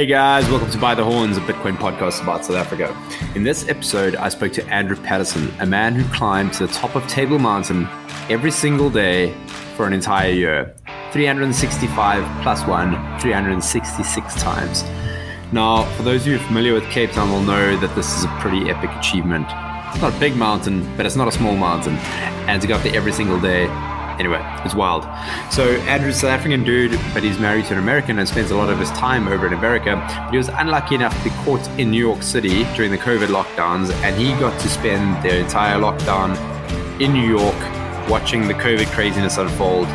Hey guys, welcome to Buy the Horns, a Bitcoin podcast about South Africa. In this episode, I spoke to Andrew Patterson, a man who climbed to the top of Table Mountain every single day for an entire year 365 plus one, 366 times. Now, for those of you familiar with Cape Town will know that this is a pretty epic achievement. It's not a big mountain, but it's not a small mountain. And to go up there every single day, anyway, it's wild. So Andrew's a South African dude, but he's married to an American and spends a lot of his time over in America. But he was unlucky enough to be caught in New York City during the COVID lockdowns, and he got to spend the entire lockdown in New York watching the COVID craziness unfold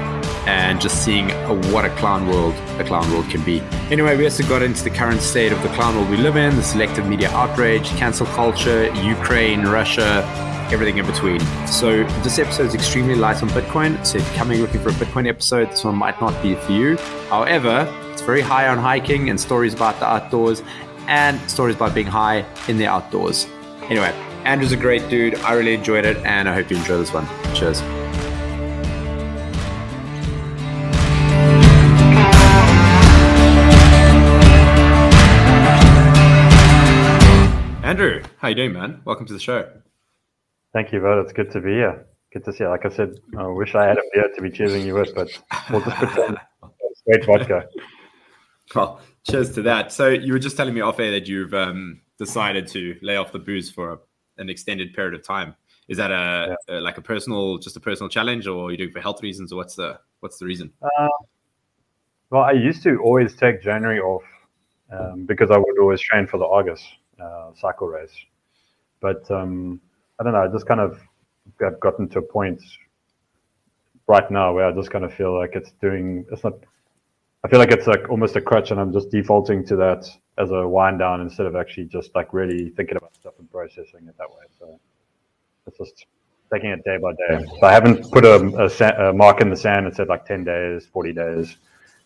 and just seeing what a clown world a clown world can be. Anyway, we also got into the current state of the clown world we live in, the selective media outrage, cancel culture, Ukraine, Russia, everything in between. So this episode is extremely light on Bitcoin. So if you're coming looking for a Bitcoin episode, this one might not be for you. However, it's very high on hiking and stories about the outdoors and stories about being high in the outdoors. Anyway, Andrew's a great dude. I really enjoyed it and I hope you enjoy this one. Cheers. Andrew, how you doing, man? Welcome to the show. Thank you, bud. It's good to be here. Good to see you. Like I said, I wish I had a beer to be cheering you with, but we'll just put some straight vodka. Well, cheers to that. So you were just telling me off air that you've um, decided to lay off the booze for a, an extended period of time. Is that a, yeah. a, like a personal, just a personal challenge, or are you doing it for health reasons, or what's the what's the reason? Uh, well, I used to always take January off um, because I would always train for the August uh, cycle race. But um, I don't know, I just kind of have gotten to a point right now where I just kind of feel like it's doing, it's not, I feel like it's like almost a crutch and I'm just defaulting to that as a wind down instead of actually just like really thinking about stuff and processing it that way. So it's just taking it day by day. So I haven't put a, a, a mark in the sand and said like 10 days, 40 days.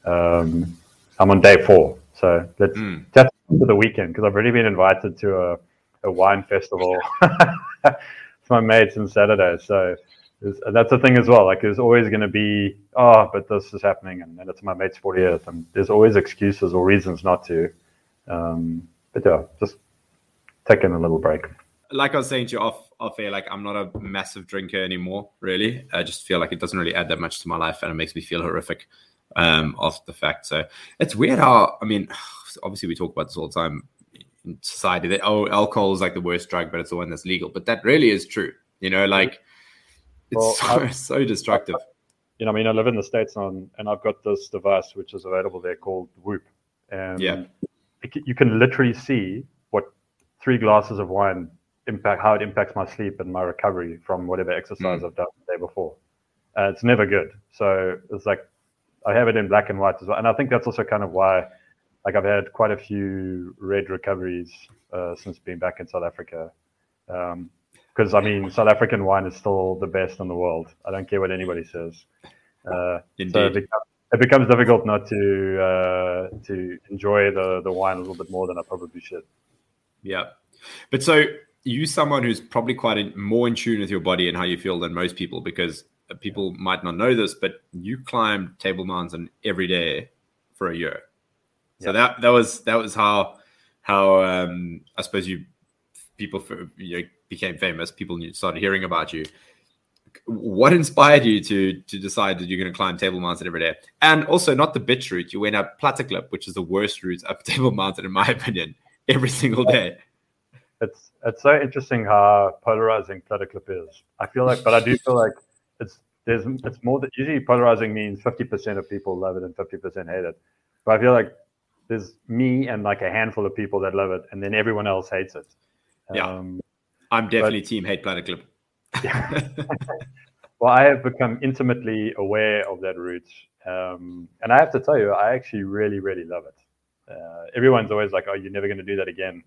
Um, I'm on day four. So let's mm. that's for the weekend because I've already been invited to a, a wine festival with my mates on Saturday. So that's the thing as well. Like there's always going to be, oh, but this is happening, and, and it's my mate's 40th, and there's always excuses or reasons not to. Um, but yeah, just taking a little break. Like I was saying to you off off air, like I'm not a massive drinker anymore. Really, I just feel like it doesn't really add that much to my life, and it makes me feel horrific um, the fact. So it's weird how I mean, obviously we talk about this all the time society that oh alcohol is like the worst drug, but it's the one that's legal. But that really is true. You know, like it's well, so I, so destructive. You know, I mean, I live in the states and and I've got this device which is available there called Whoop, and yeah, you can literally see what three glasses of wine impact how it impacts my sleep and my recovery from whatever exercise mm. I've done the day before. Uh, it's never good. So it's like I have it in black and white as well, and I think that's also kind of why, like, I've had quite a few red recoveries uh, since being back in South Africa. Because um, I mean, South African wine is still the best in the world. I don't care what anybody says. Uh, Indeed. So it becomes, it becomes, difficult not to uh, to enjoy the the wine a little bit more than I probably should. Yeah, but so you someone who's probably quite in, more in tune with your body and how you feel than most people because people might not know this, but you climbed Table Mountain every day for a year. So that that was that was how how um, I suppose you people you know, became famous. People started hearing about you. What inspired you to to decide that you're going to climb Table Mountain every day? And also, not the bitch route. You went up Platteklip, which is the worst route up Table Mountain, in my opinion, every single day. It's it's so interesting how polarizing Platteklip is. I feel like, but I do feel like it's there's it's more that usually polarizing means 50% of people love it and 50% hate it. But I feel like there's me and like a handful of people that love it, and then everyone else hates it. Yeah, um, I'm definitely but, team hate Platteklip. well, I have become intimately aware of that route, um, and I have to tell you, I actually really, really love it. Uh, everyone's always like, "Oh, you're never going to do that again."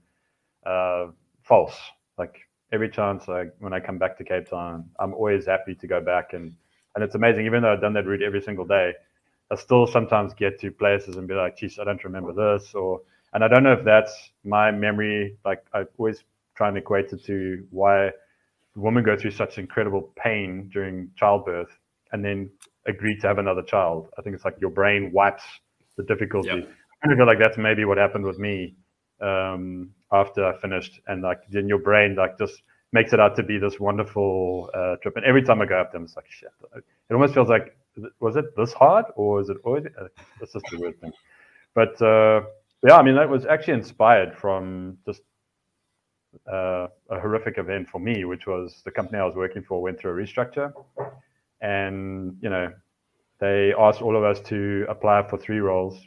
Uh, false. Like every chance I, when I come back to Cape Town, I'm always happy to go back and and it's amazing. Even though I've done that route every single day, I still sometimes get to places and be like, "Geez, I don't remember this," or and I don't know if that's my memory. Like I always try and equate it to why women go through such incredible pain during childbirth and then agree to have another child. I think it's like your brain wipes the difficulty. Yep. kind of feel like that's maybe what happened with me um, after I finished, and like then your brain like just makes it out to be this wonderful uh, trip. And every time I go up there, it's like shit. It almost feels like was it this hard or is it? Uh, that's just a weird thing. But uh, yeah, I mean that was actually inspired from just uh, a horrific event for me, which was the company I was working for went through a restructure, and you know they asked all of us to apply for three roles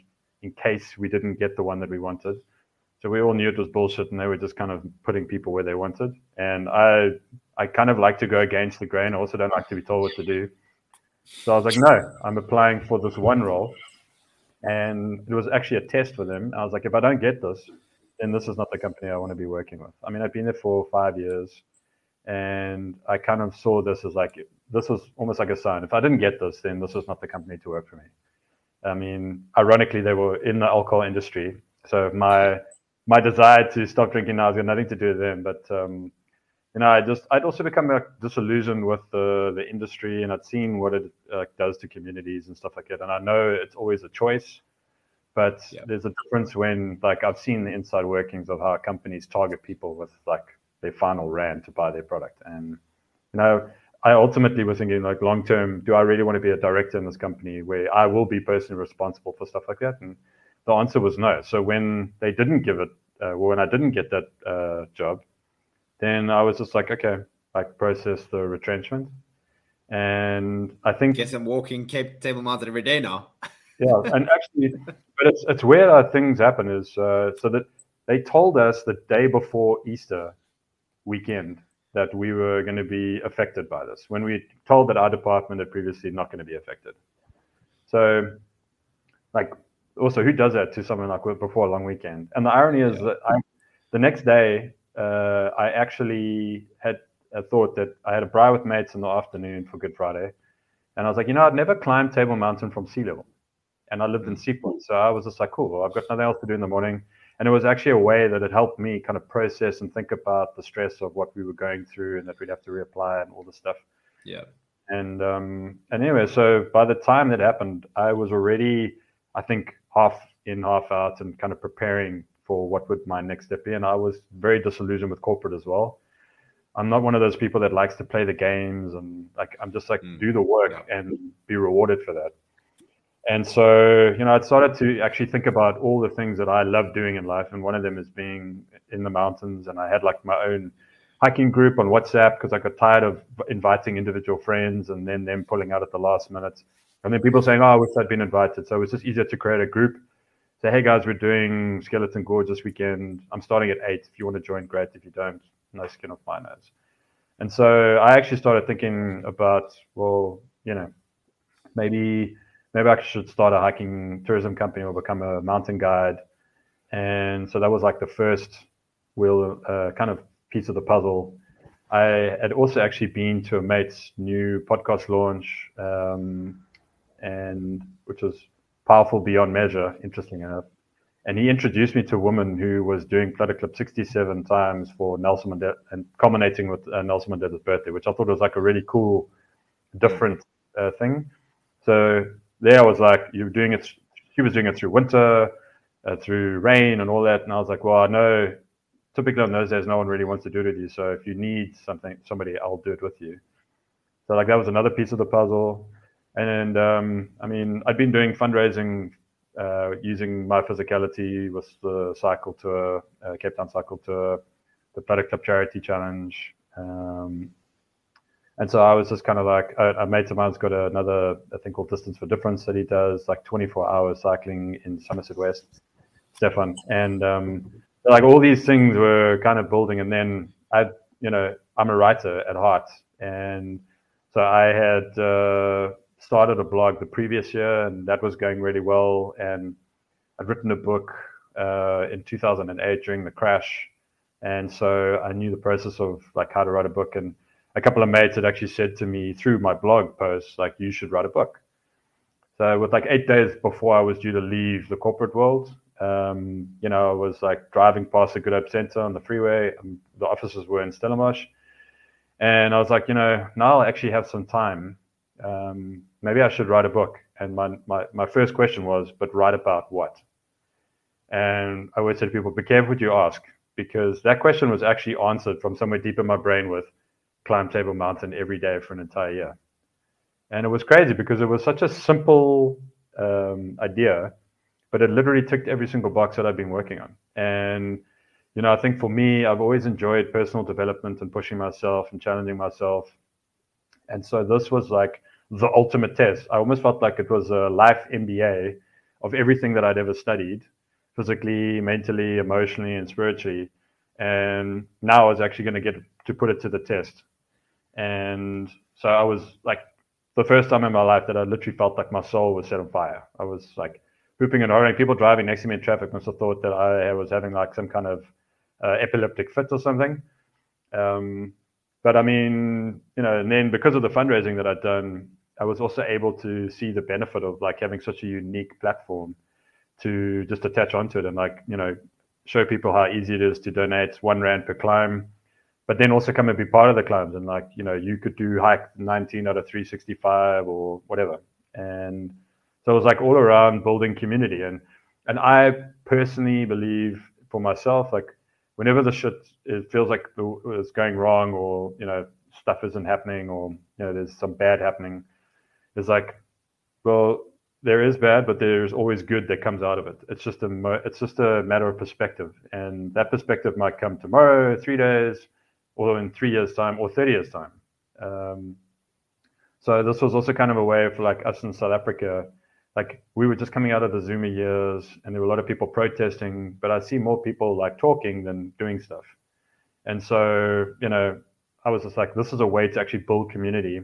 in case we didn't get the one that we wanted. So we all knew it was bullshit, and they were just kind of putting people where they wanted. And I, I kind of like to go against the grain. I also don't like to be told what to do. So I was like, no, I'm applying for this one role, and it was actually a test for them. I was like, if I don't get this, then this is not the company I want to be working with. I mean, I've been there for five years, and I kind of saw this as like this was almost like a sign. If I didn't get this, then this was not the company to work for me. I mean, ironically, they were in the alcohol industry, so my my desire to stop drinking now has got nothing to do with them. But um, you know, I just I'd also become like, disillusioned with the the industry, and I'd seen what it uh, does to communities and stuff like that. And I know it's always a choice, but yep. there's a difference when like I've seen the inside workings of how companies target people with like their final rand to buy their product, and you know. I ultimately was thinking like long term, do I really want to be a director in this company where I will be personally responsible for stuff like that? And the answer was no. So when they didn't give it, uh, when I didn't get that uh, job, then I was just like, okay, like process the retrenchment. And I think guess I'm walking Cape Table Mountain every day now. yeah, and actually, but it's it's where uh, things happen is uh, so that they told us the day before Easter weekend that we were going to be affected by this when we told that our department had previously not going to be affected. So, like, also, who does that to someone like before a long weekend? And the irony is yeah. that I, the next day, uh, I actually had a thought that I had a braai with mates in the afternoon for Good Friday. And I was like, you know, I'd never climbed Table Mountain from sea level. And I lived in Sea Point. So I was just like, cool, well, I've got nothing else to do in the morning. And it was actually a way that it helped me kind of process and think about the stress of what we were going through and that we'd have to reapply and all the stuff. Yeah. And um, and anyway, so by the time that happened, I was already, I think, half in, half out, and kind of preparing for what would my next step be. And I was very disillusioned with corporate as well. I'm not one of those people that likes to play the games and like I'm just like mm. do the work yeah. and be rewarded for that. And so, you know, I started to actually think about all the things that I love doing in life, and one of them is being in the mountains. And I had like my own hiking group on WhatsApp because I got tired of inviting individual friends and then them pulling out at the last minute. And then people saying, "Oh, I wish I'd been invited." So it was just easier to create a group say, hey guys, we're doing Skeleton Gorge this weekend. I'm starting at eight. If you want to join, great. If you don't, no skin off my nose. And so I actually started thinking about, well, you know, maybe maybe I should start a hiking tourism company or become a mountain guide. And so that was like the first real uh, kind of piece of the puzzle. I had also actually been to a mate's new podcast launch, um, and which was powerful beyond measure, interesting enough. And he introduced me to a woman who was doing Platteklip 67 times for Nelson Mandela and culminating with uh, Nelson Mandela's birthday, which I thought was like a really cool, different uh, thing. So there I was like, you're doing it, she was doing it through winter, uh, through rain and all that. And I was like, well, I know typically on those days, no one really wants to do it with you. So if you need something, somebody, I'll do it with you. So like that was another piece of the puzzle. And um, I mean, I'd been doing fundraising uh, using my physicality with the cycle tour, uh, Cape Town cycle tour, the Platteklip charity challenge. Um, and so I was just kind of like, a, a mate of mine's got another thing called Distance for Difference that he does, like 24 hours cycling in Somerset West, Stefan. And um, like all these things were kind of building. And then I, you know, I'm a writer at heart. And so I had, uh, started a blog the previous year, and that was going really well. And I'd written a book uh, in 2008 during the crash, and so I knew the process of like how to write a book. And a couple of mates had actually said to me through my blog posts, like, you should write a book. So with like eight days before I was due to leave the corporate world, um, you know, I was like driving past the Good Hope Center on the freeway. Um, the offices were in Stellenbosch. And I was like, you know, now I actually have some time um, maybe I should write a book. And my, my, my first question was, but write about what? And I always say to people, be careful what you ask, because that question was actually answered from somewhere deep in my brain with climb Table Mountain every day for an entire year. And it was crazy because it was such a simple um, idea, but it literally ticked every single box that I've been working on. And, you know, I think for me, I've always enjoyed personal development and pushing myself and challenging myself. And so this was like the ultimate test. I almost felt like it was a life MBA of everything that I'd ever studied physically, mentally, emotionally, and spiritually. And now I was actually going to get to put it to the test. And so I was like, the first time in my life that I literally felt like my soul was set on fire. I was like whooping and hollering. People driving next to me in traffic must have thought that I was having like some kind of uh, epileptic fit or something. Um, but I mean, you know, and then because of the fundraising that I'd done, I was also able to see the benefit of like having such a unique platform to just attach onto it and like, you know, show people how easy it is to donate one rand per climb, but then also come and be part of the climbs and like, you know, you could do hike 19 out of 365 or whatever. And so it was like all around building community. And and I personally believe for myself, like whenever the shit it feels like it's going wrong or you know stuff isn't happening or you know there's some bad happening, it's like, well, there is bad, but there's always good that comes out of it. It's just a it's just a matter of perspective, and that perspective might come tomorrow, three days, or in three years' time, or thirty years' time. Um, so this was also kind of a way for like us in South Africa, like we were just coming out of the Zuma years, and there were a lot of people protesting, but I see more people like talking than doing stuff. And so you know, I was just like, this is a way to actually build community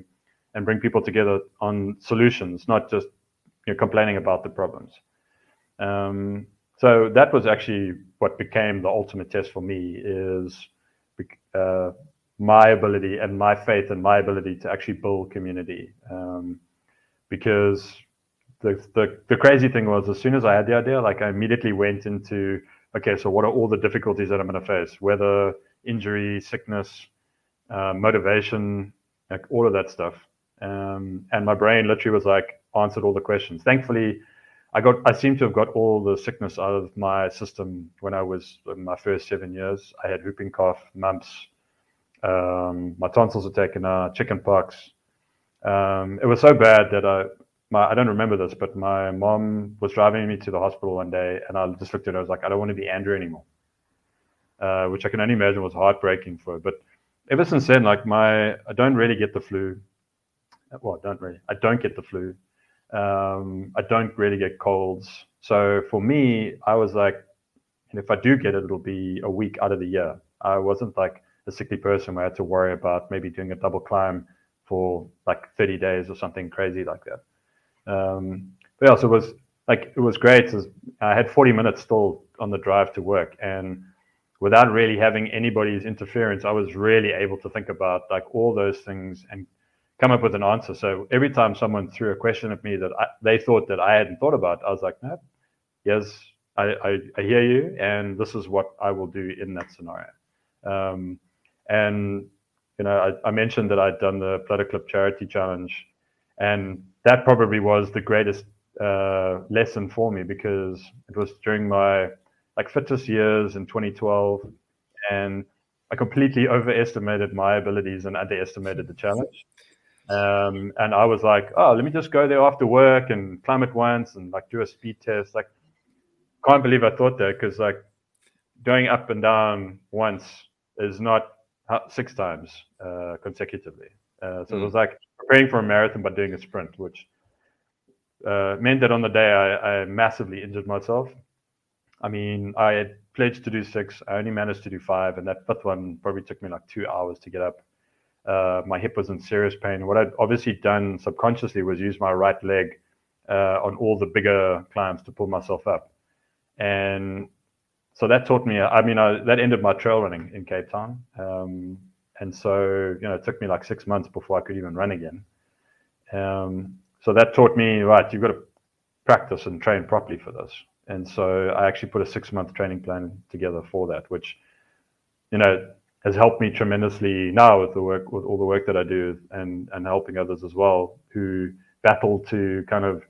and bring people together on solutions, not just you know, complaining about the problems. Um, so that was actually what became the ultimate test for me is uh, my ability and my faith and my ability to actually build community. Um, because the, the, the crazy thing was as soon as I had the idea, like I immediately went into, okay, so what are all the difficulties that I'm going to face? Whether injury, sickness, uh, motivation, like all of that stuff. Um, and my brain literally was like, answered all the questions. Thankfully, I got I seem to have got all the sickness out of my system when I was in my first seven years. I had whooping cough, mumps, um, my tonsils were taken out, chicken pox. Um, it was so bad that I my I don't remember this, but my mom was driving me to the hospital one day, and I just looked at her. I was like, I don't want to be Andrew anymore, uh, which I can only imagine was heartbreaking for her. But ever since then, like my I don't really get the flu. Well, I don't really. I don't get the flu. Um, I don't really get colds. So for me, I was like, and if I do get it, it'll be a week out of the year. I wasn't like a sickly person where I had to worry about maybe doing a double climb for like 30 days or something crazy like that. Um, but yeah, so it was like it was great. I had 40 minutes still on the drive to work, and without really having anybody's interference, I was really able to think about like all those things and come up with an answer. So every time someone threw a question at me that I, they thought that I hadn't thought about, I was like, no, yes, I, I, I, hear you, and this is what I will do in that scenario. Um, and you know, I, I, mentioned that I'd done the Clip Charity Challenge, and that probably was the greatest uh, lesson for me because it was during my like fittest years in 2012, and I completely overestimated my abilities and underestimated the challenge. Um, and I was like, oh, let me just go there after work and climb it once and like do a speed test. Like, can't believe I thought that because like going up and down once is not six times uh, consecutively. Uh, so mm. it was like preparing for a marathon but doing a sprint, which uh, meant that on the day I, I, massively injured myself. I mean, I had pledged to do six. I only managed to do five, and that fifth one probably took me like two hours to get up uh, my hip was in serious pain. What I'd obviously done subconsciously was use my right leg uh, on all the bigger climbs to pull myself up. And so that taught me, I mean, I, that ended my trail running in Cape Town. Um, and so, you know, it took me like six months before I could even run again. Um, so that taught me, right, you've got to practice and train properly for this. And so I actually put a six month training plan together for that, which, you know, has helped me tremendously now with the work with all the work that I do and and helping others as well who battle to kind of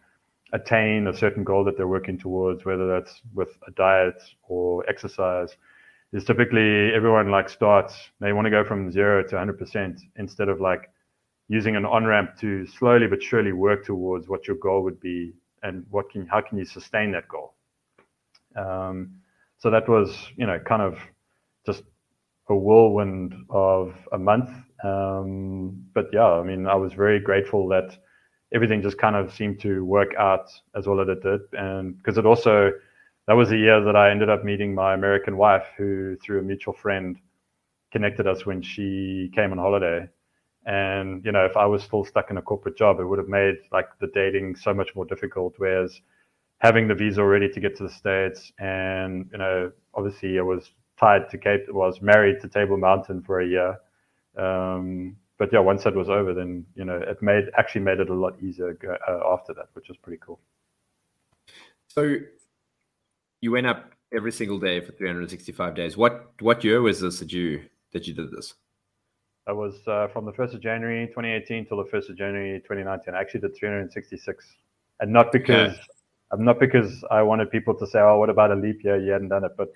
attain a certain goal that they're working towards, whether that's with a diet or exercise, is typically everyone like starts, they want to go from zero to 100% instead of like using an on ramp to slowly but surely work towards what your goal would be and what can, how can you sustain that goal. Um, so that was, you know, kind of just a whirlwind of a month. Um, but yeah, I mean, I was very grateful that everything just kind of seemed to work out as well as it did. And because it also, that was the year that I ended up meeting my American wife, who through a mutual friend connected us when she came on holiday. And you know, if I was still stuck in a corporate job, it would have made like the dating so much more difficult. Whereas having the visa ready to get to the states, and you know, obviously I was tied to Cape, was married to Table Mountain for a year. Um, but yeah, once that was over, then you know it made actually made it a lot easier uh, after that, which was pretty cool. So you went up every single day for 365 days. What what year was this that you that you did this? That was uh, from the 1st of January 2018 till the 1st of January 2019. I actually did 366, and not because yeah. not because I wanted people to say, "Oh, what about a leap year? You hadn't done it," but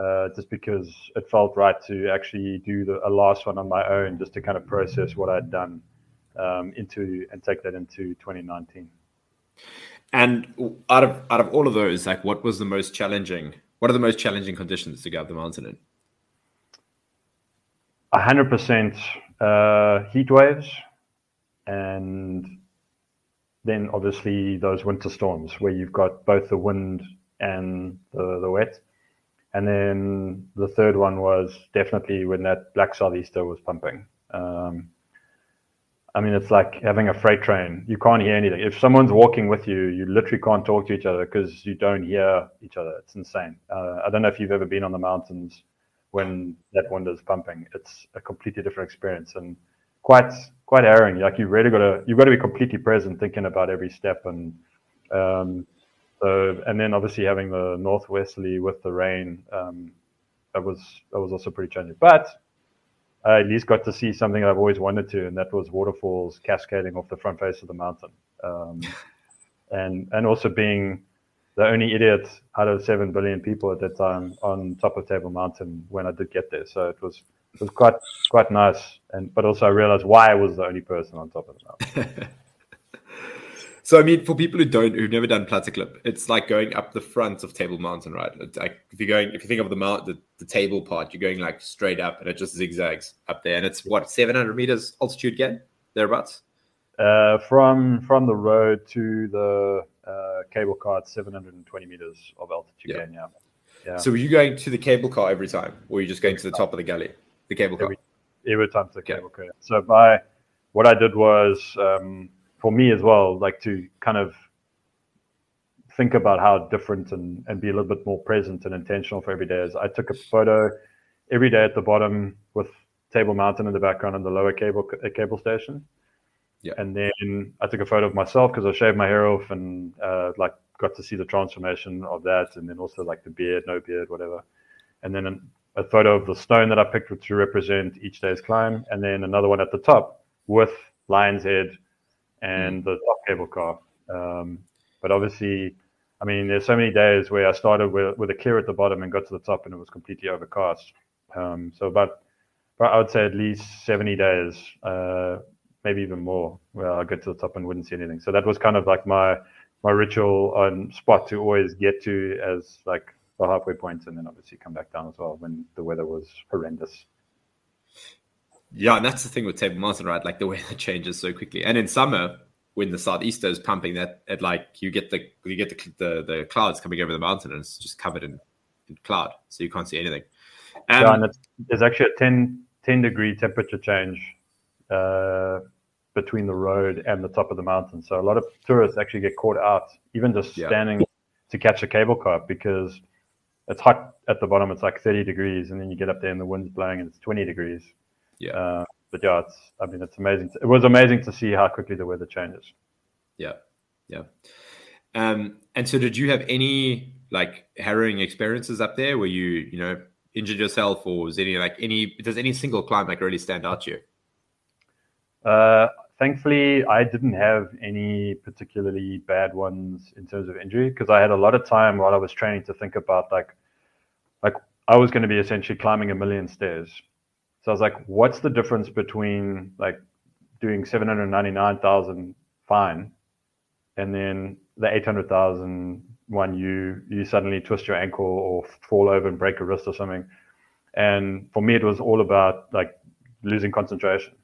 uh, just because it felt right to actually do the, a last one on my own, just to kind of process what I'd done um, into and take that into 2019. And out of out of all of those, like, what was the most challenging? What are the most challenging conditions to go up the mountain in? hundred uh, percent heat waves, and then obviously those winter storms where you've got both the wind and the, the wet. And then the third one was definitely when that black southeaster was pumping. Um, I mean, it's like having a freight train. You can't hear anything. If someone's walking with you, you literally can't talk to each other because you don't hear each other. It's insane. Uh, I don't know if you've ever been on the mountains when that wind is pumping. It's a completely different experience and quite quite harrowing. Like you really got to you've got to be completely present, thinking about every step and um, so and then obviously having the northwesterly with the rain, um, that was that was also pretty challenging. But I at least got to see something I've always wanted to, and that was waterfalls cascading off the front face of the mountain. Um, and and also being the only idiot out of seven billion people at that time on top of Table Mountain when I did get there. So it was it was quite quite nice, and but also I realized why I was the only person on top of the mountain. So I mean, for people who don't, who've never done Platteklip, it's like going up the front of Table Mountain, right? It's like if you're going, if you think of the mount, the, the table part, you're going like straight up, and it just zigzags up there, and it's what 700 meters altitude gain thereabouts. Uh, from from the road to the uh, cable car, it's 720 meters of altitude yeah. gain. Yeah. yeah. So were you going to the cable car every time, or were you just going to the top of the gully, the cable car? Every, every time to the cable car. So by what I did was. Um, for me as well, like to kind of think about how different and, and be a little bit more present and intentional for every day. Is I took a photo every day at the bottom with Table Mountain in the background and the lower cable cable station. Yeah. And then I took a photo of myself because I shaved my hair off and uh, like got to see the transformation of that, and then also like the beard, no beard, whatever. And then an, a photo of the stone that I picked to represent each day's climb, and then another one at the top with Lion's Head and mm. the top cable car. Um, but obviously, I mean, there's so many days where I started with, with a clear at the bottom and got to the top and it was completely overcast. Um, so about, I would say at least 70 days, uh, maybe even more, where I get to the top and wouldn't see anything. So that was kind of like my my ritual on spot to always get to as like the halfway points point, and then obviously come back down as well when the weather was horrendous. Yeah, and that's the thing with Table Mountain, right? Like the weather changes so quickly. And in summer, when the southeaster is pumping, that at like you get the you get the, the, the clouds coming over the mountain, and it's just covered in, in cloud, so you can't see anything. Um, yeah, and there's actually a 10, 10 degree temperature change uh, between the road and the top of the mountain. So a lot of tourists actually get caught out, even just yeah. standing to catch a cable car because it's hot at the bottom. It's like 30 degrees, and then you get up there and the wind's blowing and it's 20 degrees. Yeah. Uh, but yeah, it's I mean it's amazing. To, it was amazing to see how quickly the weather changes. Yeah, yeah. Um, and so, did you have any like harrowing experiences up there where you you know injured yourself, or was any like any does any single climb like really stand out to you? Uh, thankfully, I didn't have any particularly bad ones in terms of injury because I had a lot of time while I was training to think about like, like I was going to be essentially climbing a million stairs. So I was like, what's the difference between like doing 799,000 fine and then the 800,000 one you you suddenly twist your ankle or fall over and break a wrist or something. And for me, it was all about like losing concentration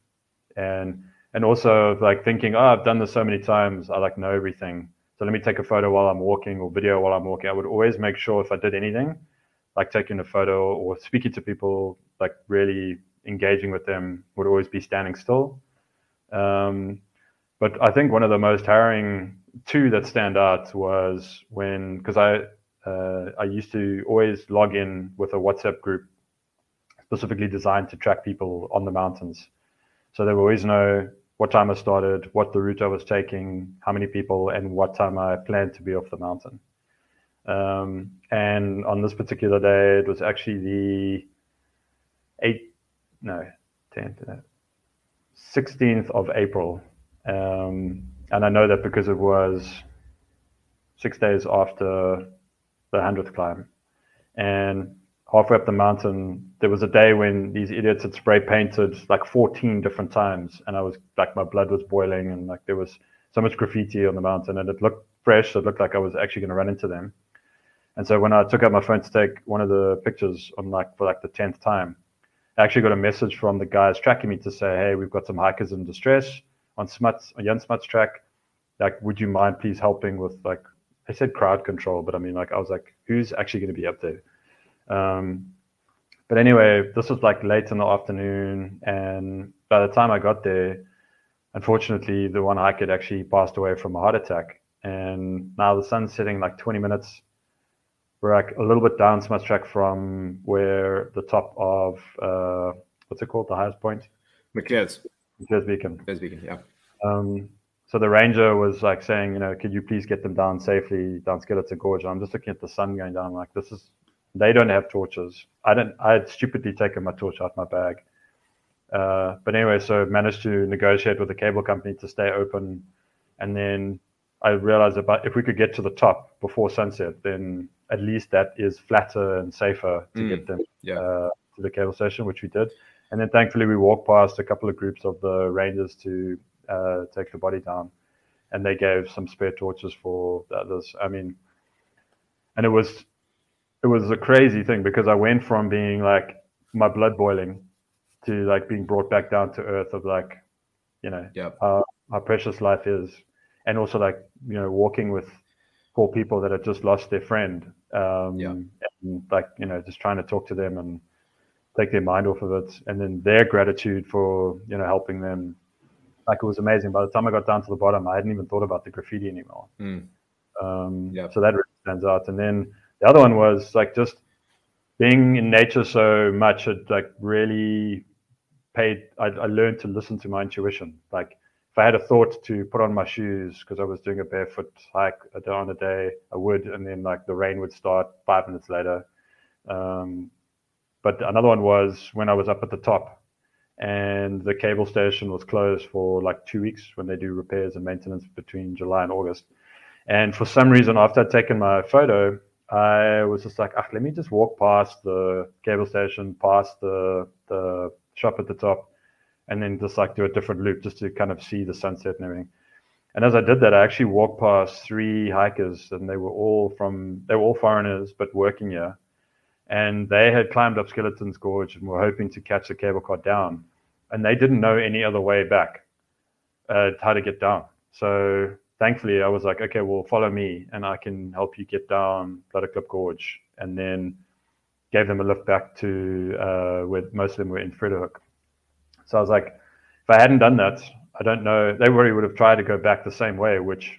and and also like thinking, oh, I've done this so many times, I like know everything. So let me take a photo while I'm walking or video while I'm walking. I would always make sure if I did anything, like taking a photo or speaking to people, like really engaging with them, would always be standing still. Um, but I think one of the most harrowing two that stand out was when because I uh, I used to always log in with a WhatsApp group specifically designed to track people on the mountains. So they would always know what time I started, what the route I was taking, how many people, and what time I planned to be off the mountain. Um, and on this particular day, it was actually the eight, no, 10th, 16th of April. Um, and I know that because it was six days after the 100th climb. And halfway up the mountain, there was a day when these idiots had spray painted like 14 different times. And I was like, my blood was boiling and like there was so much graffiti on the mountain and it looked fresh. It looked like I was actually going to run into them. And so when I took out my phone to take one of the pictures on like for like the 10th time, I actually got a message from the guys tracking me to say, hey, we've got some hikers in distress on Smuts, on Jan Smuts track. Like, would you mind please helping with like, I said crowd control, but I mean, like, I was like, who's actually going to be up there? Um, but anyway, this was like late in the afternoon. And by the time I got there, unfortunately, the one hiker actually passed away from a heart attack. And now the sun's setting like 20 minutes. We're like a little bit down Smuts track from where the top of, uh, what's it called? The highest point? Maclear's. Maclear's Beacon. Maclear's Beacon, yeah. Um, so the ranger was like saying, you know, could you please get them down safely down Skeleton Gorge? And I'm just looking at the sun going down. Like, this is, they don't have torches. I didn't, I had stupidly taken my torch out of my bag. Uh, but anyway, so managed to negotiate with the cable company to stay open. And then I realized about if we could get to the top before sunset, then at least that is flatter and safer to Mm, get them yeah. uh, to the cable station, which we did. And then thankfully we walked past a couple of groups of the rangers to uh, take the body down, and they gave some spare torches for the others. I mean, and it was it was a crazy thing because I went from being like my blood boiling to like being brought back down to earth of like, you know, how, how precious life is, and also like you know walking with poor people that had just lost their friend, um, Yeah. and like you know just trying to talk to them and take their mind off of it, and then their gratitude for you know helping them. Like it was amazing. By the time I got down to the bottom, I hadn't even thought about the graffiti anymore. Mm. Um, Yeah. So that really stands out. And then the other one was like just being in nature so much. It like really paid. I, I learned to listen to my intuition. Like if I had a thought to put on my shoes because I was doing a barefoot hike on a day, I would, and then like the rain would start five minutes later. Um, but another one was when I was up at the top and the cable station was closed for like two weeks when they do repairs and maintenance between July and August. And for some reason, after I'd taken my photo, I was just like, ah, let me just walk past the cable station, past the the shop at the top, and then just like do a different loop just to kind of see the sunset and everything. And as I did that, I actually walked past three hikers, and they were all from they were all foreigners but working here, and they had climbed up Skeleton's Gorge and were hoping to catch the cable car down, and they didn't know any other way back, uh, how to get down. So thankfully, I was like, okay, well, follow me, and I can help you get down Platteklip Gorge, and then gave them a lift back to uh, where most of them were in Vredehoek. So I was like, if I hadn't done that, I don't know. They really would have tried to go back the same way, which,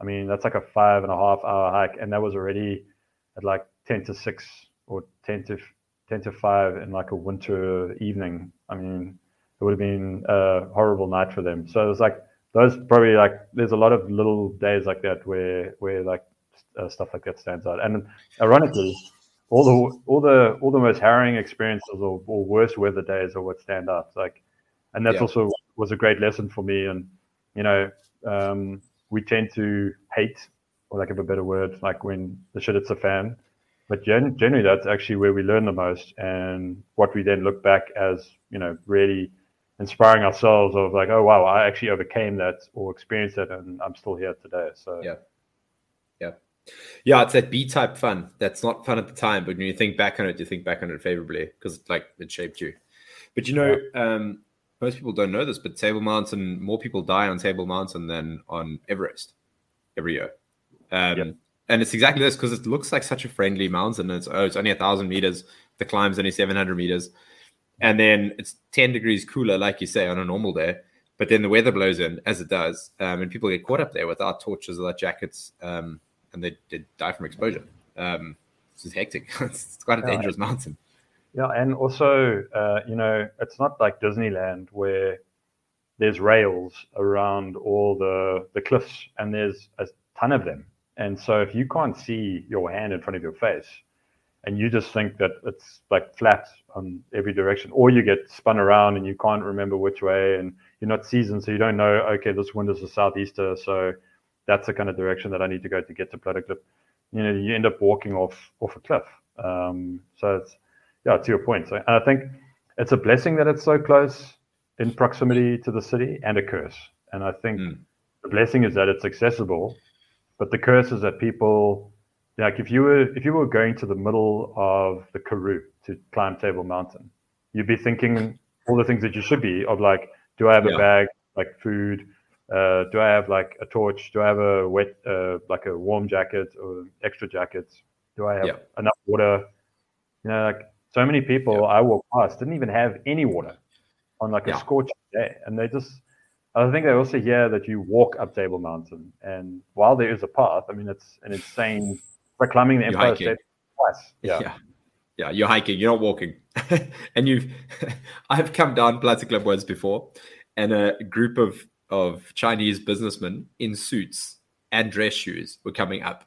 I mean, that's like a five and a half hour hike, and that was already at like ten to six or ten to ten to five in like a winter evening. I mean, it would have been a horrible night for them. So it was like those probably like there's a lot of little days like that where where like uh, stuff like that stands out. And ironically, all the all the all the most harrowing experiences or, or worst weather days are what stand out. Like, and that's Yeah. also was a great lesson for me. And you know, um, we tend to hate, or lack of a better word, like when the shit hits a fan. But gen- generally, that's actually where we learn the most, and what we then look back as you know really inspiring ourselves of like, oh wow, I actually overcame that or experienced that, and I'm still here today. So yeah, yeah. It's that B type fun that's not fun at the time, but when you think back on it, you think back on it favorably because like it shaped you. But you know, yeah. um, most people don't know this, but Table Mountain, more people die on Table Mountain than on Everest every year. Um, yep. And it's exactly this because it looks like such a friendly mountain. It's oh, it's only a thousand meters. The climb's only seven hundred meters, and then it's ten degrees cooler, like you say, on a normal day. But then the weather blows in as it does, um, and people get caught up there without torches, without jackets, um, and they, they, die from exposure. Um, this is hectic. it's quite a dangerous yeah, mountain. Yeah, and also, uh, you know, it's not like Disneyland where there's rails around all the the cliffs, and there's a ton of them. And so, if you can't see your hand in front of your face, and you just think that it's like flat on every direction, or you get spun around and you can't remember which way, and you're not seasoned, so you don't know. Okay, this wind is a southeaster, so that's the kind of direction that I need to go to get to Platteklip. You know, you end up walking off off a cliff. Um, so it's yeah, to your point. So, and I think it's a blessing that it's so close in proximity to the city and a curse. And I think mm. the blessing is that it's accessible, but the curse is that people, like if you were if you were going to the middle of the Karoo to climb Table Mountain, you'd be thinking all the things that you should be of like, do I have yeah. a bag, like food? Uh, do I have like a torch? Do I have a wet, uh, like a warm jacket or extra jackets? Do I have yeah. enough water? You know, like so many people yeah. I walk past didn't even have any water on like yeah. a scorching day, and they just. I think they also hear that you walk up Table Mountain, and while there is a path, I mean it's an insane. Like climbing the Empire State twice. Yeah. yeah. Yeah, you're hiking, you're not walking. and you've I've come down Platteklip once before, and a group of of Chinese businessmen in suits and dress shoes were coming up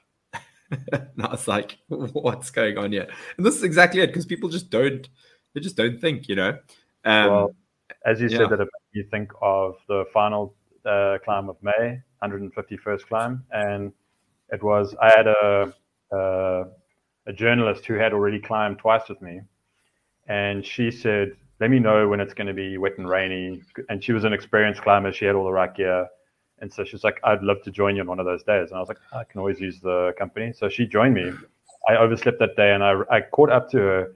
and I was like, what's going on here? And this is exactly it because people just don't, they just don't think, you know. Um, well, as you yeah. said, that you think of the final uh, climb of May, 151st climb, and it was I had a, a a journalist who had already climbed twice with me, and she said, "Let me know when it's going to be wet and rainy." And she was an experienced climber; she had all the right gear and so she's like, I'd love to join you on one of those days. And I was like, I can always use the company. So she joined me. I overslept that day and I, I caught up to her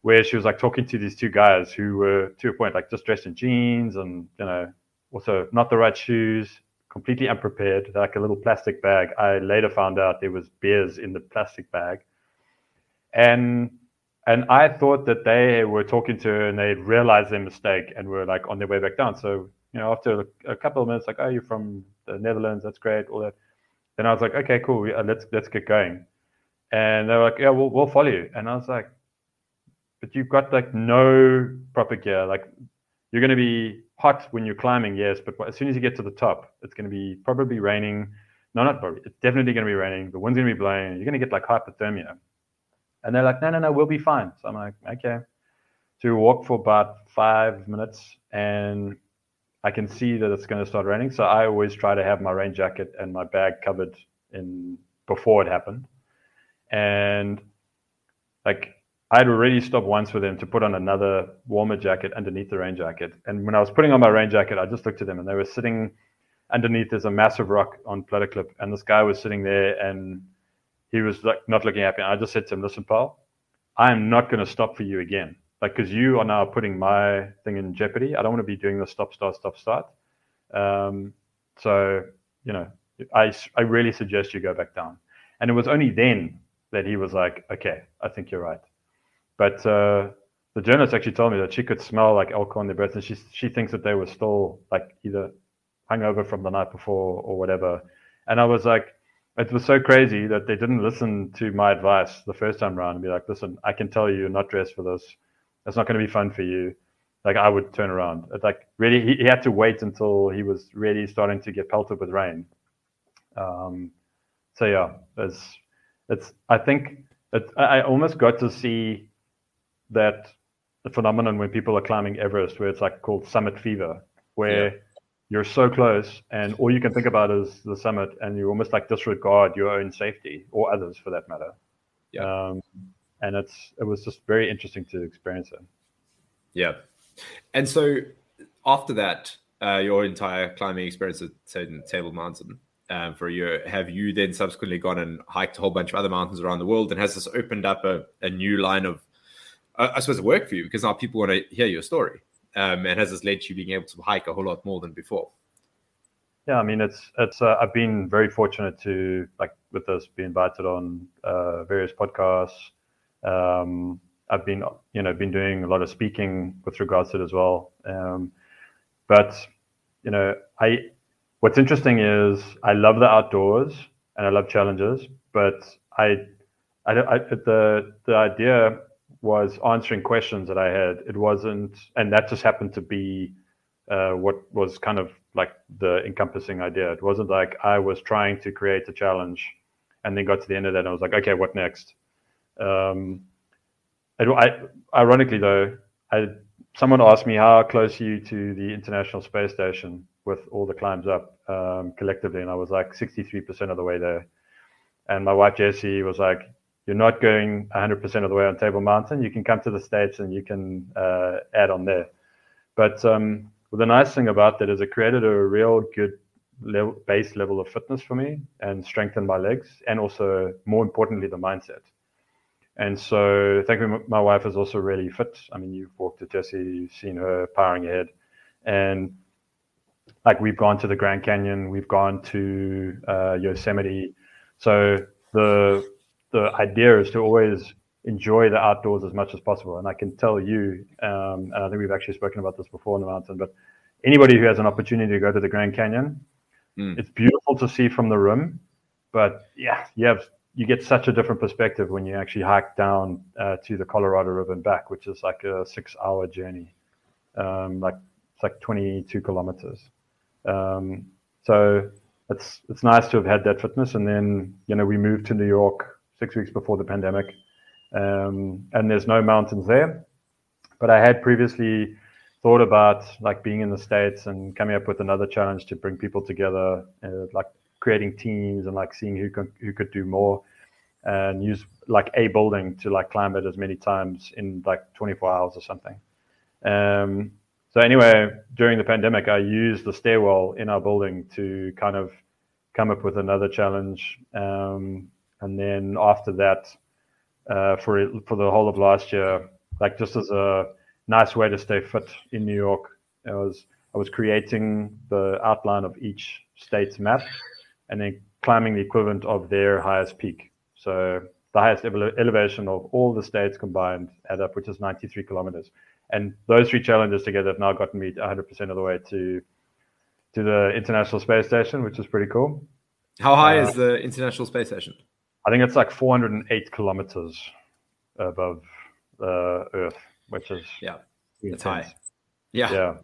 where she was like talking to these two guys who were to a point like just dressed in jeans and, you know, also not the right shoes, completely unprepared, like a little plastic bag. I later found out there was beers in the plastic bag. And and I thought that they were talking to her and they realized their mistake and were like on their way back down. So you know, after a, couple of minutes, like, oh, you're from the Netherlands, that's great, all that. Then I was like, okay, cool, let's let's get going. And they were like, yeah, we'll we'll follow you. And I was like, but you've got like no proper gear. Like, you're going to be hot when you're climbing, yes, but as soon as you get to the top, it's going to be probably raining. No, not probably. It's definitely going to be raining. The wind's going to be blowing. You're going to get like hypothermia. And they're like, no, no, no, we'll be fine. So I'm like, okay. So we walk for about five minutes, and I can see that it's going to start raining. So I always try to have my rain jacket and my bag covered in before it happened. And like I'd already stopped once with them to put on another warmer jacket underneath the rain jacket. And when I was putting on my rain jacket, I just looked at them and they were sitting underneath. There's a massive rock on Platteklip, and this guy was sitting there and he was like not looking happy. And I just said to him, "Listen, pal, I am not going to stop for you again like because you are now putting my thing in jeopardy. I don't want to be doing the stop, start, stop, start. Um, so you know, I I really suggest you go back down. And it was only then that he was like, okay, I think you're right. But uh, the journalist actually told me that she could smell like alcohol in their breath, and she she thinks that they were still like either hungover from the night before or whatever. And I was like, it was so crazy that they didn't listen to my advice the first time around and be like, listen, I can tell you you're not dressed for this it's not going to be fun for you. Like I would turn around. It's like really, he, he had to wait until he was really starting to get pelted with rain. Um, so yeah, it's it's. I think it, I almost got to see that the phenomenon when people are climbing Everest, where it's like called summit fever, where Yeah. You're so close and all you can think about is the summit and you almost like disregard your own safety or others for that matter. Yeah. Um, and it's it was just very interesting to experience it. Yeah. And so after that, uh, your entire climbing experience at Table Mountain um, for a year, have you then subsequently gone and hiked a whole bunch of other mountains around the world? And has this opened up a, a new line of, uh, I suppose, work for you? Because now people want to hear your story. Um, and has this led to you being able to hike a whole lot more than before? Yeah, I mean, it's it's. Uh, I've been very fortunate to like with this be invited on uh, various podcasts. Um, I've been you know been doing a lot of speaking with regards to it as well. Um, but you know, I what's interesting is I love the outdoors and I love challenges, but I I, I the the idea was answering questions that I had. It wasn't, and that just happened to be uh, what was kind of like the encompassing idea. It wasn't like I was trying to create a challenge and then got to the end of that and I was like, okay, what next? Um, I, ironically, though, I, someone asked me how close are you to the International Space Station with all the climbs up um, collectively, and I was like 63% of the way there. And my wife Jessie was like, "You're not going 100% of the way on Table Mountain. You can come to the States and you can uh, add on there." But um, the nice thing about that is it created a real good level, base level of fitness for me and strengthened my legs, and also more importantly, the mindset. And so, thankfully, my wife is also really fit. I mean, you've walked with Jessie, you've seen her powering ahead, and like we've gone to the Grand Canyon, we've gone to uh, Yosemite. So the the idea is to always enjoy the outdoors as much as possible. And I can tell you, um, and I think we've actually spoken about this before in the mountain, but anybody who has an opportunity to go to the Grand Canyon, Mm. it's beautiful to see from the room, But yeah, you have you get such a different perspective when you actually hike down uh, to the Colorado River and back, which is like a six-hour journey, um, like it's like 22 kilometers. Um, so it's it's nice to have had that fitness. And then you know we moved to New York six weeks before the pandemic, um, and there's no mountains there. But I had previously thought about like being in the states and coming up with another challenge to bring people together, uh, like creating teams and like seeing who can, who could do more, and use like a building to like climb it as many times in like 24 hours or something. Um, so anyway, during the pandemic, I used the stairwell in our building to kind of come up with another challenge, um, and then after that, uh, for for the whole of last year, like just as a nice way to stay fit in New York, I was I was creating the outline of each state's map, and then climbing the equivalent of their highest peak. So the highest ele- elevation of all the states combined add up, which is 93 kilometers. And those three challenges together have now gotten me 100% of the way to to the International Space Station, which is pretty cool. How high Uh, is the International Space Station? I think it's like 408 kilometers above uh, Earth, which is Yeah, it's high. Yeah. Yeah.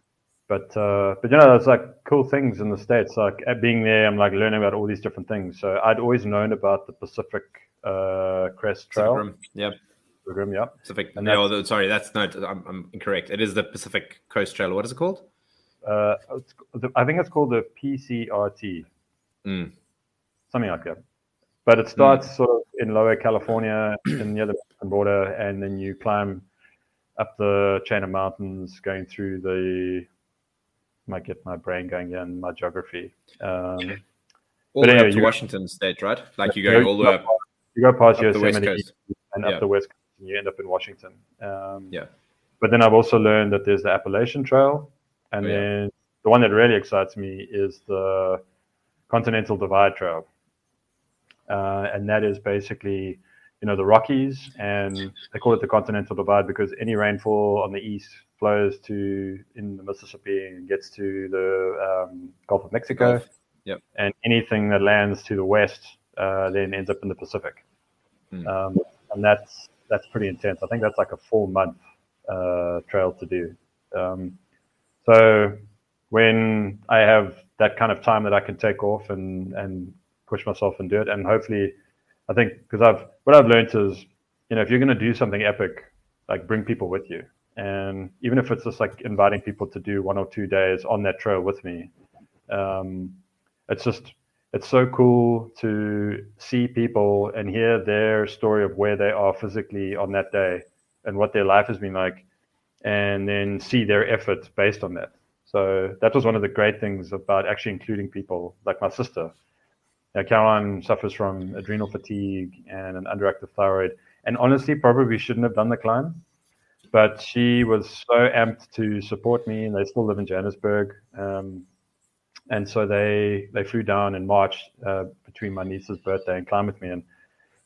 But uh, but you know, there's like cool things in the states. Like being there, I'm like learning about all these different things. So I'd always known about the Pacific uh, Crest Trail. Rim. Yeah, Rim, yeah. Pacific. And No, the- sorry, that's not. I'm, I'm incorrect. It is the Pacific Coast Trail. What is it called? Uh, it's, I think it's called the PCRT, Mm. something like that. But it starts sort of in Lower California, in near the Mexican border, and then you climb up the chain of mountains, going through the. Might get my brain going here in my geography. Um, All But the way anyway, up to Washington State, right? Like you go you all the way up. You go past up the West Yosemite and Yeah. up the west coast, and you end up in Washington. Um, Yeah. But then I've also learned that there's the Appalachian Trail, and Oh, yeah. then the one that really excites me is the Continental Divide Trail, uh, and that is basically, you know, the Rockies, and they call it the Continental Divide because any rainfall on the east flows to in the Mississippi and gets to the um, Gulf of Mexico, Gulf. Yep. and anything that lands to the west uh, then ends up in the Pacific, Hmm. um, and that's that's pretty intense. I think that's like a full month uh, trail to do. Um, so when I have that kind of time that I can take off and and push myself and do it, and hopefully, I think because I've what I've learned is, you know, if you're going to do something epic, like bring people with you. And even if it's just like inviting people to do one or two days on that trail with me, um, it's just it's so cool to see people and hear their story of where they are physically on that day and what their life has been like, and then see their efforts based on that. So that was one of the great things about actually including people like my sister. Now, Caroline suffers from adrenal fatigue and an underactive thyroid, and honestly, probably shouldn't have done the climb. But she was so amped to support me, and they still live in Johannesburg. Um, and so they they flew down in March uh, between my niece's birthday and climb with me, and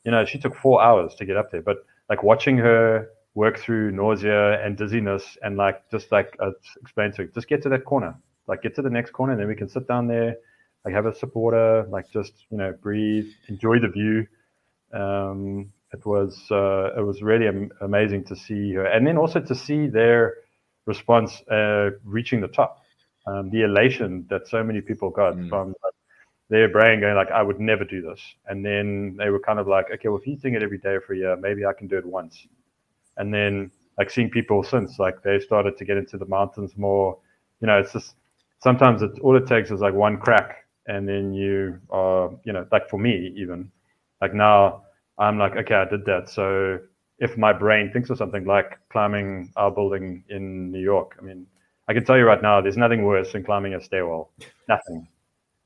you know she took four hours to get up there. But like watching her work through nausea and dizziness, and like just like I explained to her, just get to that corner, like get to the next corner, and then we can sit down there, like have a supporter, like just you know breathe, enjoy the view. Um, it was uh, it was really am- amazing to see her, and then also to see their response uh, reaching the top, um, the elation that so many people got mm. from like, their brain going like, I would never do this, and then they were kind of like, okay, well if he's doing it every day for a year, maybe I can do it once, and then like seeing people since like they started to get into the mountains more, you know, it's just sometimes it, all it takes is like one crack, and then you are, you know, like for me even, like now I'm like, okay, I did that. So if my brain thinks of something like climbing our building in New York, I mean, I can tell you right now, there's nothing worse than climbing a stairwell. Nothing.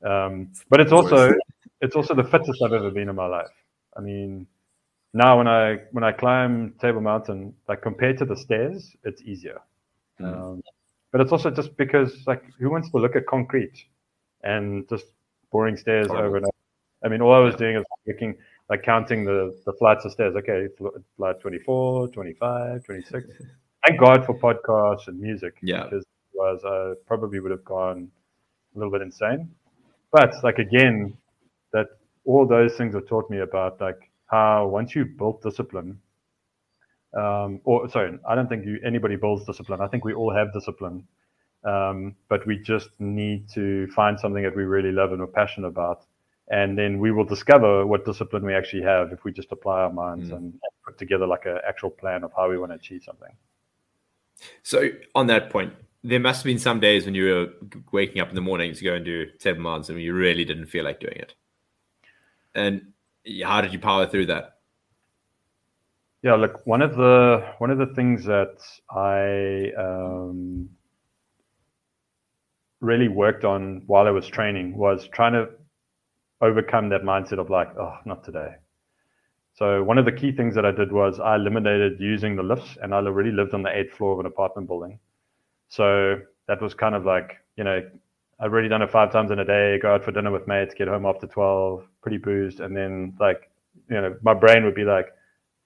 Um, but it's also it's also the fittest I've ever been in my life. I mean, now when I when I climb Table Mountain, like compared to the stairs, it's easier. Mm. Um, but it's also just because like who wants to look at concrete and just boring stairs over and over? I mean, all I was doing is looking like counting the, the flights of stairs. Okay, flight 24, 25, 26. Thank God for podcasts and music. Yeah. Because otherwise I probably would have gone a little bit insane. But like again, that all those things have taught me about like how once you build discipline, um, or sorry, I don't think you anybody builds discipline. I think we all have discipline, um, but we just need to find something that we really love and are passionate about, and then we will discover what discipline we actually have if we just apply our minds mm. and, put together like an actual plan of how we want to achieve something. So on that point, there must have been some days when you were waking up in the morning to go and do seven Mountain and you really didn't feel like doing it. And how did you power through that? Yeah, look, one of the one of the things that I um, really worked on while I was training was trying to overcome that mindset of like, oh, not today. So one of the key things that I did was I eliminated using the lifts, and I already lived on the eighth floor of an apartment building. So that was kind of like, you know, I've already done it five times in a day, go out for dinner with mates, get home after 12, pretty boozed. And then, like, you know, my brain would be like,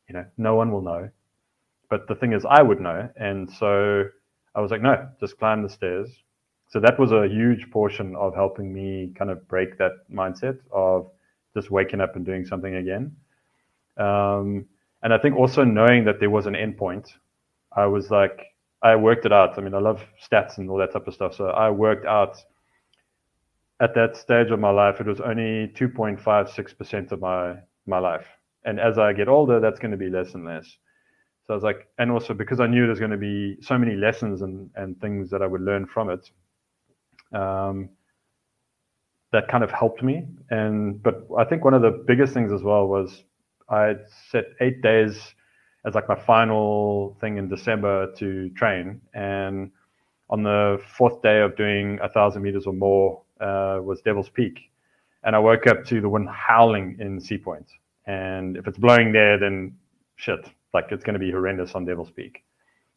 you know, no one will know. But the thing is, I would know. And so I was like, no, just climb the stairs, so that was a huge portion of helping me kind of break that mindset of just waking up and doing something again. Um, and I think also knowing that there was an endpoint, I was like, I worked it out. I mean, I love stats and all that type of stuff. So I worked out at that stage of my life, it was only 2.56% of my, my life. And as I get older, that's going to be less and less. So I was like, and also because I knew there's going to be so many lessons and, and things that I would learn from it, um, that kind of helped me. And but I think one of the biggest things as well was I set eight days as like my final thing in December to train, and on the fourth day of doing a thousand meters or more uh, was Devil's Peak, and I woke up to the wind howling in Sea Point, and if it's blowing there, then shit, like it's going to be horrendous on Devil's Peak.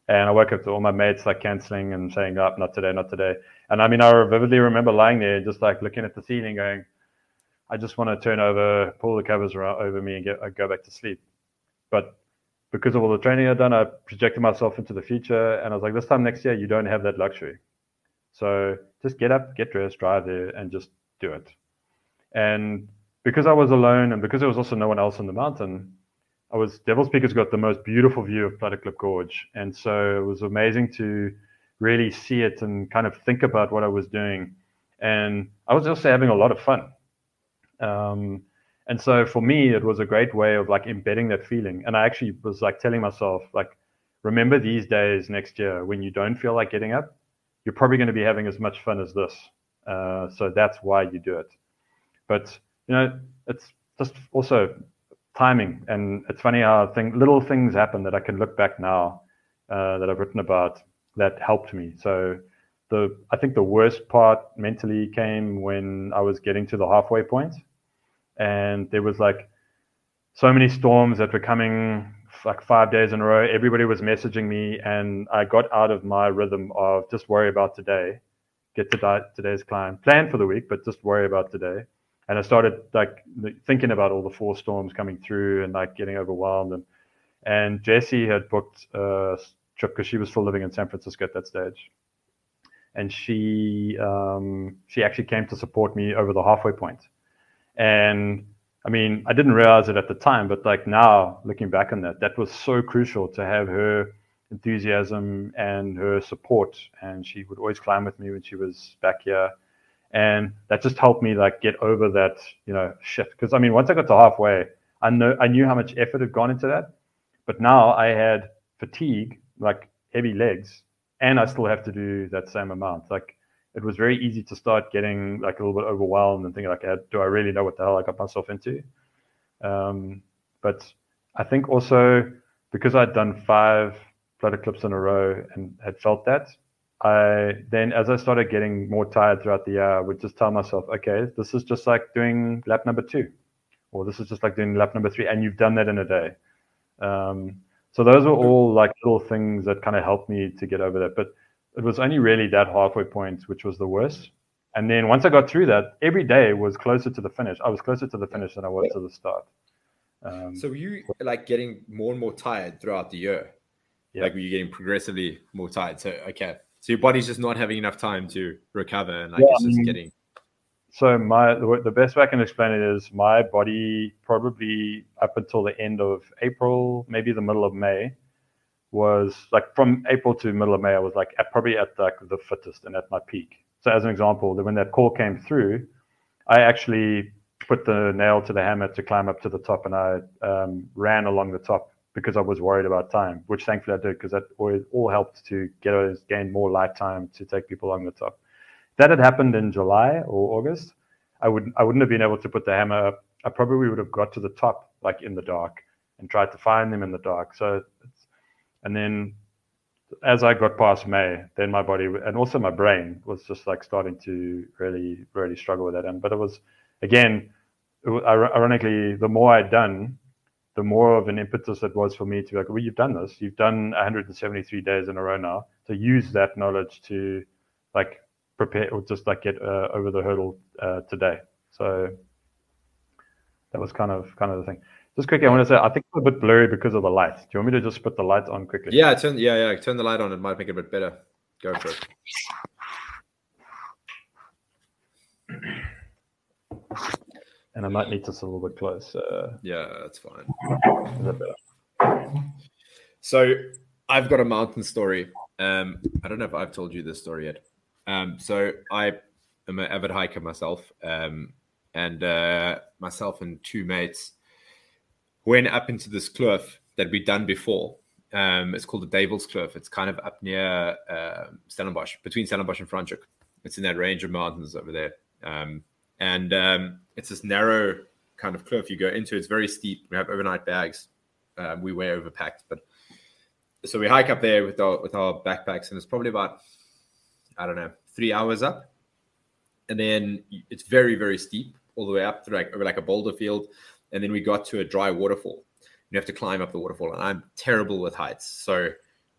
And I woke up to all my mates like canceling and saying, "Up, oh, not today, not today." And I mean, I vividly remember lying there, just like looking at the ceiling, going, "I just want to turn over, pull the covers around over me, and get uh, go back to sleep." But because of all the training I'd done, I projected myself into the future, and I was like, "This time next year, you don't have that luxury. So just get up, get dressed, drive there, and just do it." And because I was alone, and because there was also no one else on the mountain, I was Devil's Peak has got the most beautiful view of Klip Gorge, and so it was amazing to really see it and kind of think about what I was doing. And I was also having a lot of fun. Um, and so for me, it was a great way of like embedding that feeling. And I actually was like telling myself, like, remember these days next year when you don't feel like getting up, you're probably going to be having as much fun as this. Uh, so that's why you do it. But you know, it's just also timing, and it's funny how thing, little things happen that I can look back now uh, that I've written about that helped me. So the I think the worst part mentally came when I was getting to the halfway point, and there was like so many storms that were coming like five days in a row. Everybody was messaging me, and I got out of my rhythm of just worry about today, get to today's climb, plan for the week, but just worry about today. And I started like thinking about all the four storms coming through and like getting overwhelmed. And and Jessie had booked a trip because she was still living in San Francisco at that stage, and she um, she actually came to support me over the halfway point. And I mean, I didn't realize it at the time, but like now looking back on that, that was so crucial to have her enthusiasm and her support. And she would always climb with me when she was back here. And that just helped me like get over that, you know, shit. Because I mean, once I got to halfway, I know I knew how much effort had gone into that. But now I had fatigue, like heavy legs, and I still have to do that same amount. Like it was very easy to start getting like a little bit overwhelmed and thinking like, do I really know what the hell I got myself into? Um, but I think also because I'd done five Platteklips in a row and had felt that, I then as I started getting more tired throughout the year, I would just tell myself, okay, this is just like doing lap number two, or this is just like doing lap number three, and you've done that in a day. Um, so those were all like little things that kind of helped me to get over that. But it was only really that halfway point which was the worst. And then once I got through that, every day was closer to the finish. I was closer to the finish than I was to the start. Um, so were you like getting more and more tired throughout the year? Yeah. Like were you getting progressively more tired? So okay, so your body's just not having enough time to recover, and like yeah, it's just getting. So my the best way I can explain it is my body probably up until the end of April, maybe the middle of May, was like from April to middle of May, I was like at, probably at like the fittest and at my peak. So as an example, when that call came through, I actually put the nail to the hammer to climb up to the top, and I um, ran along the top because I was worried about time, which thankfully I did because that all helped to get us gain more light time to take people along the top. If that had happened in July or August, I would I wouldn't have been able to put the hammer up. I probably would have got to the top like in the dark and tried to find them in the dark. So and then as I got past May, then my body and also my brain was just like starting to really, really struggle with that. And but it was again, ironically, the more I'd done, the more of an impetus it was for me to be like, well, you've done this. You've done 173 days in a row now. To use that knowledge to like prepare or just like get uh, over the hurdle uh, today. So that was kind of kind of the thing. Just quickly, I want to say I think it's a bit blurry because of the light. Do you want me to just put the light on quickly? Yeah, turn yeah yeah turn the light on. It might make it a bit better. Go for it. And I might need this a little bit close. yeah, that's fine. That better? So I've got a mountain story. Um, I don't know if I've told you this story yet. Um, so I am an avid hiker myself, um, and uh, myself and two mates went up into this cliff that we'd done before. Um, it's called the Devil's Cliff. It's kind of up near uh, Stellenbosch, between Stellenbosch and Franschhoek. It's in that range of mountains over there. Um, and um, it's this narrow kind of cliff you go into. It's very steep. We have overnight bags. Um, we were overpacked, but so we hike up there with our with our backpacks, and it's probably about I don't know three hours up, and then it's very very steep all the way up through like over like a boulder field and then we got to a dry waterfall. You have to climb up the waterfall, and I'm terrible with heights, so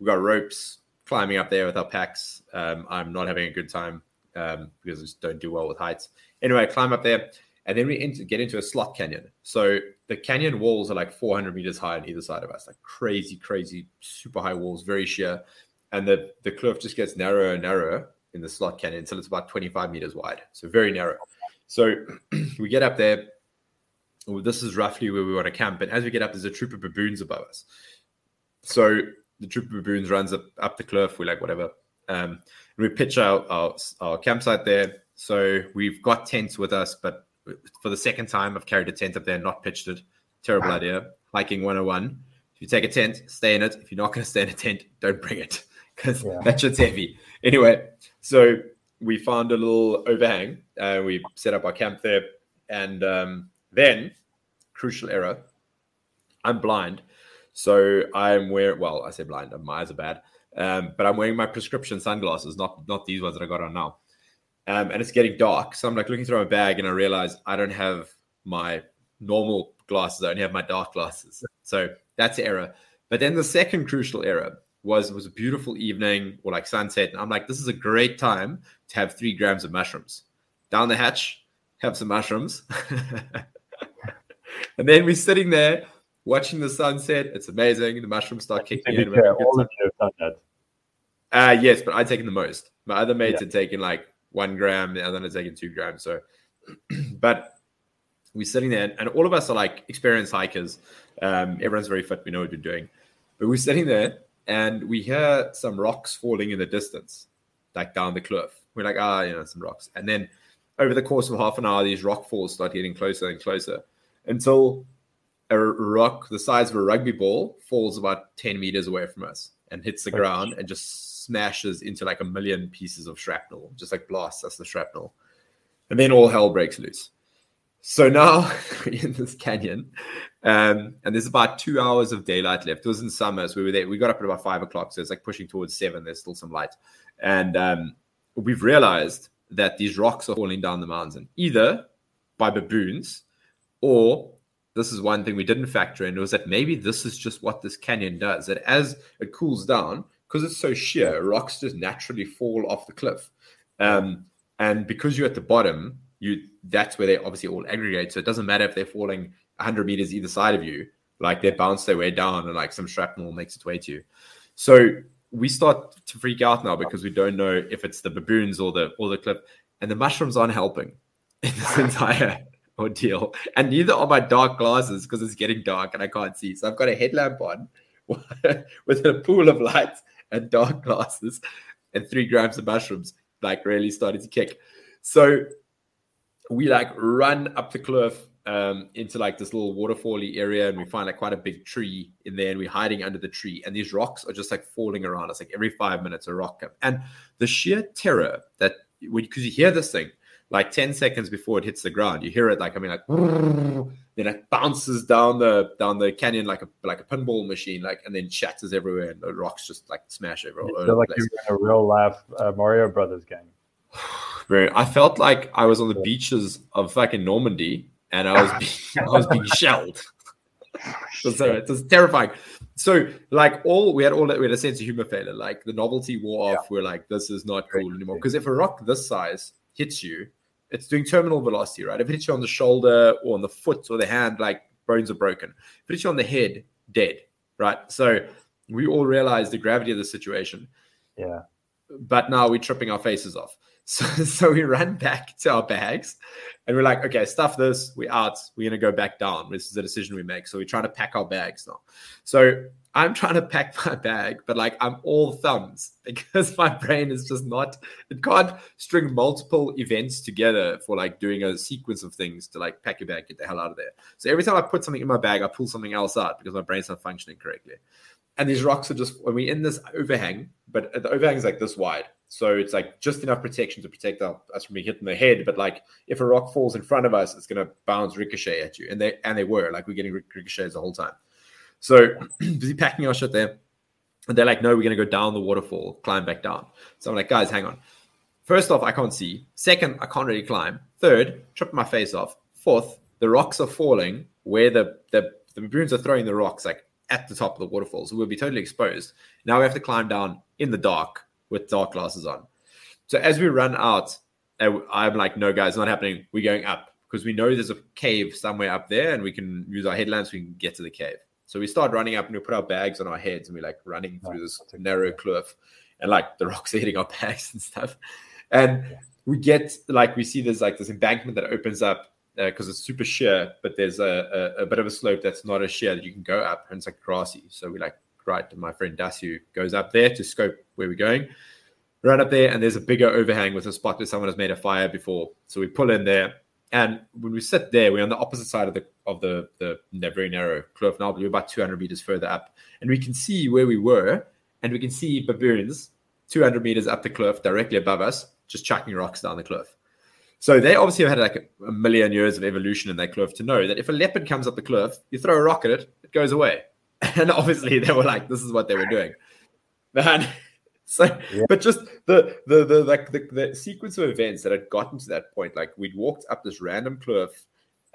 we got ropes climbing up there with our packs. Um, I'm not having a good time um, because I just don't do well with heights. Anyway, I climb up there, and then we into, get into a slot canyon. So the canyon walls are like 400 meters high on either side of us, like crazy, crazy, super high walls, very sheer, and the the cliff just gets narrower and narrower in the slot canyon until it's about 25 meters wide, so very narrow. So we get up there this is roughly where we want to camp. And as we get up, there's a troop of baboons above us. So the troop of baboons runs up, up the cliff. We're like, whatever. Um, we pitch our, our, our campsite there. So we've got tents with us, but for the second time, I've carried a tent up there and not pitched it. Terrible idea. Hiking 101. If you take a tent, stay in it. If you're not going to stay in a tent, don't bring it because Yeah. that shit's heavy. Anyway, so we found a little overhang. Uh, we set up our camp there, and um, then crucial error. I'm blind, so I'm wearing. Well, I say blind. My eyes are bad, um, but I'm wearing my prescription sunglasses, not not these ones that I got on now. Um, and it's getting dark, so I'm like looking through my bag, and I realize I don't have my normal glasses. I only have my dark glasses. So that's the error. But then the second crucial error was it was a beautiful evening or like sunset, and I'm like, this is a great time to have three grams of mushrooms. Down the hatch, have some mushrooms. and then we're sitting there watching the sunset. It's amazing. The mushrooms start kicking in. fair, all of you have done that. uh, yes, but I've taken the most. My other mates Yeah. had taken like one gram, the other had taken two grams. So, but we're sitting there, and all of us are like experienced hikers. Um, everyone's very fit. We know what we're doing. But we're sitting there, and we hear some rocks falling in the distance, like down the cliff. We're like, ah, you know, some rocks. And then over the course of half an hour, these rock falls start getting closer and closer until a rock the size of a rugby ball falls about 10 meters away from us and hits the ground and just smashes into like a million pieces of shrapnel, just like blasts us the shrapnel. And then all hell breaks loose. So now in this canyon, um, and there's about two hours of daylight left. It was in summer, so we were there. We got up at about five o'clock, so it's like pushing towards seven. There's still some light, and um, we've realized that these rocks are falling down the mountain, either by baboons, or this is one thing we didn't factor in was that maybe this is just what this canyon does. That as it cools down, because it's so sheer, rocks just naturally fall off the cliff. Um, and because you're at the bottom, you that's where they obviously all aggregate. So it doesn't matter if they're falling 100 meters either side of you, like they bounce their way down and like some shrapnel makes its way to you. So we start to freak out now because we don't know if it's the baboons or the or the cliff, and the mushrooms aren't helping in this entire ordeal. And neither are my dark glasses because it's getting dark and I can't see. So I've got a headlamp on with a pool of light and dark glasses and three grams of mushrooms, like really started to kick. So we like run up the cliff um, into like this little waterfally area and we find like quite a big tree in there and we're hiding under the tree and these rocks are just like falling around us like every five minutes a rock come. and the sheer terror that because you hear this thing like 10 seconds before it hits the ground you hear it like i mean like then it bounces down the down the canyon like a like a pinball machine like and then shatters everywhere and the rocks just like smash everywhere You over feel like you're in a real life uh, Mario Brothers game. Very. I felt like I was on the beaches of fucking Normandy and I was being, I was being shelled. So, it was terrifying. So like all we had all we had a sense of humor failure. Like the novelty wore off. We're like, this is not cool anymore. Because if a rock this size hits you, it's doing terminal velocity, right? If it hits you on the shoulder or on the foot or the hand, like bones are broken. If it hits you on the head, dead, right? So we all realize the gravity of the situation Yeah. but now we're tripping our faces off. So, so we run back to our bags and we're like, okay, stuff this, we're out, we're gonna go back down. This is a decision we make. So we're trying to pack our bags now. So I'm trying to pack my bag, but like I'm all thumbs because my brain is just not, it can't string multiple events together for like doing a sequence of things to like pack your bag, get the hell out of there. So every time I put something in my bag, I pull something else out because my brain's not functioning correctly and these rocks are just when we're in this overhang, but the overhang is like this wide, so it's like just enough protection to protect us from being hit in the head. But like if a rock falls in front of us, it's gonna bounce ricochet at you, and they and they were like we're getting ricochets the whole time. So busy packing our shit there, and they're like, no, we're gonna go down the waterfall, climb back down. So I'm like, guys, hang on. First off, I can't see. Second, I can't really climb. Third, trip my face off. Fourth, the rocks are falling where the the, the baboons are throwing the rocks like at the top of the waterfall. So we'll be totally exposed. Now we have to climb down in the dark with dark glasses on. So as we run out, uh, I'm like, no, guys, not happening. We're going up because we know there's a cave somewhere up there and we can use our headlamps. We can get to the cave. So we start running up and we put our bags on our heads and we're like running through this narrow cliff and like the rocks are hitting our bags and stuff. And we get like, we see there's like this embankment that opens up because uh, it's super sheer, but there's a, a, a, bit of a slope that's not a sheer that you can go up, and it's like grassy. So we like, right, my friend Dasu goes up there to scope where we're going. Right up there, and there's a bigger overhang with a spot where someone has made a fire before. So we pull in there, And when we sit there, we're on the opposite side of the of the the, the very narrow cliff. Now we're about 200 meters further up, and we can see where we were, and we can see baboons 200 meters up the cliff, directly above us, just chucking rocks down the cliff. So they obviously have had like a, a million years of evolution in that cliff to know that if a leopard comes up the cliff, you throw a rock at it, it goes away. And obviously they were like, this is what they were doing. And so, yeah. but just the the the like the, the, sequence of events that had gotten to that point, like we'd walked up this random cliff,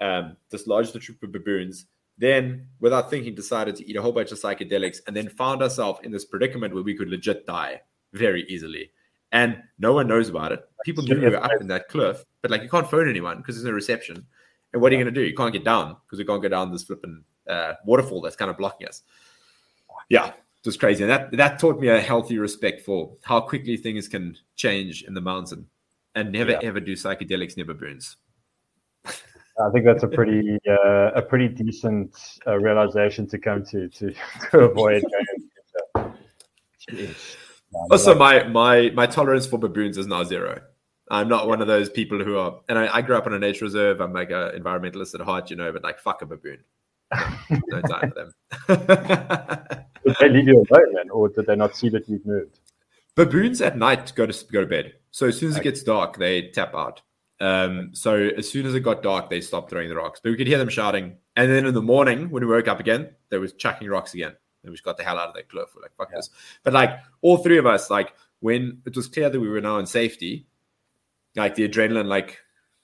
um, dislodged a troop of baboons, then without thinking decided to eat a whole bunch of psychedelics, and then found ourselves in this predicament where we could legit die very easily. And no one knows about it. People knew we were up in that cliff, but like you can't phone anyone because there's no reception. And what are you going to do? You can't get down because we can't go down this flipping uh, waterfall that's kind of blocking us. Yeah, it was crazy. And that, that taught me a healthy respect for how quickly things can change in the mountain and never yeah. ever do psychedelics never burns. I think that's a pretty uh, a pretty decent uh, realization to come to to, to avoid going. Also, my my my tolerance for baboons is now zero. I'm not one of those people who are, and I, I grew up in a nature reserve. I'm like an environmentalist at heart, you know, but like fuck a baboon. No, time for them. did they leave you alone then, or did they not see that you've moved? Baboons at night go to go to bed. So as soon as okay. it gets dark, they tap out. Um, so as soon as it got dark, they stopped throwing the rocks. But we could hear them shouting. And then in the morning, when we woke up again, they was chucking rocks again and we just got the hell out of that cliff. We're like, fuck yeah. this. But like all three of us, like when it was clear that we were now in safety, like the adrenaline like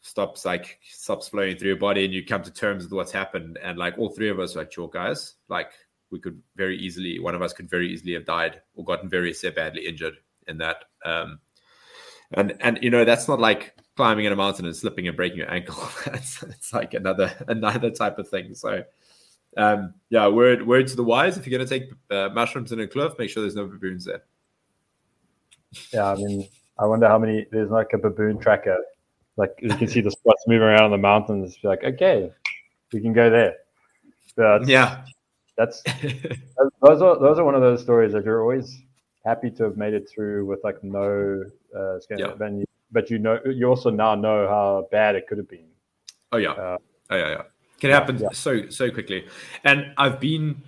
stops like stops flowing through your body and you come to terms with what's happened. And like all three of us like, sure guys, like we could very easily one of us could very easily have died or gotten very badly injured in that. Um and and you know, that's not like climbing in a mountain and slipping and breaking your ankle. it's, it's like another another type of thing. So um, yeah, word word to the wise. If you're going to take uh, mushrooms in a cliff, make sure there's no baboons there. Yeah, I mean, I wonder how many. There's like a baboon tracker. Like you can see the spots moving around on the mountains. Like, okay, we can go there. But yeah, that's those are those are one of those stories that you're always happy to have made it through with like no uh, yeah. but you know you also now know how bad it could have been. Oh yeah, uh, oh yeah, yeah. Can happen yeah. so so quickly. And I've been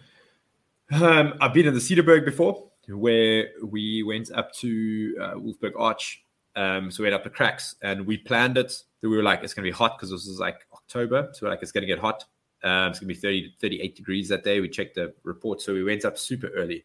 um, I've been in the Cederberg before, where we went up to uh, Wolfberg Arch. Um, so we went up the cracks, and we planned it. We were like, it's going to be hot because this was like October, so we're like, it's going to get hot. Um, it's going to be 30, 38 degrees that day. We checked the report, so we went up super early.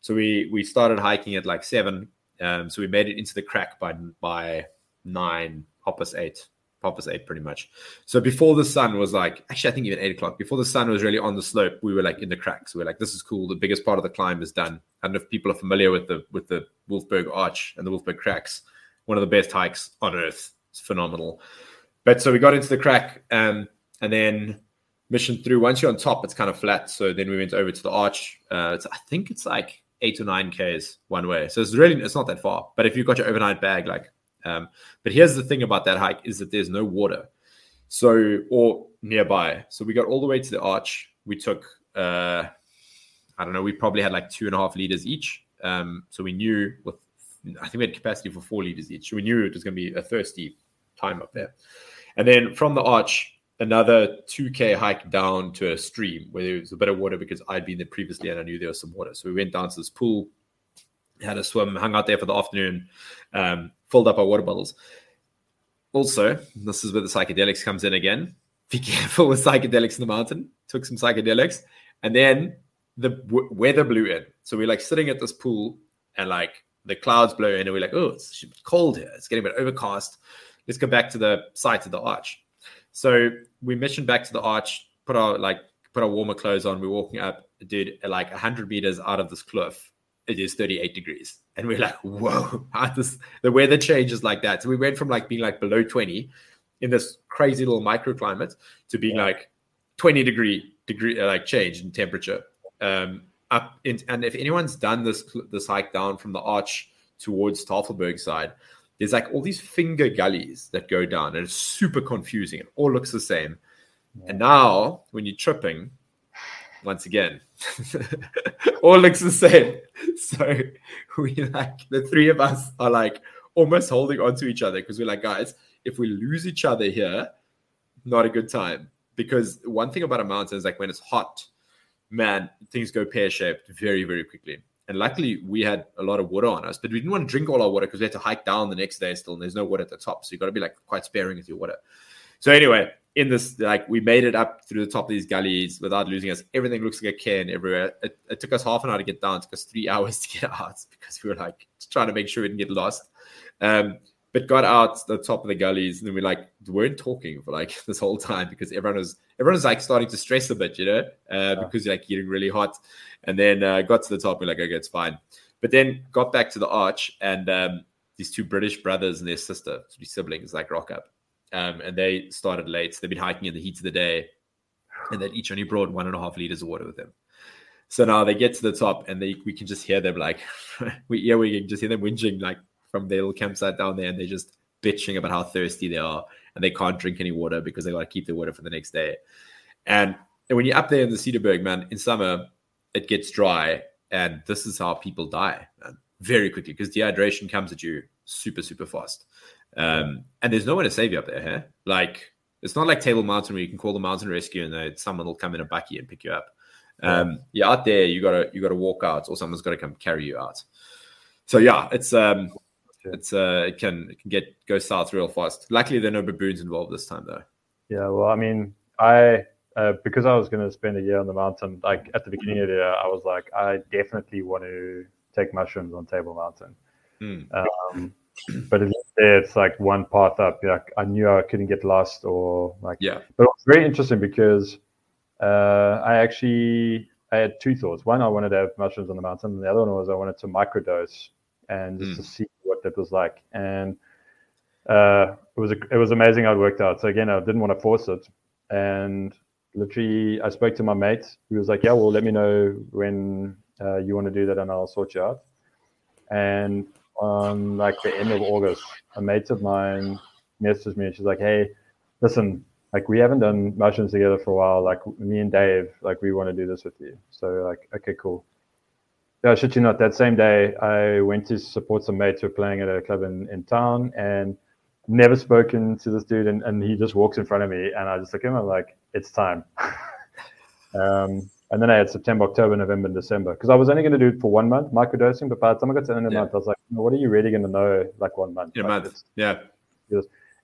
So we we started hiking at like seven. Um, so we made it into the crack by by nine, hoppers eight past eight pretty much. So before the sun was like, actually, I think even eight o'clock, before the sun was really on the slope, we were like in the cracks. We're like, this is cool. The biggest part of the climb is done. I don't know if people are familiar with the with the Wolfberg Arch and the Wolfberg cracks. One of the best hikes on earth. It's phenomenal. But so we got into the crack um, and then mission through. Once you're on top, it's kind of flat. So then we went over to the arch. Uh, I think it's like eight or nine Ks one way. So it's really it's not that far. But if you've got your overnight bag, like um, but here's the thing about that hike is that there's no water, so or nearby. So we got all the way to the arch. We took, uh, I don't know, we probably had like two and a half liters each. Um, so we knew with, I think we had capacity for four liters each. We knew it was going to be a thirsty time up there. And then from the arch, another 2k hike down to a stream where there was a bit of water because I'd been there previously and I knew there was some water. So we went down to this pool, had a swim, hung out there for the afternoon, um, filled up our water bottles. Also, this is where the psychedelics comes in again. Be careful with psychedelics in the mountain. Took some psychedelics, and then the w- weather blew in. So we're like sitting at this pool, and like the clouds blow in, and we're like, oh, it's cold here. It's getting a bit overcast. Let's go back to the site of the arch. So we missioned back to the arch, put our like put our warmer clothes on. We're walking up, dude, like hundred meters out of this cliff it is 38 degrees. And we're like, whoa, how does the weather changes like that? So we went from like being like below 20 in this crazy little microclimate to being yeah. like 20 degree degree uh, like change in temperature. Um, up in, and if anyone's done this this hike down from the arch towards Tafelberg side, there's like all these finger gullies that go down, and it's super confusing. It all looks the same. Yeah. And now when you're tripping, once again, all looks the same. So we like the three of us are like almost holding on to each other because we're like, guys, if we lose each other here, not a good time because one thing about a mountain is like when it's hot, man, things go pear shaped very, very quickly. And luckily, we had a lot of water on us, but we didn't want to drink all our water because we had to hike down the next day still, and there's no water at the top. So you got to be like quite sparing with your water. So anyway, in this, like we made it up through the top of these gullies without losing us. Everything looks like a can everywhere. It, it took us half an hour to get down. It took us three hours to get out because we were like trying to make sure we didn't get lost. Um, but got out the top of the gullies and then we like weren't talking for like this whole time because everyone was everyone was like starting to stress a bit, you know, uh, yeah. because like getting really hot. And then uh, got to the top, we're like, okay, it's fine. But then got back to the arch and um, these two British brothers and their sister, three siblings, like rock up. Um, and they started late. So they've been hiking in the heat of the day, and they each only brought one and a half liters of water with them. So now they get to the top, and they we can just hear them like, we yeah we can just hear them whinging like from their little campsite down there, and they're just bitching about how thirsty they are, and they can't drink any water because they got to keep their water for the next day. And, and when you're up there in the Cederberg, man, in summer it gets dry, and this is how people die man, very quickly because dehydration comes at you super super fast. Um, and there's no one to save you up there, huh? Like it's not like Table Mountain where you can call the mountain rescue and someone will come in a bucky and pick you up. Um, yeah, out there you gotta you gotta walk out, or someone's got to come carry you out. So yeah, it's um, it's uh, it can it can get go south real fast. Luckily, there are no baboons involved this time though. Yeah, well, I mean, I uh, because I was going to spend a year on the mountain. Like at the beginning of the year, I was like, I definitely want to take mushrooms on Table Mountain. Mm. Um, but it's, it's like one path up. Like I knew I couldn't get lost, or like yeah. But it was very interesting because uh, I actually I had two thoughts. One, I wanted to have mushrooms on the mountain, and the other one was I wanted to microdose and just mm. to see what that was like. And uh, it was it was amazing how it worked out. So again, I didn't want to force it, and literally I spoke to my mate who was like, "Yeah, well, let me know when uh, you want to do that, and I'll sort you out." And on like the end of August, a mate of mine messaged me and she's like, "Hey, listen, like we haven't done mushrooms together for a while. Like me and Dave, like we want to do this with you." So like, okay, cool. Yeah, shit you not, that same day I went to support some mates who were playing at a club in, in town and never spoken to this dude and, and he just walks in front of me and I just look at him, I'm like, it's time. um, and then I had September, October, November, and December because I was only going to do it for one month, microdosing. But by the time I got to the end of the yeah. month, I was like, what are you really going to know like one month? A like, month, yeah.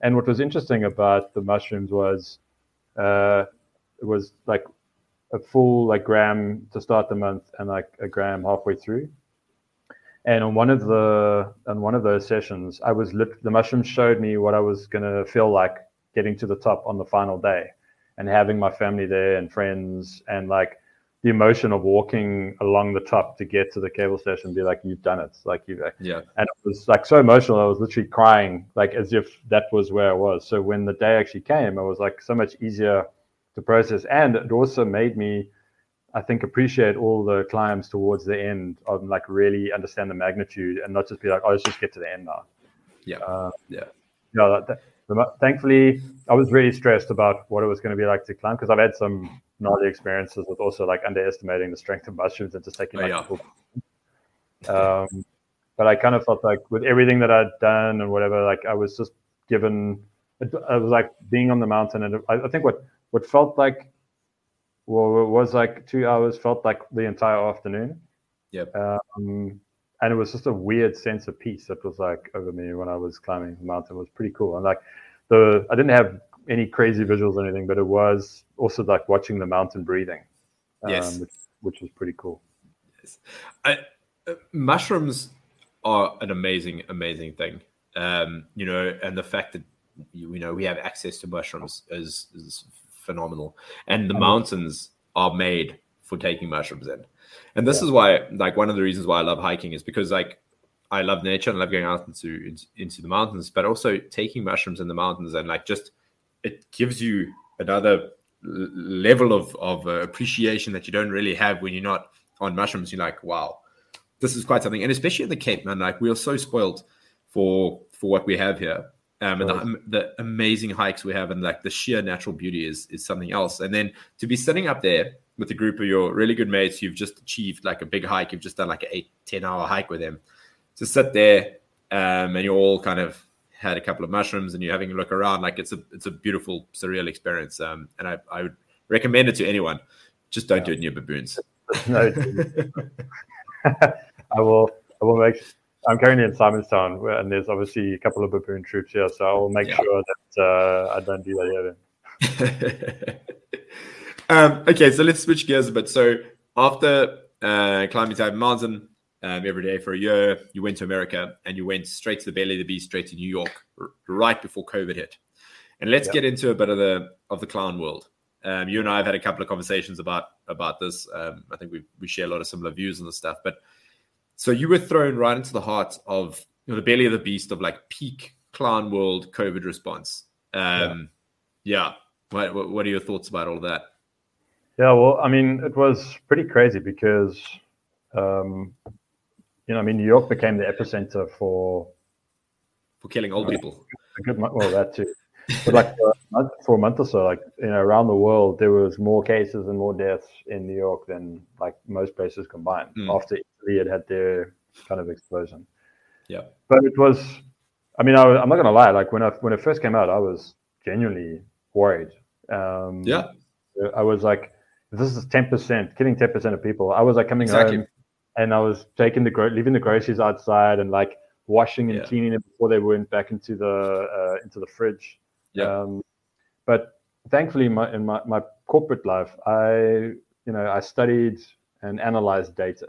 And what was interesting about the mushrooms was uh, it was like a full like gram to start the month and like a gram halfway through. And on one of the on one of those sessions, I was lit, the mushrooms showed me what I was gonna feel like getting to the top on the final day, and having my family there and friends and like the emotion of walking along the top to get to the cable station be like you've done it. Like you've yeah. and it was like so emotional i was literally crying like as if that was where i was. So when the day actually came it was like so much easier to process. And it also made me, I think, appreciate all the climbs towards the end of like really understand the magnitude and not just be like, oh, let's just get to the end now. Yeah. Uh, yeah. Yeah. That, that, thankfully, I was really stressed about what it was going to be like to climb because I've had some gnarly experiences with also like underestimating the strength of mushrooms and just taking like oh, yeah. um, but I kind of felt like with everything that I'd done and whatever, like I was just given. It, I was like being on the mountain, and I, I think what what felt like well it was like two hours felt like the entire afternoon. Yep. Um, and it was just a weird sense of peace that was like over me when i was climbing the mountain. It was pretty cool. And like the i didn't have any crazy visuals or anything but it was also like watching the mountain breathing um, yes. which, which was pretty cool. Yes. I, uh, mushrooms are an amazing amazing thing. Um, you know and the fact that you, you know we have access to mushrooms is, is phenomenal. And the mountains are made for taking mushrooms in. And this yeah. is why, like, one of the reasons why I love hiking is because, like, I love nature and love going out into, into, into the mountains, but also taking mushrooms in the mountains and like just it gives you another level of of uh, appreciation that you don't really have when you're not on mushrooms. You're like, wow, this is quite something. And especially in the Cape, man, like we are so spoiled for for what we have here um, and the, the, amazing hikes we have and like the sheer natural beauty is is something else and then to be sitting up there with a group of your really good mates you've just achieved like a big hike you've just done like an eight ten hour hike with them to sit there um, and you're all kind of had a couple of mushrooms and you're having a look around, like it's a it's a beautiful surreal experience. Um, and I, I would recommend it to anyone. Just don't yeah. do it near baboons. no, I will. I will make. I'm currently in Simonstown, and there's obviously a couple of baboon troops here, so I will make yeah. sure that uh, I don't do that here. um, okay, so let's switch gears a bit. So after uh, climbing Table Mountain um, every day for a year, you went to America and you went straight to the belly of the beast, straight to New York, r- right before COVID hit. And let's get into a bit of the of the clown world. Um, you and I have had a couple of conversations about about this. Um, I think we we share a lot of similar views on this stuff. But so you were thrown right into the heart of you know, the belly of the beast of like peak clown world COVID response. Um, yeah. yeah. What, what are your thoughts about all of that? Yeah, well, I mean, it was pretty crazy because, um, you know, I mean, New York became the epicenter for for killing old people. Good, well, that too. but like for a, month, for a month or so, like you know, around the world, there was more cases and more deaths in New York than like most places combined. Mm. After Had had their kind of explosion. Yeah, but it was. I mean, I, am not gonna lie. Like when I when it first came out, I was genuinely worried. Um, yeah, I was like, this is ten percent, killing ten percent of people. I was like coming exactly. home, and I was taking the gro- leaving the groceries outside and like washing and yeah. cleaning it before they went back into the uh, into the fridge. Yeah. Um, but thankfully, my, in my, my corporate life, I you know I studied and analyzed data,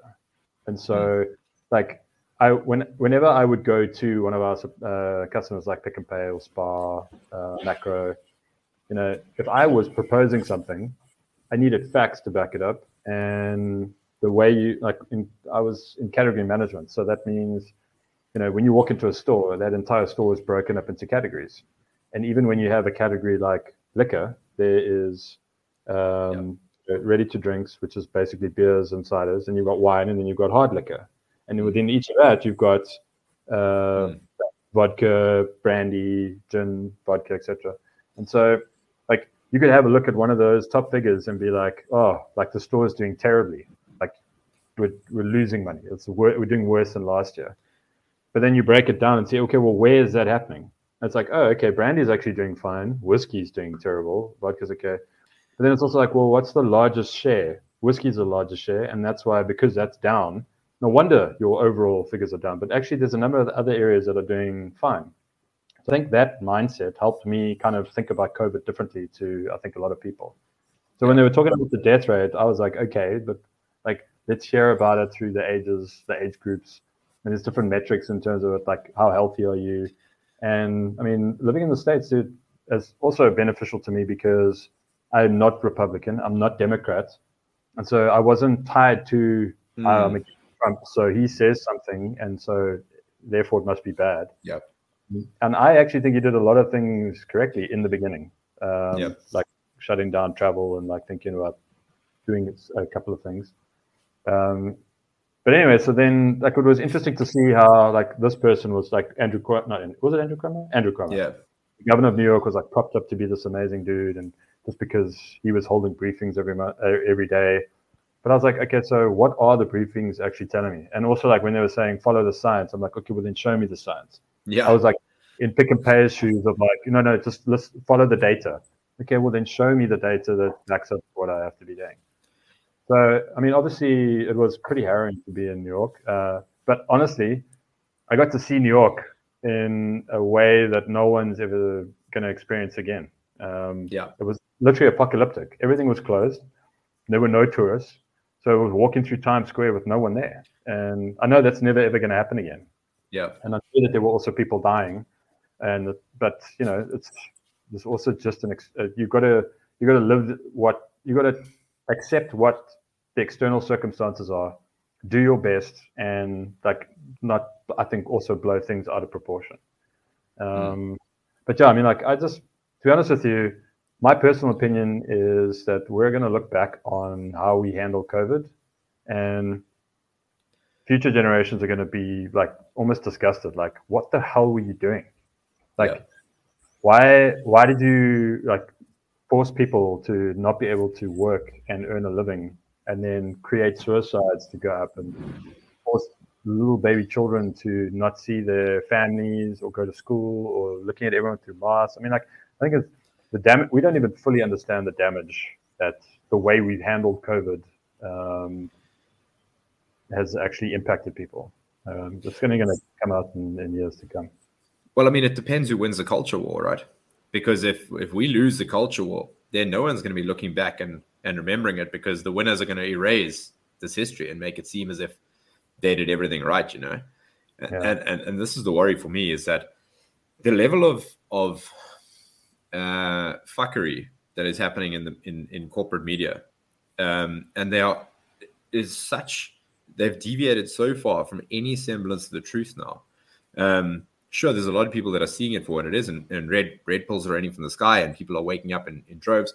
and so like I when whenever I would go to one of our uh, customers like Pick n Pay or Spar, uh, Makro, you know, if I was proposing something, I needed facts to back it up, and the way you like in, I was in category management, so that means you know when you walk into a store, that entire store is broken up into categories. And even when you have a category like liquor, there is um. Ready to drinks, which is basically beers and ciders, and you've got wine, and then you've got hard liquor. And within each of that, you've got uh, mm. vodka, brandy, gin, vodka, etc. And so, like, you could have a look at one of those top figures and be like, "Oh, like the store is doing terribly. Like, we're, we're losing money. It's we're doing worse than last year." But then you break it down and say, "Okay, well, where is that happening?" it's like, oh, okay, brandy's actually doing fine. Whiskey's doing terrible. Vodka's okay. But then it's also like, well, what's the largest share? Whiskey's the largest share, and that's why because that's down. No wonder your overall figures are down. But actually, there's a number of other areas that are doing fine. So I think that mindset helped me kind of think about COVID differently to I think a lot of people. So when they were talking about the death rate, I was like, okay, but like let's hear about it through the ages, the age groups, and there's different metrics in terms of it, like how healthy are you and I mean, living in the States it, is also beneficial to me because I'm not Republican, I'm not Democrat. And so I wasn't tied to mm. um, Trump. So he says something, and so therefore it must be bad. Yep. And I actually think he did a lot of things correctly in the beginning, um, yep. like shutting down travel and like thinking about doing a couple of things. Um, but anyway, so then like it was interesting to see how like this person was like Andrew not was it Andrew Cuomo? Andrew Cuomo. Yeah. The governor of New York was like propped up to be this amazing dude, and just because he was holding briefings every month, every day. But I was like, okay, so what are the briefings actually telling me? And also like when they were saying follow the science, I'm like, okay, well then show me the science. Yeah. I was like in Pick n Pay's shoes of like, no, no, just let's follow the data. Okay, well then show me the data that backs up what I have to be doing. So, I mean, obviously, it was pretty harrowing to be in New York. Uh, but honestly, I got to see New York in a way that no one's ever going to experience again. Um, yeah. It was literally apocalyptic. Everything was closed. There were no tourists. So I was walking through Times Square with no one there. And I know that's never ever going to happen again. Yeah. And I know that there were also people dying. And, but, you know, it's, there's also just an, uh, you've got to, you got to live what, you got to accept what the external circumstances are, do your best, and like not, I think, also blow things out of proportion. Um, mm. But yeah, I mean, like, I just, to be honest with you, my personal opinion is that we're going to look back on how we handle COVID, and future generations are going to be like almost disgusted. Like, what the hell were you doing? Like, yeah. why? Why did you like force people to not be able to work and earn a living and then create suicides to go up and force little baby children to not see their families or go to school or looking at everyone through masks. I mean, like I think it's the damage. We don't even fully understand the damage that the way we've handled COVID um, has actually impacted people. Um, it's going to come out in, in years to come. Well, I mean, it depends who wins the culture war, right? Because if if we lose the culture war, then no one's going to be looking back and and remembering it because the winners are going to erase this history and make it seem as if they did everything right, you know. Yeah. And, and and this is the worry for me is that the level of of uh, fuckery that is happening in the in in corporate media, um, and they are is such they've deviated so far from any semblance of the truth now. Um, sure, there's a lot of people that are seeing it for what it is, and, and red red pills are raining from the sky, and people are waking up in, in droves.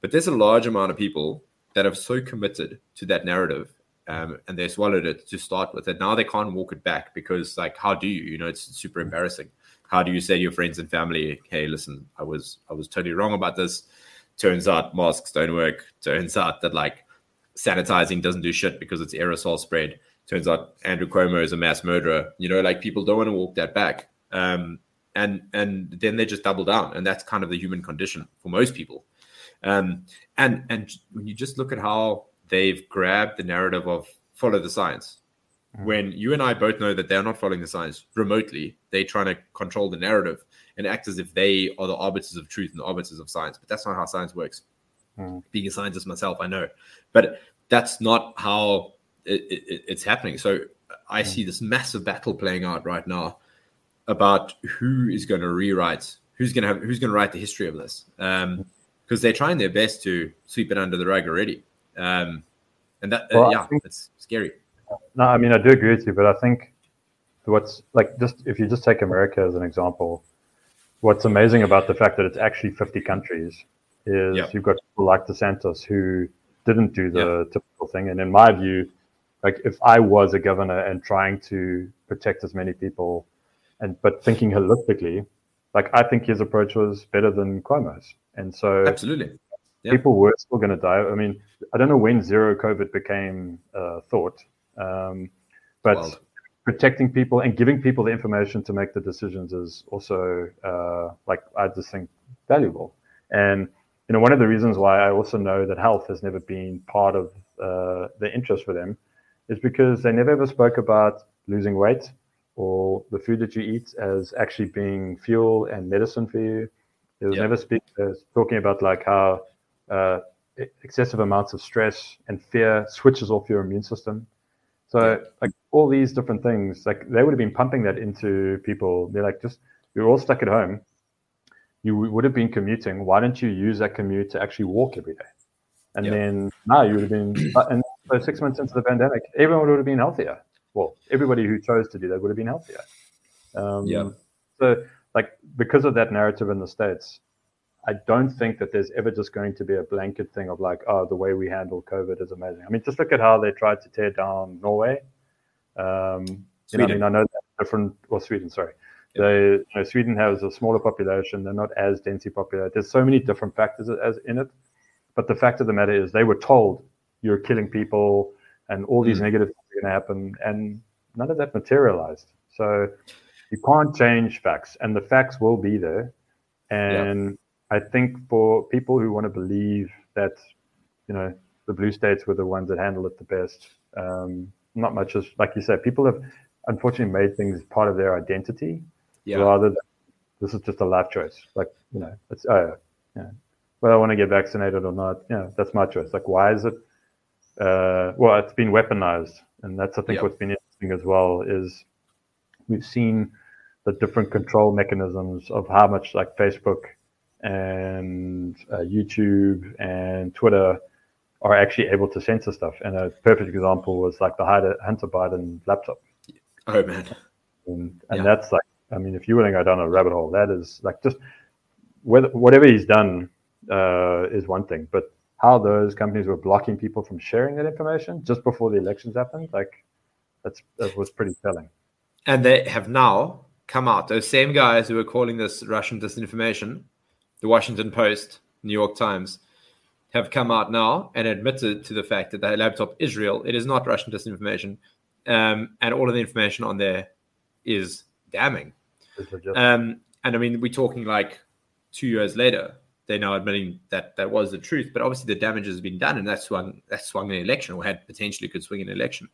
But there's a large amount of people that have so committed to that narrative um, and they swallowed it to start with and now they can't walk it back because like how do you you know it's super embarrassing how do you say to your friends and family hey listen i was i was totally wrong about this. Turns out masks don't work. Turns out that like sanitizing doesn't do shit because it's aerosol spread. Turns out andrew cuomo is a mass murderer. You know like people don't want to walk that back. Um, and and then they just double down and that's kind of the human condition for most people. Um, and and when you just look at how they've grabbed the narrative of follow the science. Mm-hmm. When you and I both know that they're not following the science remotely, they're trying to control the narrative and act as if they are the arbiters of truth and the arbiters of science. But that's not how science works. Mm-hmm. Being a scientist myself, I know. But that's not how it, it, it's happening. So I mm-hmm. see this massive battle playing out right now about who is going to rewrite, who's going to have, who's going to write the history of this. Um, because they're trying their best to sweep it under the rug already. Um, and that, uh, well, yeah, think, it's scary. No, I mean, I do agree with you, but I think what's like just if you just take America as an example, what's amazing about the fact that it's actually 50 countries is you've got people like DeSantis who didn't do the typical thing. And in my view, like if I was a governor and trying to protect as many people and but thinking holistically, like I think his approach was better than Cuomo's. And so absolutely, yep. people were still going to die. I mean, I don't know when zero COVID became a thought, um, but Wild. protecting people and giving people the information to make the decisions is also uh, like I just think valuable. And you know, one of the reasons why I also know that health has never been part of uh, the interest for them is because they never ever spoke about losing weight or the food that you eat as actually being fuel and medicine for you there was yep. never speak, uh, talking about like how uh, excessive amounts of stress and fear switches off your immune system. So like all these different things, like they would have been pumping that into people. They're like, just you're all stuck at home. You would have been commuting. Why don't you use that commute to actually walk every day? And then now you would have been. And so six months into the pandemic, everyone would have been healthier. Well, everybody who chose to do that would have been healthier. Um, yeah. So like because of that narrative in the states i don't think that there's ever just going to be a blanket thing of like oh the way we handle covid is amazing. I mean just look at how they tried to tear down norway. Um you know, i mean i know that's different. Or sweden sorry. Yeah. they you know, sweden has a smaller population. They're not as densely populated. There's so many different factors as in it. But the fact of the matter is they were told you're killing people and all these mm. negative things are going to happen and none of that materialized. So you can't change facts, and the facts will be there. And I think for people who want to believe that, you know, the blue states were the ones that handled it the best, um, not much as like you said, people have unfortunately made things part of their identity rather than this is just a life choice. Like, you know, it's oh yeah, whether I want to get vaccinated or not, yeah, that's my choice. Like, why is it? Uh, well, it's been weaponized, and that's I think yep. what's been interesting as well is we've seen the different control mechanisms of how much like Facebook and uh, YouTube and Twitter are actually able to censor stuff. And a perfect example was like the Hunter Biden laptop. Oh man. And, and yeah. that's like, I mean, if you want to go down a rabbit hole, that is like just whether, whatever he's done uh, is one thing, but how those companies were blocking people from sharing that information just before the elections happened, like that's that was pretty telling. And they have now come out. Those same guys who were calling this Russian disinformation, the Washington Post, New York Times, have come out now and admitted to the fact that the laptop is real. It is not Russian disinformation. um, and all of the information on there is damning. Um, and I mean, we're talking like two years later, they're now admitting that that was the truth. But obviously, the damage has been done, and that swung that swung an election, or had potentially could swing an election.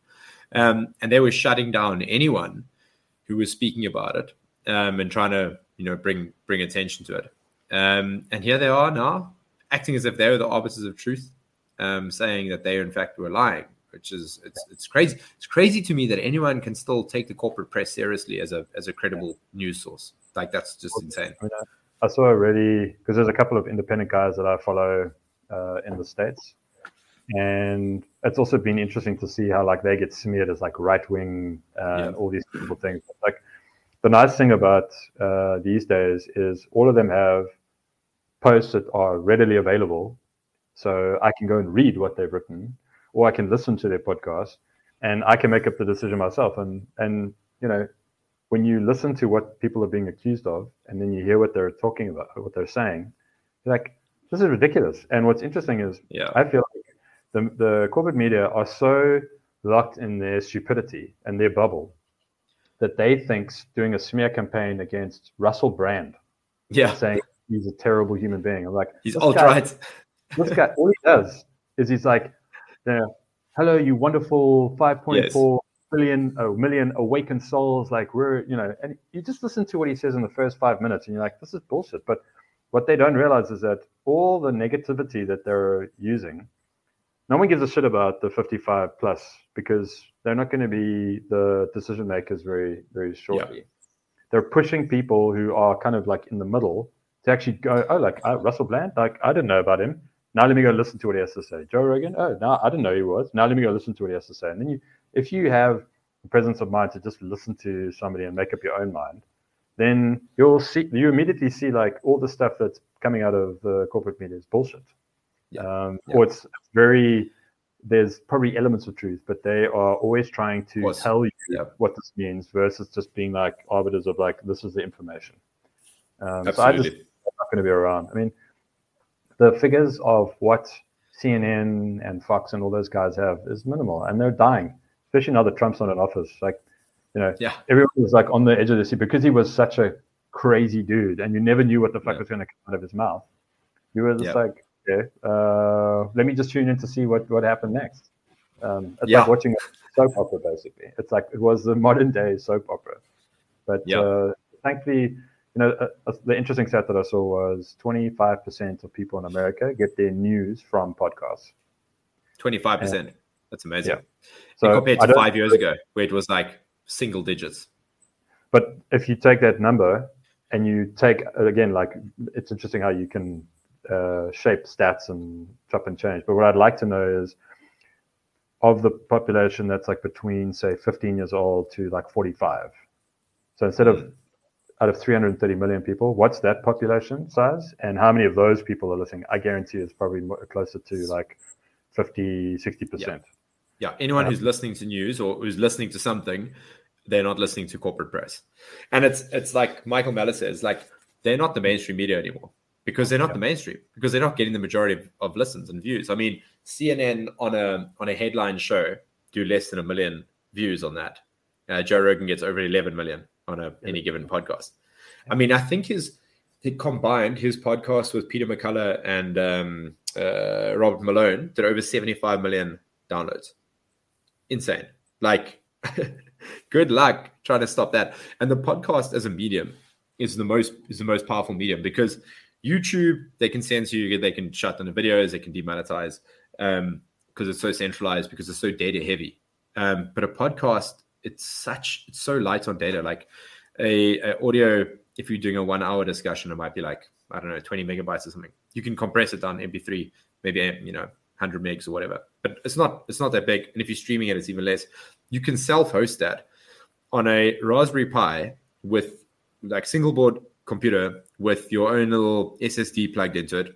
Um, and they were shutting down anyone who was speaking about it um, and trying to, you know, bring bring attention to it. Um, and here they are now, acting as if they were the arbiters of truth, um, saying that they in fact were lying which is it's it's crazy. It's crazy to me that anyone can still take the corporate press seriously as a as a credible news source. Like that's just insane. I, mean, I saw already because there's a couple of independent guys that I follow uh, in the states, and it's also been interesting to see how like they get smeared as like right wing uh, and all these people things. Like the nice thing about uh, these days is all of them have posts that are readily available, so I can go and read what they've written or I can listen to their podcast and I can make up the decision myself. And and you know, when you listen to what people are being accused of, and then you hear what they're talking about, what they're saying, you're like, this is ridiculous. And what's interesting is, yeah, I feel like the the corporate media are so locked in their stupidity and their bubble that they think doing a smear campaign against Russell Brand, yeah, saying he's a terrible human being. I'm like, he's alt right. This guy, all he does is he's like. Hello, you wonderful 5.4 yes. oh, million awakened souls. Like we're, you know, and you just listen to what he says in the first five minutes, and you're like, this is bullshit. But what they don't realize is that all the negativity that they're using, no one gives a shit about the 55 plus because they're not going to be the decision makers very, very shortly. Yeah. They're pushing people who are kind of like in the middle to actually go, oh, like uh, Russell Brand, like I didn't know about him. Now let me go listen to what he has to say. Joe Rogan. Oh, now I didn't know he was. Now let me go listen to what he has to say. And then you, if you have the presence of mind to just listen to somebody and make up your own mind, then you'll see you immediately see like all the stuff that's coming out of the corporate media is bullshit. Yeah. Um, yeah. Or it's very there's probably elements of truth, but they are always trying to What's, tell you yeah. what this means versus just being like arbiters of like this is the information. Um, so I just not going to be around. I mean, the figures of what CNN and Fox and all those guys have is minimal, and they're dying. Especially now that Trump's not in office, like you know, yeah. everyone was like on the edge of the seat because he was such a crazy dude, and you never knew what the fuck yeah. was going to come out of his mouth. You were just yeah. like, okay, uh, let me just tune in to see what what happened next. Um, it's yeah. like watching a soap opera, basically. It's like it was the modern day soap opera, but uh, thankfully you know, uh, uh, the interesting stat that I saw was 25% of people in America get their news from podcasts. 25%. That's amazing. Yeah. So compared to five years ago, where it was like single digits. But if you take that number and you take, again, like it's interesting how you can uh, shape stats and chop and change. But what I'd like to know is of the population that's like between, say, 15 years old to like 45. So instead of hmm out of 330 million people, what's that population size? And how many of those people are listening? I guarantee it's probably more, closer to like 50, 60%. Yeah. yeah. Anyone um, who's listening to news or who's listening to something, they're not listening to corporate press. And it's it's like Michael Malice says, like they're not the mainstream media anymore because they're not yeah. the mainstream because they're not getting the majority of, of listens and views. I mean, CNN on a on a headline show do less than a million views on that. Uh, Joe Rogan gets over 11 million on a, any given podcast. I mean, I think his he combined his podcast with Peter McCullough and um, uh, Robert Malone did over 75 million downloads. Insane. Like, good luck trying to stop that. And the podcast as a medium is the most is the most powerful medium because YouTube they can censor you, they can shut down the videos, they can demonetize um, because it's so centralized because it's so data heavy. Um, but a podcast it's such it's so light on data. Like a, a, audio, if you're doing a one hour discussion, it might be like I don't know, 20 megabytes or something. You can compress it down MP3, maybe you know 100 megs or whatever. But it's not it's not that big. And if you're streaming it, it's even less. You can self-host that on a Raspberry Pi with like single board computer with your own little SSD plugged into it.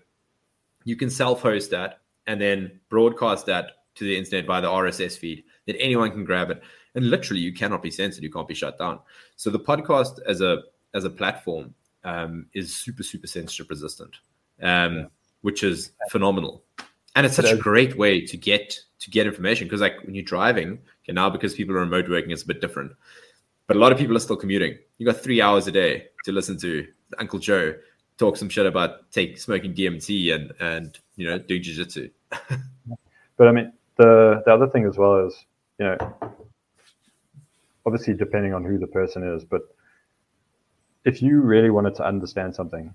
You can self-host that and then broadcast that to the internet via the RSS feed that anyone can grab it and literally you cannot be censored. You can't be shut down. So the podcast as a as a platform um, is super super censorship resistant um, yeah. which is phenomenal. And it's such But a great way to get to get information because like when you're driving okay now because people are remote working it's a bit different. But a lot of people are still commuting. You got three hours a day to listen to uncle joe talk some shit about take smoking dmt and and you know do jiu-jitsu. But I mean, the the other thing as well is, you know, obviously depending on who the person is, but if you really wanted to understand something,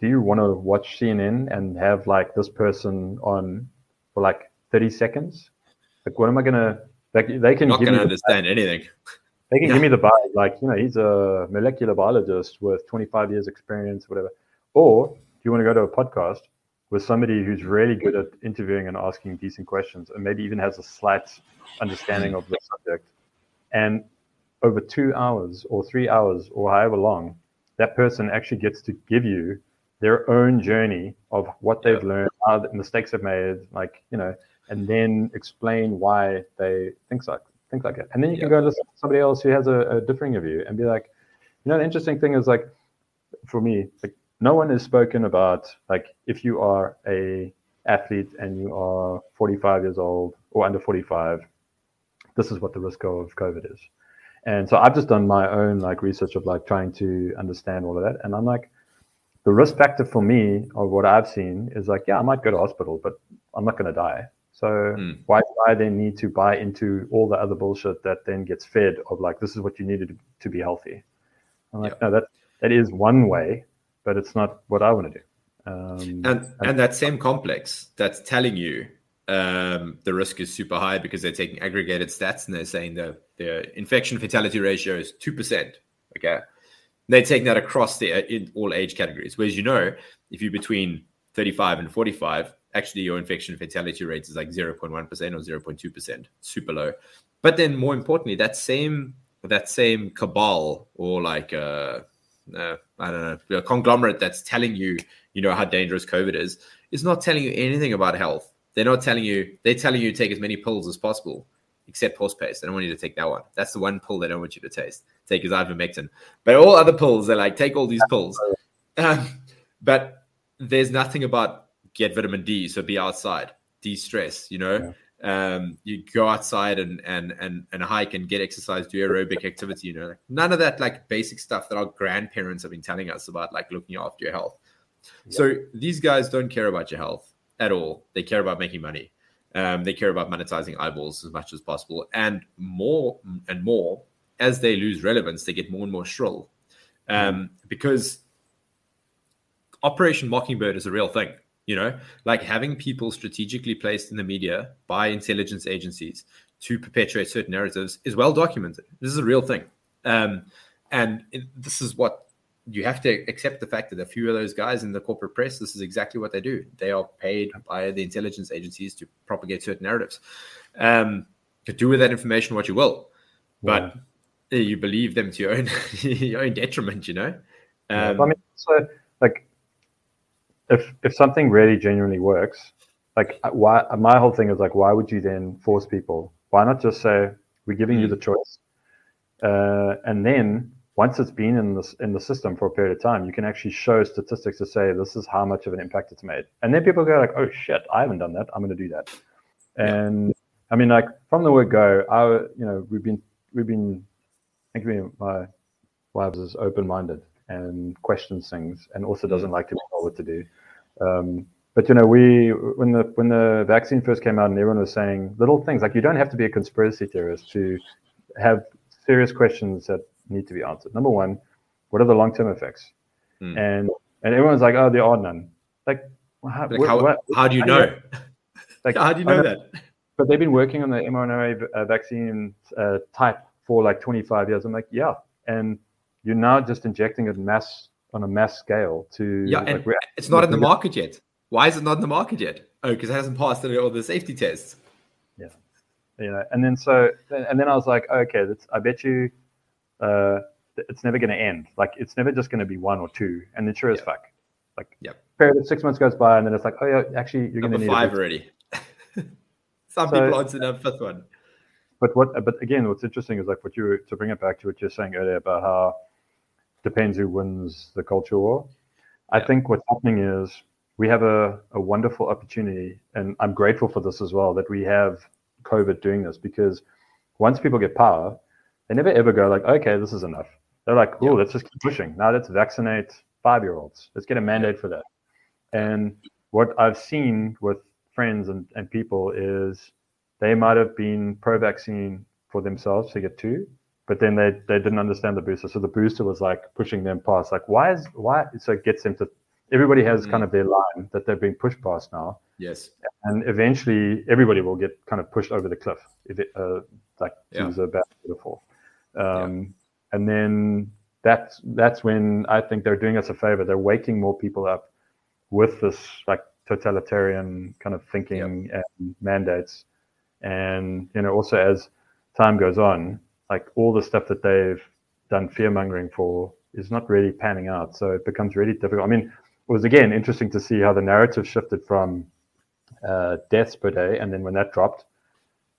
do you want to watch CNN and have like this person on for like 30 seconds? Like, what am I gonna? Like, they can not give going me to the, understand anything they can yeah. give me the vibe, like you know, he's a molecular biologist with 25 years experience, whatever. Or do you want to go to a podcast with somebody who's really good at interviewing and asking decent questions, and maybe even has a slight understanding of the subject, and over two hours or three hours or however long, that person actually gets to give you their own journey of what they've Yeah. learned, how the mistakes they've made, like you know, and then explain why they think like think like it. And then you can Yeah. go listen to somebody else who has a, a differing view and be like, you know, the interesting thing is like, for me, like no one has spoken about like if you are a athlete and you are 45 years old or under 45, this is what the risk of COVID is. And so I've just done my own like research of like trying to understand all of that. And I'm like, the risk factor for me of what I've seen is like, yeah, I might go to hospital, but I'm not going to die. So Mm. why do I then need to buy into all the other bullshit that then gets fed of like, this is what you needed to, to be healthy? I'm like, no, that that is one way, but it's not what I want to do. Um, and and that same complex that's telling you um, the risk is super high because they're taking aggregated stats and they're saying the the infection fatality ratio is two percent. Okay, they're taking that across the in all age categories. Whereas you know, if you're between 35 and 45, actually your infection fatality rate is like 0.1 percent or 0.2 percent, super low. But then more importantly, that same that same cabal or like uh, uh, I don't know a conglomerate that's telling you you know how dangerous COVID is is not telling you anything about health. They're not telling you. They're telling you to take as many pills as possible, except horse paste. They don't want you to take that one. That's the one pill they don't want you to taste. Take is ivermectin. But all other pills, they're like take all these pills. Um, but there's nothing about get vitamin D, so be outside, de-stress. You know, um, you go outside and and and and hike and get exercise, do aerobic activity. You know, like, none of that like basic stuff that our grandparents have been telling us about, like looking after your health. So these guys don't care about your health at all. They care about making money. Um, they care about monetizing eyeballs as much as possible, and more and more as they lose relevance, they get more and more shrill. Um, because Operation Mockingbird is a real thing. You know, like having people strategically placed in the media by intelligence agencies to perpetuate certain narratives is well documented. This is a real thing. Um, and it, this is what you have to accept the fact that a few of those guys in the corporate press, this is exactly what they do. They are paid by the intelligence agencies to propagate certain narratives. Um, to do with that information what you will, but you believe them to your own your own detriment. You know. Yeah, Um, I mean, so like, if if something really genuinely works, like why my whole thing is like, why would you then force people? Why not just say we're giving you the choice, uh, and then once it's been in this in the system for a period of time, you can actually show statistics to say this is how much of an impact it's made, and then people go like, oh shit, I haven't done that, I'm going to do that, and I mean, like from the word go, I you know we've been we've been I think me, my wife is open minded and questions things and also doesn't like to be told what to do. Um, but you know, we when the when the vaccine first came out and everyone was saying little things like you don't have to be a conspiracy theorist to have serious questions that need to be answered. Number one, what are the long term effects? Hmm. And and everyone's like, oh, there are none. Like, how, like what- how, what- how do you how know? like, how do you I know that? but they've been working on the mRNA uh, vaccine uh, type for like 25 years. I'm like, yeah, and you're now just injecting it mass on a mass scale to Yeah, like, and it's not in the market yet. Why is it not in the market yet? Oh, because it hasn't passed all the safety tests. Yeah, you know. And then so and then I was like, okay, that's, I bet you uh, it's never going to end. Like it's never just going to be one or two. And then sure as fuck, like Yep. period six months goes by, and then it's like, oh yeah, actually you're going to need five already. Some So- people answered a fifth one. But what? But again, what's interesting is like what you were, to bring it back to what you're saying earlier about how depends who wins the culture war. I Yeah. think what's happening is we have a, a wonderful opportunity, and I'm grateful for this as well that we have COVID doing this because once people get power, they never ever go like, okay, this is enough. They're like, oh, yeah. let's just keep pushing. Now let's vaccinate five year olds. Let's get a mandate for that. And what I've seen with friends and, and people is they might have been pro vaccine for themselves to get two, but then they, they didn't understand the booster. So the booster was like pushing them past. Like, why is why? So it gets them to everybody has mm. kind of their line that they're being pushed past now. Yes. And eventually everybody will get kind of pushed over the cliff, if it, uh, like yeah. to use a bad metaphor. Um, yeah. And then that's that's when I think they're doing us a favor. They're waking more people up with this like totalitarian kind of thinking yep. and mandates. And you know, also as time goes on, like all the stuff that they've done fear mongering for is not really panning out. So it becomes really difficult. I mean, it was again interesting to see how the narrative shifted from uh, deaths per day, and then when that dropped,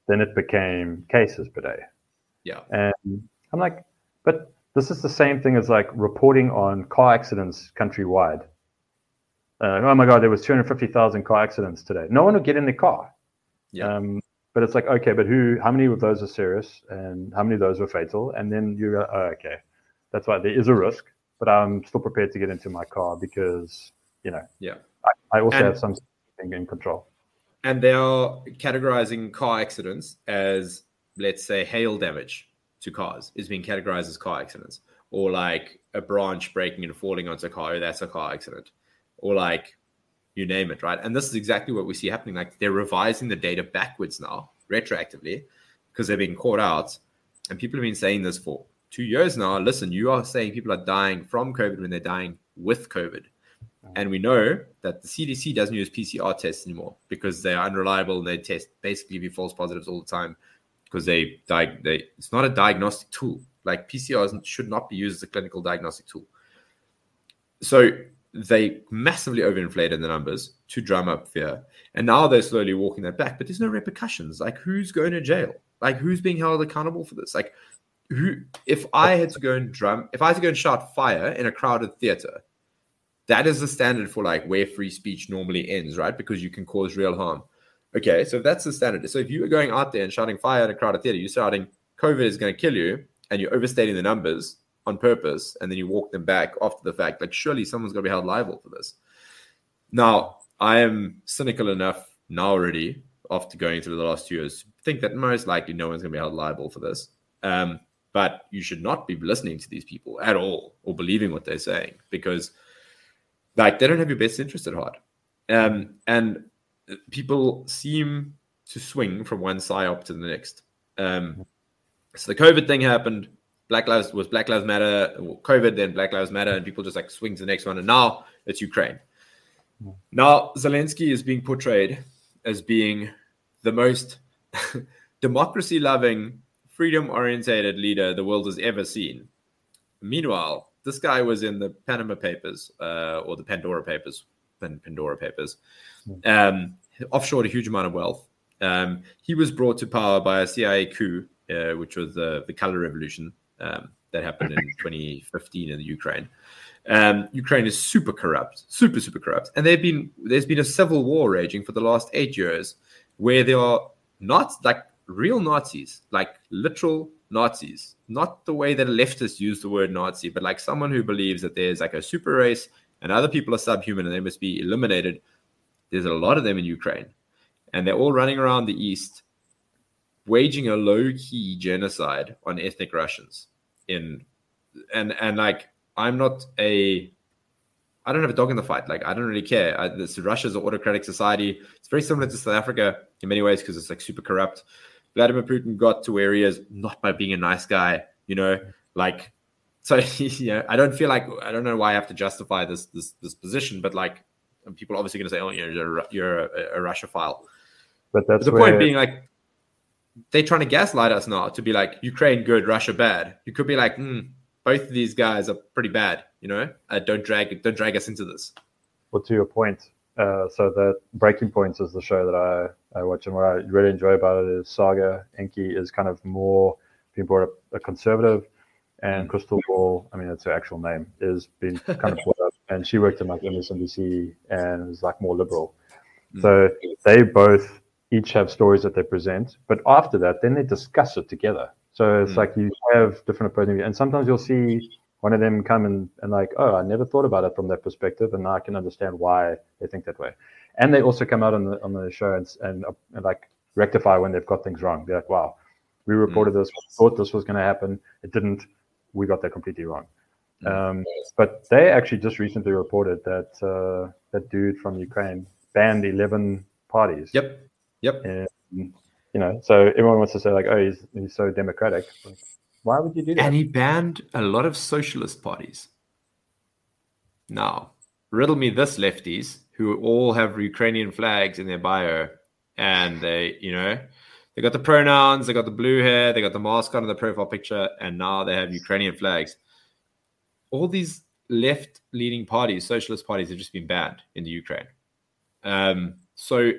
then it became cases per day. Yeah. And I'm like, but this is the same thing as like reporting on car accidents countrywide. Uh, oh my God, there was 250,000 car accidents today. No one would get in the car. Yeah. Um, but it's like, okay, but who? How many of those are serious, and how many of those were fatal? And then you go, oh, okay, that's why there is a risk, but I'm still prepared to get into my car because you know, yeah, I, I also and, have some thing in control. And they are categorizing car accidents as, let's say, hail damage to cars is being categorized as car accidents, or like a branch breaking and falling onto a car, oh, that's a car accident, or like you name it, right? And this is exactly what we see happening. Like they're revising the data backwards now, retroactively, because they're being caught out. And people have been saying this for two years now. Listen, you are saying people are dying from COVID when they're dying with COVID. Mm-hmm. And we know that the CDC doesn't use PCR tests anymore because they are unreliable and they test basically be false positives all the time because they, they it's not a diagnostic tool. Like PCR should not be used as a clinical diagnostic tool. So they massively overinflated the numbers to drum up fear. And now they're slowly walking that back, but there's no repercussions. Like who's going to jail? Like who's being held accountable for this? Like who if I had to go and drum if I had to go and shout fire in a crowded theater, that is the standard for like where free speech normally ends, right? Because you can cause real harm. Okay, so that's the standard. So if you are going out there and shouting fire in a crowded theater, you're shouting COVID is going to kill you, and you're overstating the numbers on purpose, and then you walk them back after the fact. Like surely someone's going to be held liable for this. Now I am cynical enough now already after going through the last two years think that most likely no one's going to be held liable for this. Um, but you should not be listening to these people at all or believing what they're saying because like they don't have your best interest at heart. Um, and people seem to swing from one psyop to the next. Um, so the COVID thing happened. Black Lives was Black Lives Matter, COVID, then Black Lives Matter, and people just like swing to the next one. And now it's Ukraine. Now Zelensky is being portrayed as being the most democracy loving, freedom orientated leader the world has ever seen. Meanwhile, this guy was in the Panama Papers uh, or the Pandora Papers, Pandora Papers, Hmm. um, offshored a huge amount of wealth. Um, he was brought to power by a CIA coup, uh, which was the, the color revolution um, that happened in 2015 in the Ukraine. Um, Ukraine is super corrupt, super super corrupt, and they've been there's been a civil war raging for the last eight years, where there are not like real Nazis, like literal Nazis, not the way that leftists use the word Nazi, but like someone who believes that there's like a super race and other people are subhuman and they must be eliminated there's a lot of them in Ukraine, and they're all running around the east, waging a low key genocide on ethnic Russians. In and and like I'm not a I don't have a dog in the fight. Like I don't really care. I, this Russia's an autocratic society. It's very similar to South Africa in many ways because it's like super corrupt. Vladimir Putin got to where he is not by being a nice guy, you know, like so yeah, I don't feel like I don't know why I have to justify this this this position, but like people are obviously going to say, "Oh, you're you're a, a Russophile." But that's but the point being like they're trying to gaslight us now to be like Ukraine good, Russia bad. You could be like, mm, both of these guys are pretty bad. You know, uh, don't drag don't drag us into this. Well, to your point, uh, so the Breaking Points is the show that I, I watch, and what I really enjoy about it is Saagar Enjeti is kind of more being brought up a conservative, and. Krystal Ball, I mean, it's her actual name, is being kind of brought up and she worked in like MSNBC and was like more liberal. Mm. So they both each have stories that they present, but after that, then they discuss it together. So it's mm. like you have different views, and sometimes you'll see one of them come and, and like, oh, I never thought about it from that perspective, and now I can understand why they think that way. And they also come out on the on the show and and, and like rectify when they've got things wrong. They're like, wow, we reported mm. this, thought this was going to happen, it didn't. We got that completely wrong. Mm. Um, but they actually just recently reported that uh, that dude from Ukraine banned 11 parties. Yep. Yep. And, you know, so everyone wants to say like, oh, he's he's so democratic. Like, why would you do that? And he banned a lot of socialist parties. Now, riddle me this, lefties, who all have Ukrainian flags in their bio, and they, you know, they got the pronouns, they got the blue hair, they got the mask on the profile picture, and now they have Ukrainian flags. All these left leaning parties, socialist parties, have just been banned in the Ukraine. Um, so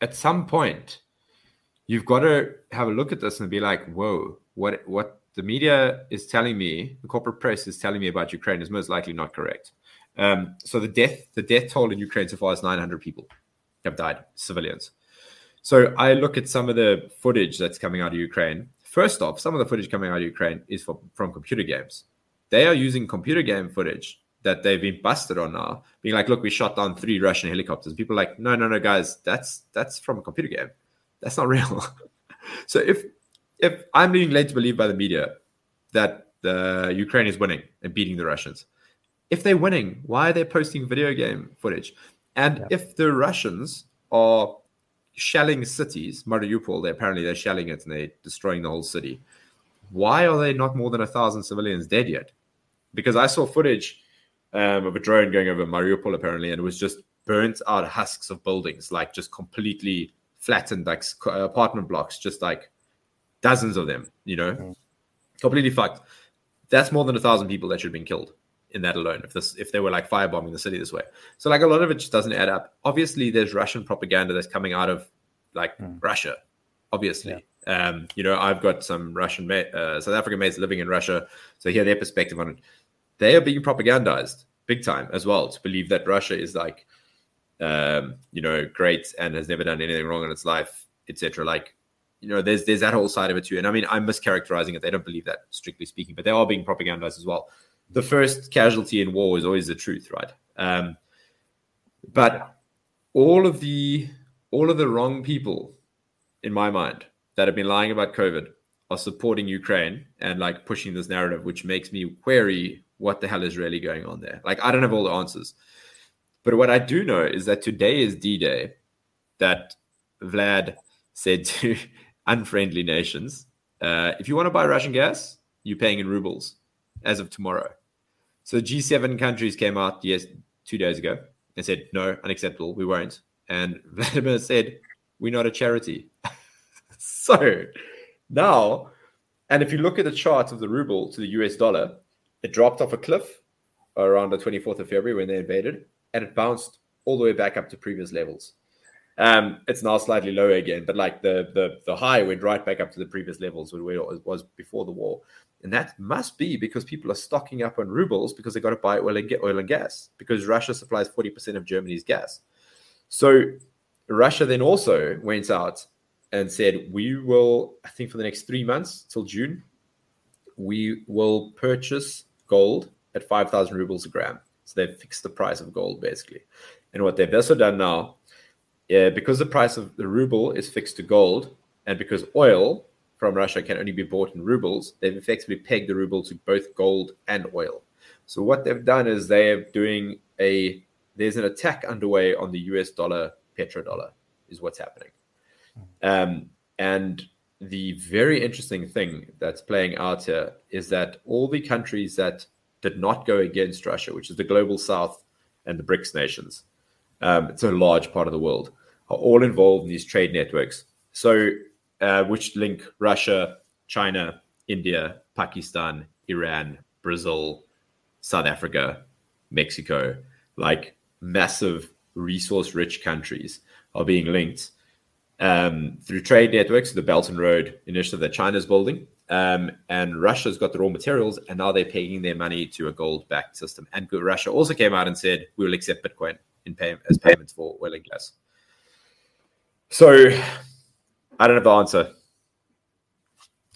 at some point, you've got to have a look at this and be like, whoa, what what the media is telling me, the corporate press is telling me about Ukraine is most likely not correct. Um, so the death the death toll in Ukraine so far is 900 people have died, civilians. So I look at some of the footage that's coming out of Ukraine. First off, some of the footage coming out of Ukraine is from, from computer games. They are using computer game footage that they've been busted on now, being like, "Look, we shot down three Russian helicopters." People are like, "No, no, no, guys, that's that's from a computer game. That's not real." so if if I'm being led to believe by the media that the Ukraine is winning and beating the Russians, if they're winning, why are they posting video game footage? And yeah. if the Russians are shelling cities, Mariupol, they apparently they're shelling it and they're destroying the whole city. Why are they not more than a thousand civilians dead yet? Because I saw footage um, of a drone going over Mariupol apparently, and it was just burnt out husks of buildings, like just completely flattened, like apartment blocks, just like dozens of them. You know, mm. completely fucked. That's more than a thousand people that should have been killed in that alone if this if they were like firebombing the city this way so like a lot of it just doesn't add up obviously there's russian propaganda that's coming out of like mm. russia obviously yeah. um you know i've got some russian ma- uh, south african mates living in russia so hear their perspective on it they are being propagandized big time as well to believe that russia is like um you know great and has never done anything wrong in its life etc like you know, there's there's that whole side of it too. And I mean, I'm mischaracterizing it. They don't believe that, strictly speaking, but they are being propagandized as well the first casualty in war is always the truth, right? Um, but all of the all of the wrong people, in my mind, that have been lying about COVID are supporting Ukraine and like pushing this narrative, which makes me query what the hell is really going on there. Like I don't have all the answers, but what I do know is that today is D-Day. That Vlad said to unfriendly nations, uh, if you want to buy Russian gas, you're paying in rubles as of tomorrow. So G7 countries came out yes two days ago and said no, unacceptable, we won't. And Vladimir said we're not a charity. so now, and if you look at the chart of the ruble to the US dollar, it dropped off a cliff around the 24th of February when they invaded, and it bounced all the way back up to previous levels. Um, it's now slightly lower again, but like the the the high went right back up to the previous levels where it was before the war. And that must be because people are stocking up on rubles because they got to buy oil and get oil and gas because Russia supplies 40% of Germany's gas. So Russia then also went out and said, we will, I think for the next three months till June, we will purchase gold at 5,000 rubles a gram. So they've fixed the price of gold basically. And what they've also done now, uh, because the price of the ruble is fixed to gold, and because oil from Russia can only be bought in rubles, they've effectively pegged the ruble to both gold and oil. So what they've done is they're doing a there's an attack underway on the US dollar petrodollar is what's happening. Um, and the very interesting thing that's playing out here is that all the countries that did not go against Russia, which is the global south and the BRICS nations, um, it's a large part of the world, are all involved in these trade networks. So uh, which link Russia, China, India, Pakistan, Iran, Brazil, South Africa, Mexico, like massive resource rich countries are being linked um, through trade networks, the Belt and Road initiative that China is building, Um, and Russia's got the raw materials, and now they're paying their money to a gold-backed system. And Russia also came out and said we will accept Bitcoin in pay- as payments for oil and gas. So I don't have the answer.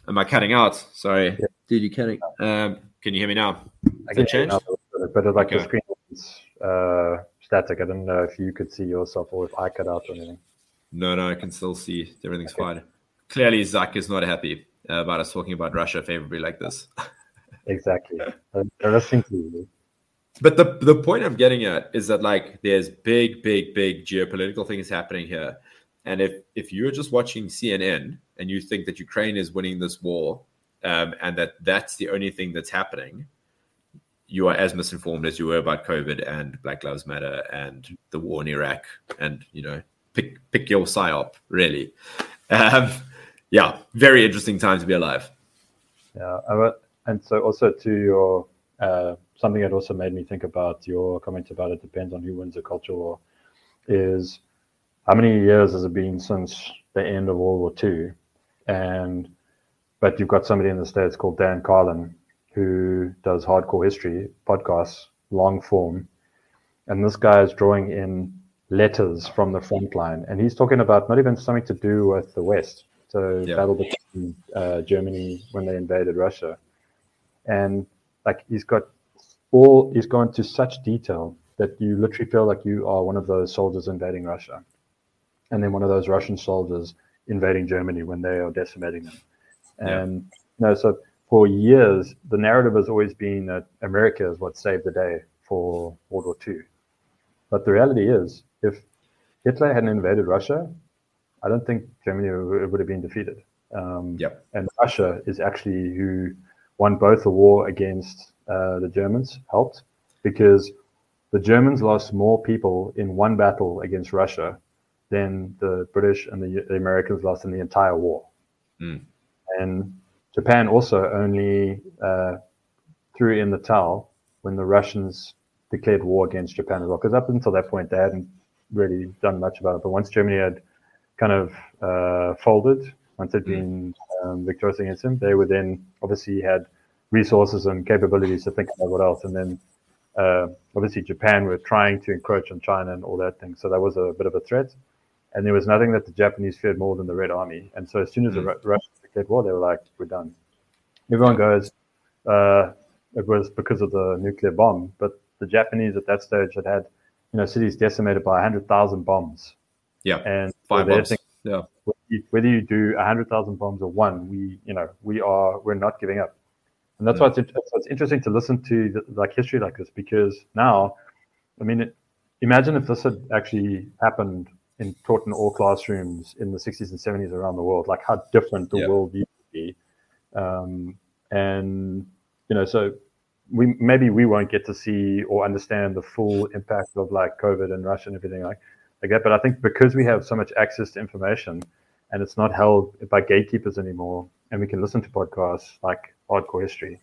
Am I cutting out? Sorry, yeah. dude, you cutting? Um, can you hear me now? I can change, but like okay. the screen is uh, static. I don't know if you could see yourself or if I cut out or anything. No, no, I can still see. Everything's okay. fine. Clearly, Zach is not happy uh, about us talking about Russia favorably like this. exactly. They're listening to you. But the the point I'm getting at is that like there's big, big, big geopolitical things happening here, and if if you're just watching CNN and you think that Ukraine is winning this war, um, and that that's the only thing that's happening, you are as misinformed as you were about COVID and Black Lives Matter and the war in Iraq, and you know pick pick your psyop really. Um, yeah, very interesting time to be alive. Yeah, and so also to your uh, something that also made me think about your comment about it depends on who wins the culture war is how many years has it been since the end of World War II, and but you've got somebody in the states called Dan Carlin who does hardcore history podcasts, long form, and this guy is drawing in letters from the front line, and he's talking about not even something to do with the West. So yeah. battle between uh, Germany when they invaded Russia, and like he's got all he's gone to such detail that you literally feel like you are one of those soldiers invading Russia, and then one of those Russian soldiers invading Germany when they are decimating them, and yeah. you know so for years the narrative has always been that America is what saved the day for World War II, but the reality is if Hitler hadn't invaded Russia, I don't think Germany would have been defeated. Um, yep. And Russia is actually who won both the war against uh, the Germans, helped, because the Germans lost more people in one battle against Russia than the British and the, the Americans lost in the entire war. Mm. And Japan also only uh, threw in the towel when the Russians declared war against Japan as well. Because up until that point, they hadn't really done much about it. But once Germany had kind of uh, folded once they'd mm. been um, victorious against them, They would then obviously had resources and capabilities to think about what else. And then uh, obviously Japan were trying to encroach on China and all that thing. So that was a bit of a threat. And there was nothing that the Japanese feared more than the Red Army. And so as soon as mm. the Russians declared war, they were like, "We're done." Everyone goes, uh, "It was because of the nuclear bomb," but the Japanese at that stage had had, you know, cities decimated by hundred thousand bombs yeah. And five bombs. yeah. Whether you do a hundred thousand bombs or one, we, you know, we are, we're not giving up. And that's mm. why it's, it's interesting to listen to the, like history like this because now, I mean, it, imagine if this had actually happened in taught in all classrooms in the 60s and 70s around the world, like how different the yeah. world would be. Um, and you know, so we maybe we won't get to see or understand the full impact of like COVID and Russia and everything like like that. But I think because we have so much access to information and it's not held by gatekeepers anymore, and we can listen to podcasts like Hardcore History,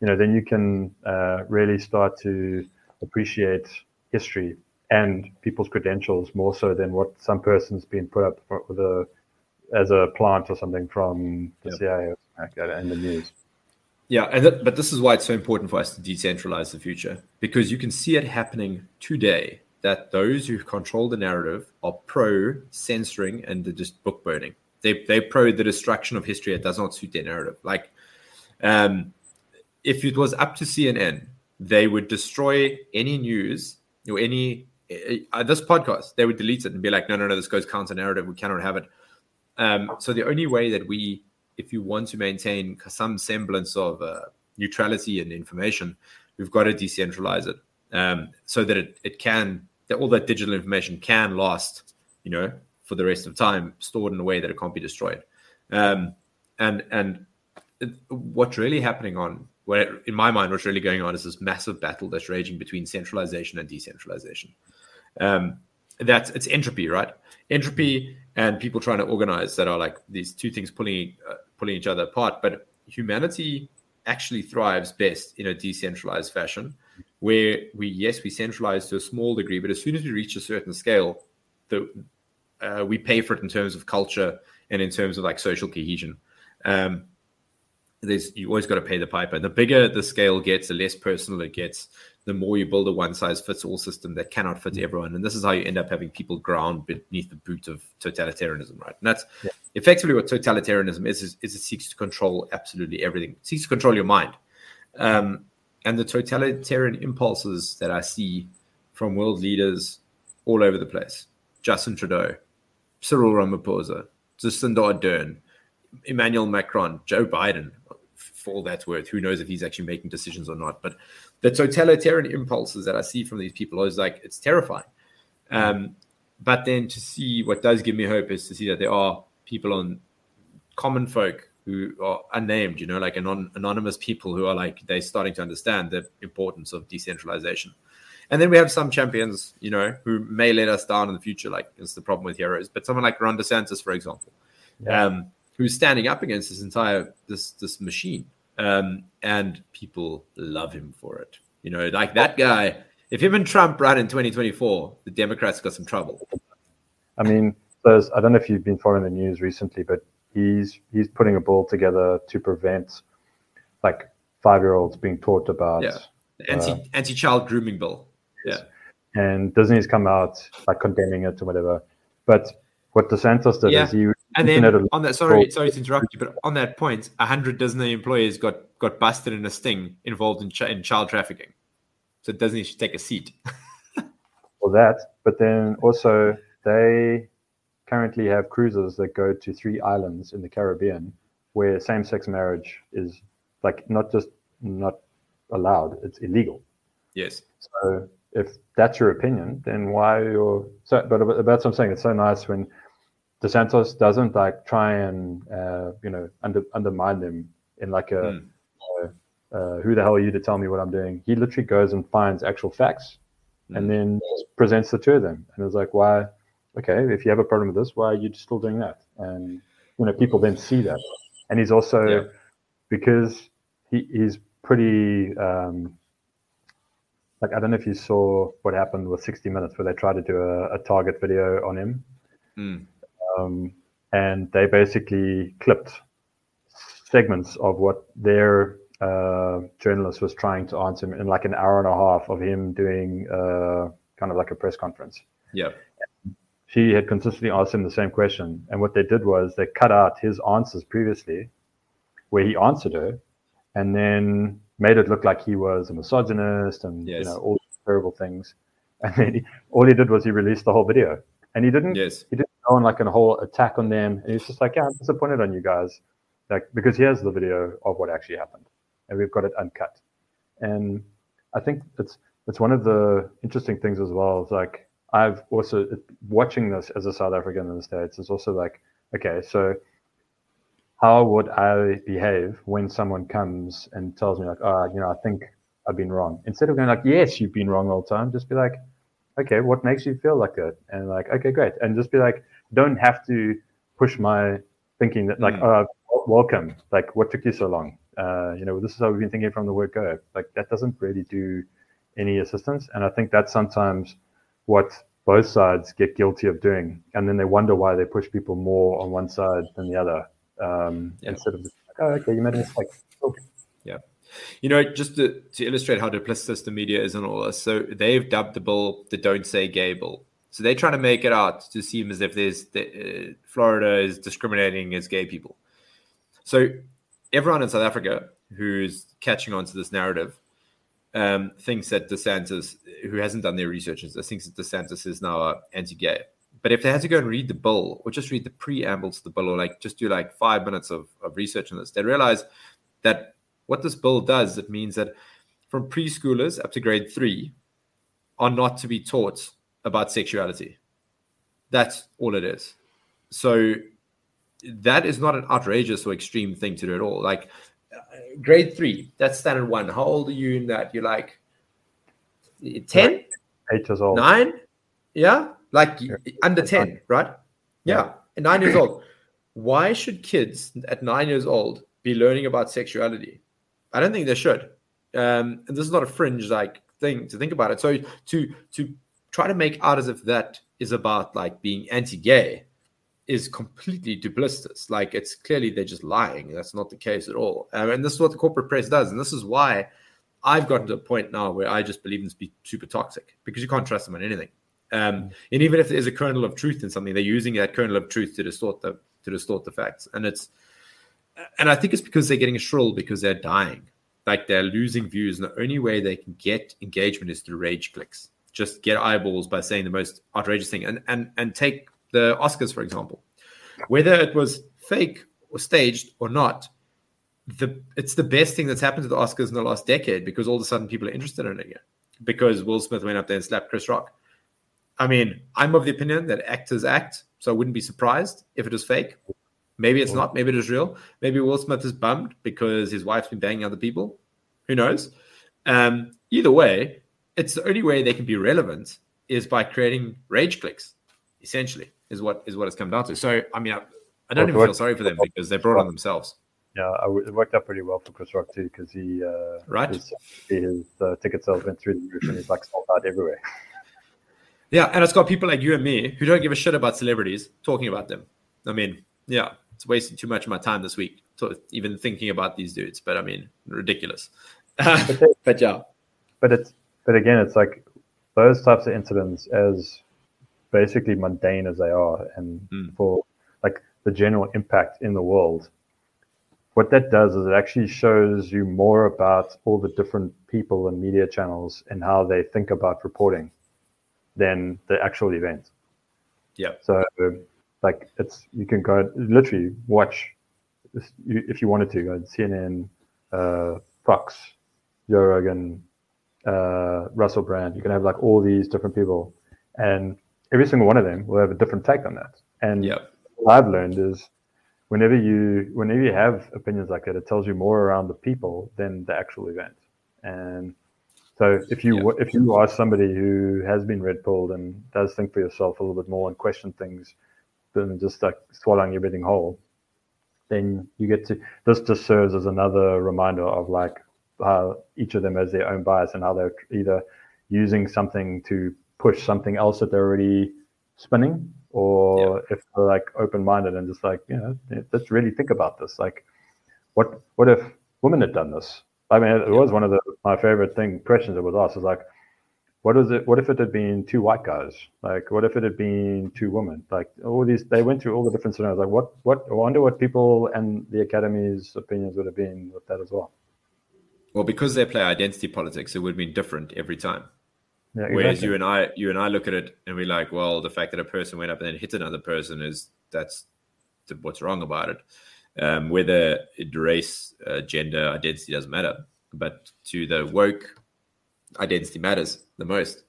you know, then you can uh, really start to appreciate history and people's credentials more so than what some person's been put up for, with a as a plant or something from the yep. CIA like and the news. Yeah, and that, but this is why it's so important for us to decentralize the future because you can see it happening today that those who control the narrative are pro censoring and just book burning. They they pro the destruction of history that does not suit their narrative. Like, um, if it was up to CNN, they would destroy any news or any this podcast. They would delete it and be like, no, no, no, this goes counter narrative. We cannot have it. Um, so the only way that we, if you want to maintain some semblance of uh, neutrality and information, we've got to decentralize it um, so that it, it can that all that digital information can last, you know, for the rest of time, stored in a way that it can't be destroyed. Um, and and what's really happening on where in my mind what's really going on is this massive battle that's raging between centralization and decentralization um, that's it's entropy right entropy and people trying to organize that are like these two things pulling uh, pulling each other apart but humanity actually thrives best in a decentralized fashion where we yes we centralize to a small degree, but as soon as we reach a certain scale, the uh, we pay for it in terms of culture and in terms of like social cohesion. Um, there's you always got to pay the piper. The bigger the scale gets, the less personal it gets. The more you build a one size fits all system that cannot fit everyone, and this is how you end up having people ground beneath the boot of totalitarianism, right? And that's Yeah. effectively what totalitarianism is, is. Is it seeks to control absolutely everything. It seeks to control your mind, um, and the totalitarian impulses that I see from world leaders all over the place: Justin Trudeau, Cyril Ramaphosa, Jacinda Ardern, Emmanuel Macron, Joe Biden, for all that's worth. Who knows if he's actually making decisions or not? But the totalitarian impulses that I see from these people is like it's terrifying. Um, but then to see what does give me hope is to see that there are people on common folk who are unnamed, you know, like anon- anonymous people who are like they're starting to understand the importance of decentralization. And then we have some champions, you know, who may let us down in the future, like it's the problem with heroes. But someone like Ron DeSantis, for example, Yeah. um, who's standing up against this entire this this machine, um, and people love him for it. You know, like that guy. If him and Trump run in 2024, the Democrats got some trouble. I mean, there's I don't know if you've been following the news recently, but he's he's putting a bill together to prevent like five year olds being taught about Yeah. The anti anti child grooming bill. Yeah, and Disney's come out like condemning it or whatever. But what DeSantis did Yeah. is he and then on that, sorry, sorry to interrupt you, but on that point, hundred Disney employees got got busted in a sting involved in, ch- in child trafficking. So Disney should take a seat. for that. But then also they currently have cruises that go to three islands in the Caribbean where same sex marriage is like not just not allowed, it's illegal. yes. So if that's your opinion, then why you're so but but that's what I'm saying. It's so nice when DeSantis doesn't like try and uh, you know under, undermine them in like a Mm. uh, who the hell are you to tell me what I'm doing? He literally goes and finds actual facts and then presents the two of them. And it's like, why? Okay, if you have a problem with this, why are you still doing that? And you know, people then see that. And he's also Yeah. because he, he's pretty um, like I don't know if you saw what happened with 60 Minutes where they tried to do a, a target video on him, Mm. Um, and they basically clipped segments of what their uh, journalist was trying to answer him in like an hour and a half of him doing uh, kind of like a press conference. Yeah. She had consistently asked him the same question, and what they did was they cut out his answers previously, where he answered her, and then made it look like he was a misogynist and you know all terrible things. And then he, all he did was he released the whole video, and he didn't Yes. he didn't go on like a whole attack on them. And he's just like, yeah, I'm disappointed on you guys, like because here's the video of what actually happened, and we've got it uncut. And I think it's it's one of the interesting things as well. Is like I've also watching this as a South African in the states. It's also like, okay, so how would I behave when someone comes and tells me like, ah, you know, I think I've been wrong. Instead of going like, yes, you've been wrong all the time, just be like, okay, what makes you feel like that? And like, okay, great. And just be like, don't have to push my thinking that like, Mm. oh, welcome. Like, what took you so long? Uh, you know, this is how we've been thinking from the word go. Like, that doesn't really do any assistance. And I think that's sometimes what both sides get guilty of doing. And then they wonder why they push people more on one side than the other. Um, Yeah. Instead of just like, oh, okay, you made a mistake. Okay. Yeah. You know, just to, to illustrate how duplicitous the media is and all this, so they've dubbed the bill the "Don't Say Gay" bill. So they're trying to make it out to seem as if there's the, uh, Florida is discriminating against gay people. So everyone in South Africa who's catching on to this narrative um, thinks that DeSantis, who hasn't done their research, thinks that DeSantis is now uh, anti-gay. But if they had to go and read the bill, or just read the preamble to the bill, or like just do like five minutes of, of research on this, they realize that what this bill does, it means that from preschoolers up to grade three are not to be taught about sexuality. That's all it is. So that is not an outrageous or extreme thing to do at all. Like uh, grade three, that's standard one. How old are you in that? You're like 10, Eight years old. nine? Yeah. Like y- under 10, fine. right? Yeah. Nine years old. Why should kids at nine years old be learning about sexuality? I don't think they should. Um, and this is not a fringe like thing to think about it. So to to try to make out as if that is about like being anti-gay is completely duplicitous. Like it's clearly they're just lying. That's not the case at all. Um, and this is what the corporate press does. And this is why I've gotten to a point now where I just believe them to be super toxic because you can't trust them on anything. Um, and even if there's a kernel of truth in something, they're using that kernel of truth to distort the to distort the facts. And it's and I think it's because they're getting shrill because they're dying. Like they're losing views, and the only way they can get engagement is through rage clicks. Just get eyeballs by saying the most outrageous thing. And and and take the Oscars, for example. Whether it was fake or staged or not, the it's the best thing that's happened to the Oscars in the last decade because all of a sudden people are interested in it again. Because Will Smith went up there and slapped Chris Rock. I mean, I'm of the opinion that actors act, so I wouldn't be surprised if it was fake. Maybe it's not. Maybe it is real. Maybe Will Smith is bummed because his wife's been banging other people. Who knows? Um, either way, it's the only way they can be relevant is by creating rage clicks. Essentially, is what is what it's come down to. So, I mean, I, I don't even feel sorry for them because they brought on themselves. Yeah, it worked out pretty well for Chris Rock too because he uh, right his, his uh, ticket sales went through the roof and he's like sold out everywhere. Yeah, and it's got people like you and me who don't give a shit about celebrities talking about them. I mean, yeah, it's wasting too much of my time this week, to, even thinking about these dudes. But I mean, ridiculous. but, they, but yeah, but it's but again, it's like those types of incidents, as basically mundane as they are, and mm. for like the general impact in the world, what that does is it actually shows you more about all the different people and media channels and how they think about reporting than the actual event. Yeah. So, like, it's you can go literally watch if you wanted to go CNN, uh, Fox, Joe Rogan, uh, Russell Brand. You can have like all these different people, and every single one of them will have a different take on that. And yep. what I've learned is whenever you whenever you have opinions like that, it tells you more around the people than the actual event. And so if you yeah. if you are somebody who has been red pilled and does think for yourself a little bit more and question things than just like swallowing everything whole, then you get to this just serves as another reminder of like how each of them has their own bias and how they're either using something to push something else that they're already spinning or yeah. if they're like open minded and just like, you know, let's really think about this. Like what what if women had done this? I mean, it was one of the my favorite thing questions that was asked was like, what is it? What if it had been two white guys? Like, what if it had been two women? Like, all these they went through all the different scenarios. Like, what? What? I wonder what people and the academy's opinions would have been with that as well. Well, because they play identity politics, it would have been different every time. Yeah, exactly. Whereas you and I, you and I look at it and we're like, well, the fact that a person went up and then hit another person is that's what's wrong about it um, whether it race, uh, gender, identity doesn't matter, but to the woke, identity matters the most.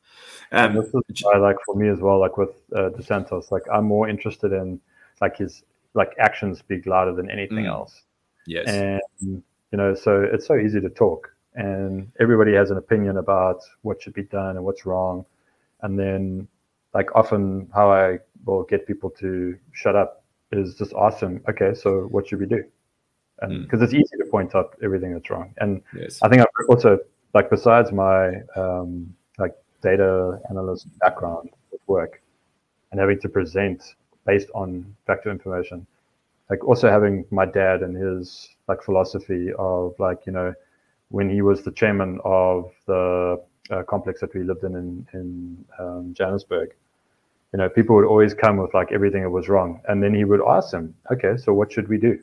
Um, this is why, like for me as well, like with uh, DeSantis, like I'm more interested in like his like actions speak louder than anything mm. else. Yes, and you know, so it's so easy to talk, and everybody has an opinion about what should be done and what's wrong, and then like often how I will get people to shut up is just awesome. Okay, so what should we do? And because mm. it's easy to point out everything that's wrong. And yes. I think I've also like besides my um, like data analyst background with work and having to present based on factual information, like also having my dad and his like philosophy of like you know when he was the chairman of the uh, complex that we lived in in, in um, Johannesburg you know, people would always come with like everything that was wrong. And then he would ask them, okay, so what should we do?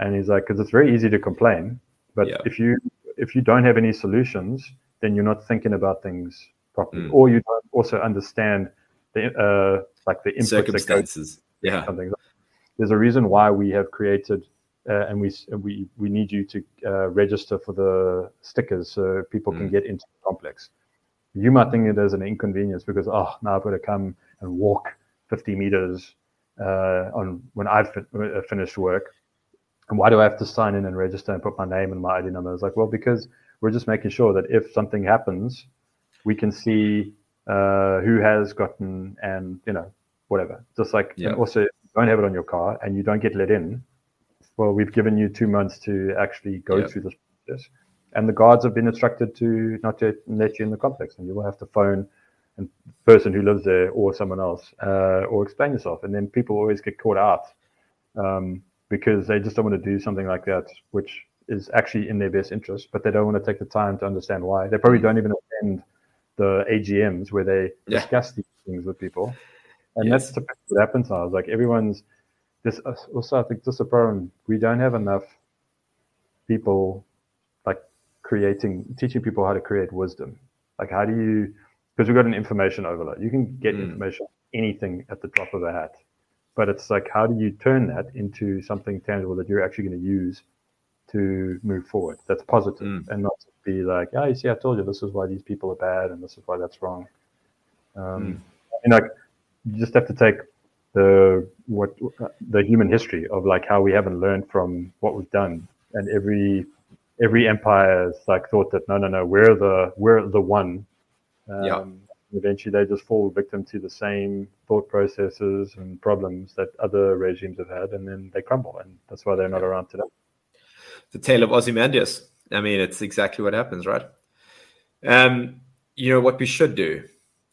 And he's like, because it's very easy to complain, but yeah. if you if you don't have any solutions, then you're not thinking about things properly, mm. or you don't also understand the uh, like the circumstances. yeah, something. There's a reason why we have created, uh, and we we we need you to uh, register for the stickers so people mm. can get into the complex. You might think it as an inconvenience because oh now I've got to come and walk 50 meters uh, on when I've uh, finished work. And why do I have to sign in and register and put my name and my ID number? It's like, well, because we're just making sure that if something happens, we can see uh, who has gotten and you know whatever. Just like yeah. also don't have it on your car and you don't get let in. Well, we've given you two months to actually go yeah. through this process, and the guards have been instructed to not to let you in the complex, and you will have to phone and person who lives there or someone else, uh, or explain yourself. And then people always get caught out um, because they just don't want to do something like that, which is actually in their best interest, but they don't want to take the time to understand why. They probably don't even attend the AGMs where they Yeah. discuss these things with people. And Yes. that's typically what happens now. Is like everyone's this also I think this is a problem. We don't have enough people like creating teaching people how to create wisdom. Like how do you because we've got an information overload. You can get Mm. information anything at the drop of a hat. But it's like how do you turn that into something tangible that you're actually going to use to move forward that's positive Mm. and not be like, oh, you see, I told you this is why these people are bad and this is why that's wrong. Um, I mean, like, you just have to take the what the human history of like how we haven't learned from what we've done, and every every empire has like thought that no, no, no, we're the we're the one. Um, Yeah. Eventually, they just fall victim to the same thought processes and problems that other regimes have had, and then they crumble, and that's why they're not around today. the tale of Ozymandias. I mean, it's exactly what happens, right? Um, you know what we should do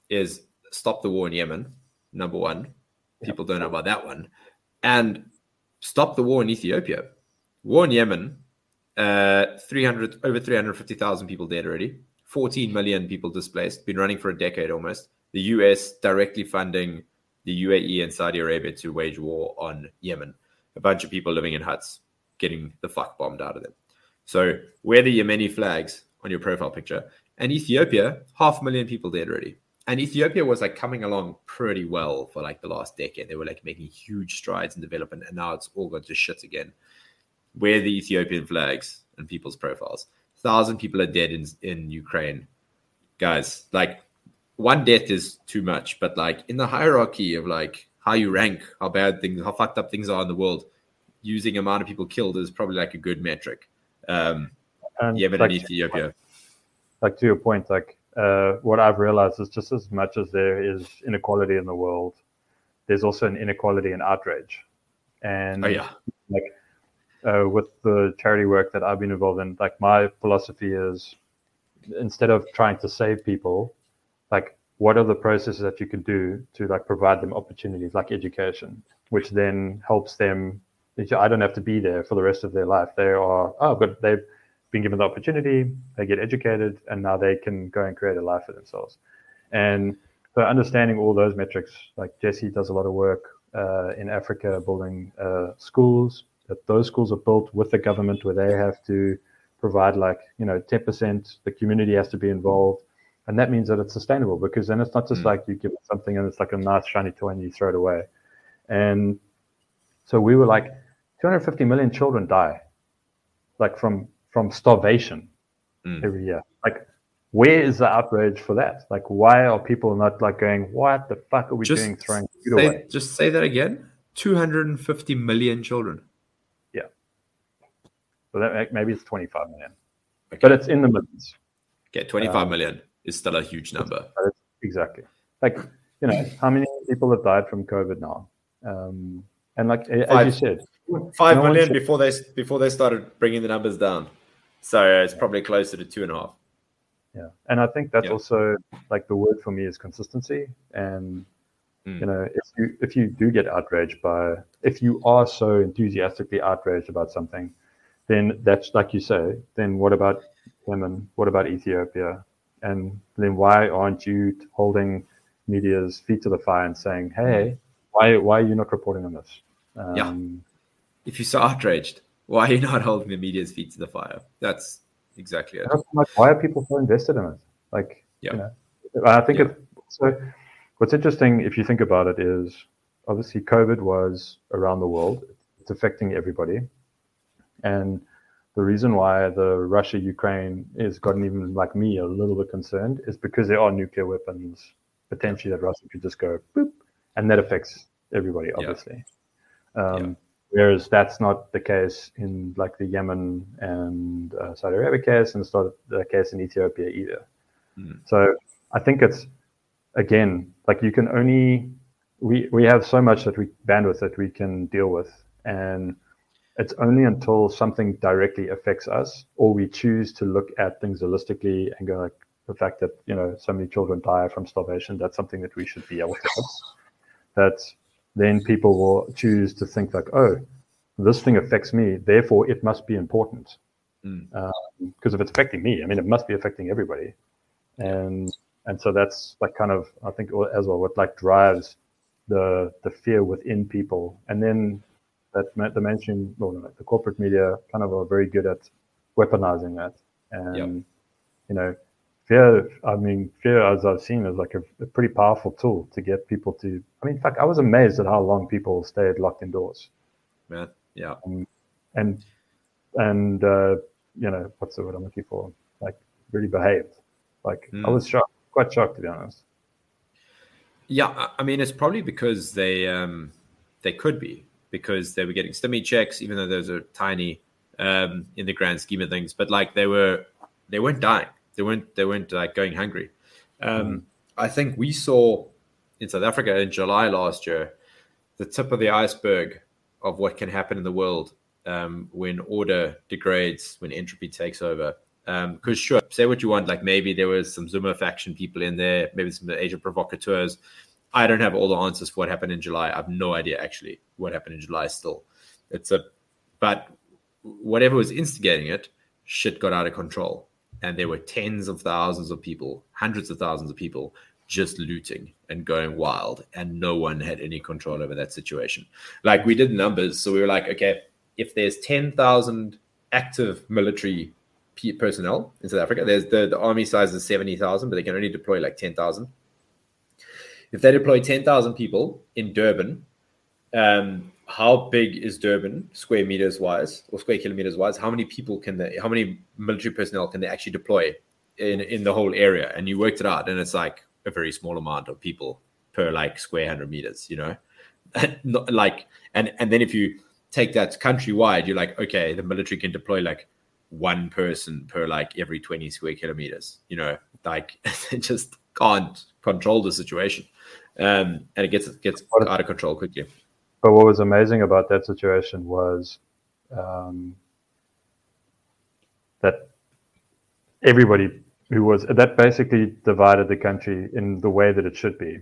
is stop the war in Yemen. Number one, people don't know about that one, and stop the war in Ethiopia. War in Yemen, uh, three hundred over three hundred fifty thousand people dead already. Fourteen million people displaced. Been running for a decade almost. The U.S. directly funding the UAE and Saudi Arabia to wage war on Yemen. A bunch of people living in huts getting the fuck bombed out of them. So wear the Yemeni flags on your profile picture. And Ethiopia, half a million people dead already. And Ethiopia was like coming along pretty well for like the last decade. They were like making huge strides in development, and now it's all gone to shit again. Wear the Ethiopian flags and people's profiles. A Thousand people are dead in in Ukraine, guys. Like one death is too much, but like in the hierarchy of like how you rank, how bad things, how fucked up things are in the world, using amount of people killed is probably like a good metric. Um, And Yemen like, and Ethiopia. like to your point, like uh, what I've realized is just as much as there is inequality in the world, there's also an inequality in outrage. And Oh yeah, like uh, with the charity work that I've been involved in, like my philosophy is instead of trying to save people, like what are the processes that you can do to like provide them opportunities like education, which then helps them. I don't have to be there for the rest of their life. They are oh, but they've been given the opportunity, they get educated, and now they can go and create a life for themselves. And so understanding all those metrics, like Jesse does a lot of work uh, in Africa building uh, schools. That those schools are built with the government, where they have to provide like you know 10%. The community has to be involved, and that means that it's sustainable because then it's not just Mm. like you give something and it's like a nice shiny toy and you throw it away. And so we were like 250 million children die, like from from starvation Mm. every year. Like, where is the outrage for that? Like, why are people not like going, "What the fuck are we Just doing throwing food say, away?" just say that again. Two hundred and fifty million children. Yeah. So that maybe it's 25 million, Okay. but it's in the millions. Okay, twenty-five Um, million is still a huge number. Exactly. Like, you know, how many people have died from COVID now? Um, and like Five. as you said, Five no million before they before they started bringing the numbers down. So it's probably closer to two and a half. Yeah, and I think that's Yeah. also like the word for me is consistency. And Mm. you know, if you if you do get outraged by, if you are so enthusiastically outraged about something, then that's like you say. Then what about Yemen? What about Ethiopia? And then why aren't you holding media's feet to the fire and saying, "Hey, why why are you not reporting on this?" Um, Yeah. If you're so outraged, why are you not holding the media's feet to the fire? That's exactly it. Like, why are people so invested in it? Like, Yeah. you know, I think Yeah. it. So, what's interesting if you think about it is obviously COVID was around the world. It's affecting everybody, and the reason why the Russia Ukraine has gotten even like me a little bit concerned is because there are nuclear weapons potentially that Russia could just go boop, and that affects everybody obviously. Um, Yeah. Whereas that's not the case in like the Yemen and uh, Saudi Arabia case, and it's not the case in Ethiopia either. Mm. So I think it's again like you can only we we have so much that we bandwidth that we can deal with, and it's only until something directly affects us or we choose to look at things holistically and go like the fact that you know so many children die from starvation. That's something that we should be able to fix. That then people will choose to think like, oh, this thing affects me, therefore it must be important. Because Mm. um, if it's affecting me, I mean, it must be affecting everybody. And and so that's like kind of I think as well what like drives the the fear within people, and then that the mainstream, well, no, the corporate media kind of are very good at weaponizing that. And Yep. you know, fear. I mean, fear, as I've seen, is like a, a pretty powerful tool to get people to. I mean, in fact, I was amazed at how long people stayed locked indoors, Man. Yeah. and and uh, you know, what's the word I'm looking for? Like, really behaved. Like, I Mm. was shocked, quite shocked to be honest. Yeah, I- I mean, it's probably because they um, they could be because they were getting stimmy checks, even though those are tiny um, in the grand scheme of things. But like they were, they weren't dying. They weren't. They weren't like going hungry. Um, I think we saw in South Africa in July last year the tip of the iceberg of what can happen in the world um, when order degrades, when entropy takes over. Because sure, say what you want. Like maybe there was some Zuma faction people in there, maybe some Asian provocateurs. I don't have all the answers for what happened in July. I have no idea actually what happened in July. Still, it's a, but whatever was instigating it, shit got out of control, and there were tens of thousands of people, hundreds of thousands of people just looting and going wild, and no one had any control over that situation. Like we did numbers, so we were like, okay, if there's ten thousand active military personnel in South Africa, there's the, the army size is seventy thousand, but they can only deploy like ten thousand. If they deploy ten thousand people in Durban, um, how big is Durban square meters wise or square kilometers wise? How many people can they? How many military personnel can they actually deploy in in the whole area? And you worked it out, and it's like a very small amount of people per like square hundred meters. You know, Not like and and then if you take that countrywide, you're like, okay, the military can deploy like one person per like every 20 square kilometers you know like they just can't control the situation um and it gets it gets out of control quickly But what was amazing about that situation was um, that everybody who was that basically divided the country in the way that it should be.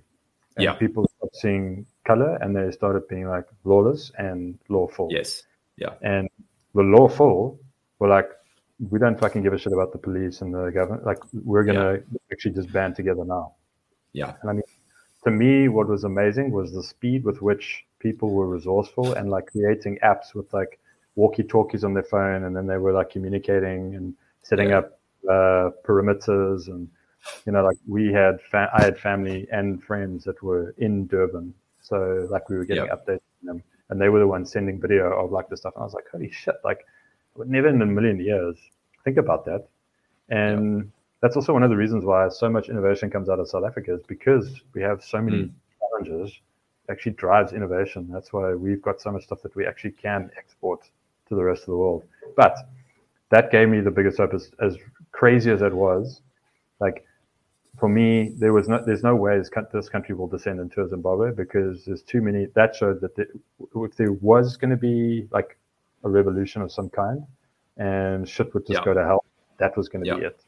And Yeah. people stopped seeing color and they started being like lawless and lawful. yes yeah And the lawful were like, we don't fucking give a shit about the police and the government. Like, we're gonna actually just band together now. yeah And I mean, to me, what was amazing was the speed with which people were resourceful and like creating apps with like walkie talkies on their phone. And then they were like communicating and setting Yeah. up uh, perimeters. And, you know, like we had, fa- I had family and friends that were in Durban. So like we were getting Yeah. updates from them and they were the ones sending video of like the stuff. And I was like, holy shit, like never in a million years think about that. And that's also one of the reasons why so much innovation comes out of South Africa is because we have so many Mm. challenges it actually drives innovation. That's why we've got so much stuff that we actually can export to the rest of the world. But that gave me the biggest hope as, as crazy as it was. Like for me, there was no, there's no way this, this country will descend into Zimbabwe because there's too many. That showed that the, if there was going to be like a revolution of some kind, and shit would just Yeah. go to hell, that was going to be it.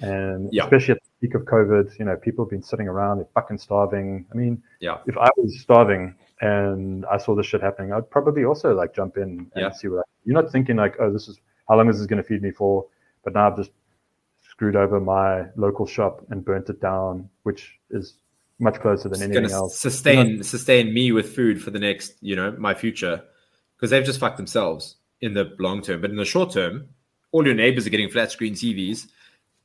And Yeah. especially at the peak of COVID, you know, people have been sitting around, they're fucking starving. I mean, yeah if I was starving and I saw this shit happening, I'd probably also like jump in and Yeah. see what I, you're not thinking like, oh, this is how long is this going to feed me for? But now I've just screwed over my local shop and burnt it down, which is much closer than it's anything else. sustain sustain me with food for the next you know my future because they've just fucked themselves in the long term but in the short term all your neighbors are getting flat screen tvs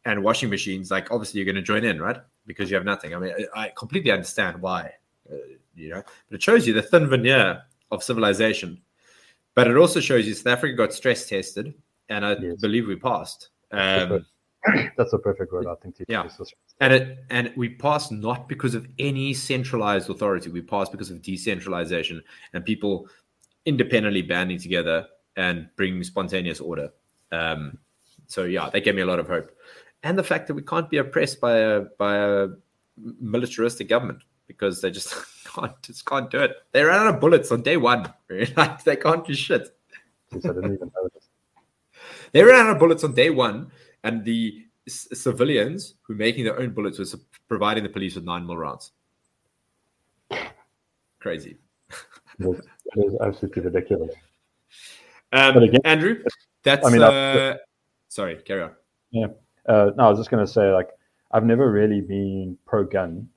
and washing machines like obviously you're going to join in right because you have nothing i mean i, I completely understand why uh, you know but it shows you the thin veneer of civilization but it also shows you south africa got stress tested and i Yes. believe we passed um, That's a perfect word, I think. to Yeah. and it and we passed not because of any centralized authority. We passed because of decentralization and people independently banding together and bringing spontaneous order. Um, so yeah, that gave me a lot of hope, and the fact that we can't be oppressed by a by a militaristic government because they just can't just can't do it. They ran out of bullets on day one. like they can't do shit. Jeez, I didn't even know this. They ran out of bullets on day one, and the c- civilians who are making their own bullets was providing the police with nine mil rounds. Crazy. It is, it is absolutely ridiculous. Um, But again- Andrew, that's. I mean, uh, sorry, carry on. Uh, no, I was just going to say, like, I've never really been pro gun,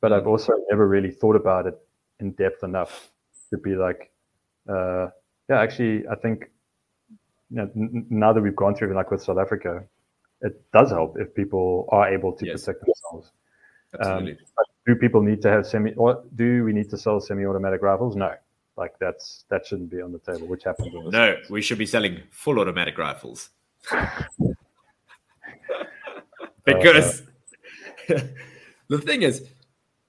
but I've also never really thought about it in depth enough to be like, uh, yeah, actually, I think you know, n- now that we've gone through, like with South Africa, it does help if people are able to Yes. protect themselves. Absolutely. But do people need to have semi? Or do we need to sell semi-automatic rifles? No, like that's that shouldn't be on the table. Which happens no, we should be selling full automatic rifles. because uh, the thing is,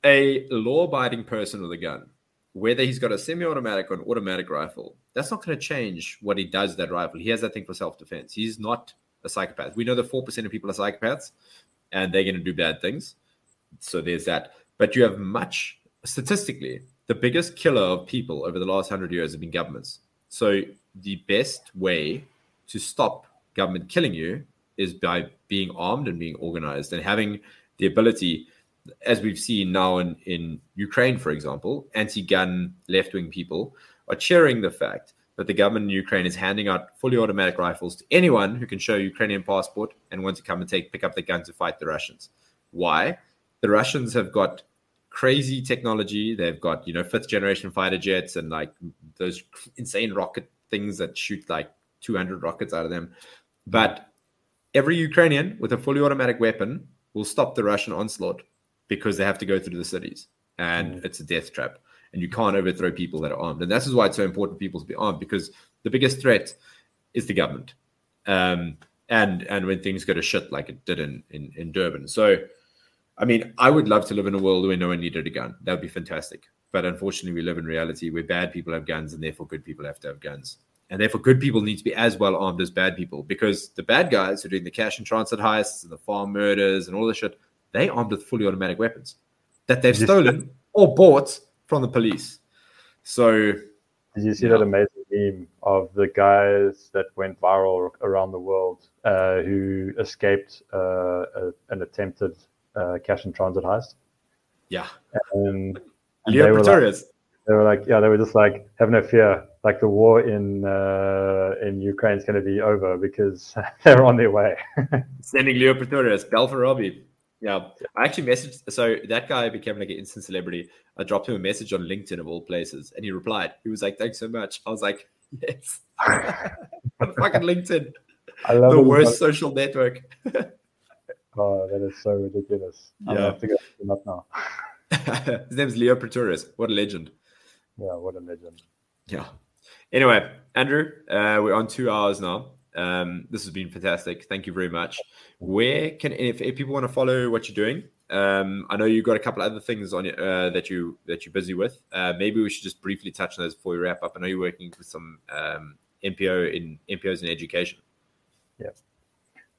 a law abiding person with a gun, whether he's got a semi automatic or an automatic rifle, that's not going to change what he does that rifle. He has that thing for self defense. He's not a psychopath. We know that 4% of people are psychopaths and they're going to do bad things. So there's that. But you have much, statistically, the biggest killer of people over the last 100 years have been governments. So the best way to stop government killing you is by being armed and being organized and having the ability, as we've seen now in, in Ukraine, for example, anti gun left wing people are cheering the fact that the government in Ukraine is handing out fully automatic rifles to anyone who can show a Ukrainian passport and want to come and take pick up the gun to fight the Russians. Why? The Russians have got crazy technology. They've got, you know, fifth generation fighter jets and like those insane rocket things that shoot like 200 rockets out of them. But every Ukrainian with a fully automatic weapon will stop the Russian onslaught because they have to go through the cities and it's a death trap. And you can't overthrow people that are armed. And this is why it's so important for people to be armed because the biggest threat is the government. Um, and and when things go to shit like it did in, in, in Durban. So, I mean, I would love to live in a world where no one needed a gun. That would be fantastic. But unfortunately, we live in reality where bad people have guns and therefore good people have to have guns. And therefore, good people need to be as well armed as bad people because the bad guys who are doing the cash and transit heists and the farm murders and all this shit, they armed with fully automatic weapons that they've stolen or bought from the police. So, Did you see Yeah. that amazing meme of the guys that went viral around the world uh, who escaped uh, a, an attempted uh, cash and transit heist? yeah, And, and Leo they, were like, they were like, yeah, they were just like, have no fear. Like the war in uh, in Ukraine is going to be over because they're on their way. Sending Leo Pretorius, Belfer Robbie. Yeah, I actually messaged. So that guy became like an instant celebrity. I dropped him a message on LinkedIn of all places, and he replied. He was like, "Thanks so much." I was like, "Yes." on fucking LinkedIn, I love the worst social network. Oh, that is so ridiculous. I'm Yeah. gonna have to go him up now. His name's Leo Pretorius. What a legend. Yeah, what a legend. Yeah. Anyway, Andrew, uh, we're on two hours now. Um, this has been fantastic. Thank you very much. Where can if, if people want to follow what you're doing? Um, I know you've got a couple other things on uh, that you that you're busy with. Uh, maybe we should just briefly touch on those before we wrap up. I know you're working with some um, NPO in NPOs in education.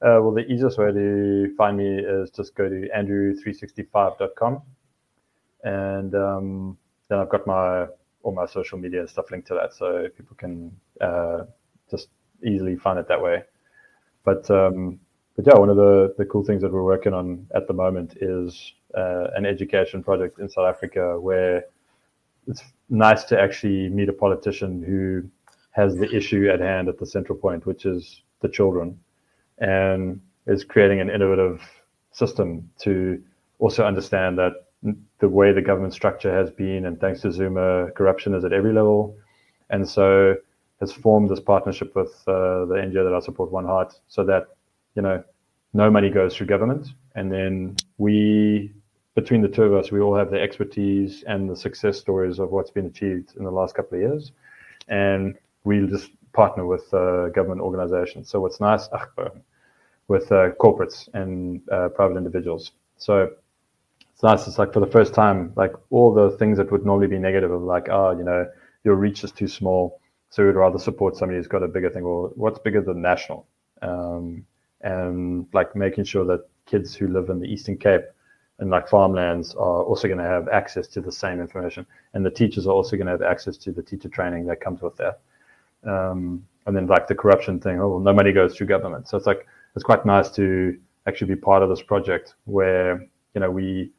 Uh, well, the easiest way to find me is just go to andrew365.com. And um, then I've got my all my social media and stuff linked to that, so people can uh, just easily find it that way. But um, but yeah, one of the, the cool things that we're working on at the moment is uh, an education project in South Africa where it's nice to actually meet a politician who has the issue at hand at the central point, which is the children and is creating an innovative system to also understand that the way the government structure has been, and thanks to Zuma, corruption is at every level, and so has formed this partnership with uh, the NGO that I support, One Heart, so that you know no money goes through government, and then we, between the two of us, we all have the expertise and the success stories of what's been achieved in the last couple of years, and we just partner with uh, government organizations. So what's nice with uh, corporates and uh, private individuals. So it's nice. It's like for the first time, like all the things that would normally be negative of like, oh, you know, your reach is too small. So we'd rather support somebody who's got a bigger thing. Well, what's bigger than national? Um, and like making sure that kids who live in the Eastern Cape and like farmlands are also going to have access to the same information. And the teachers are also going to have access to the teacher training that comes with that. Um, and then like the corruption thing, oh, well, no money goes through government. So it's like, it's quite nice to actually be part of this project where you know we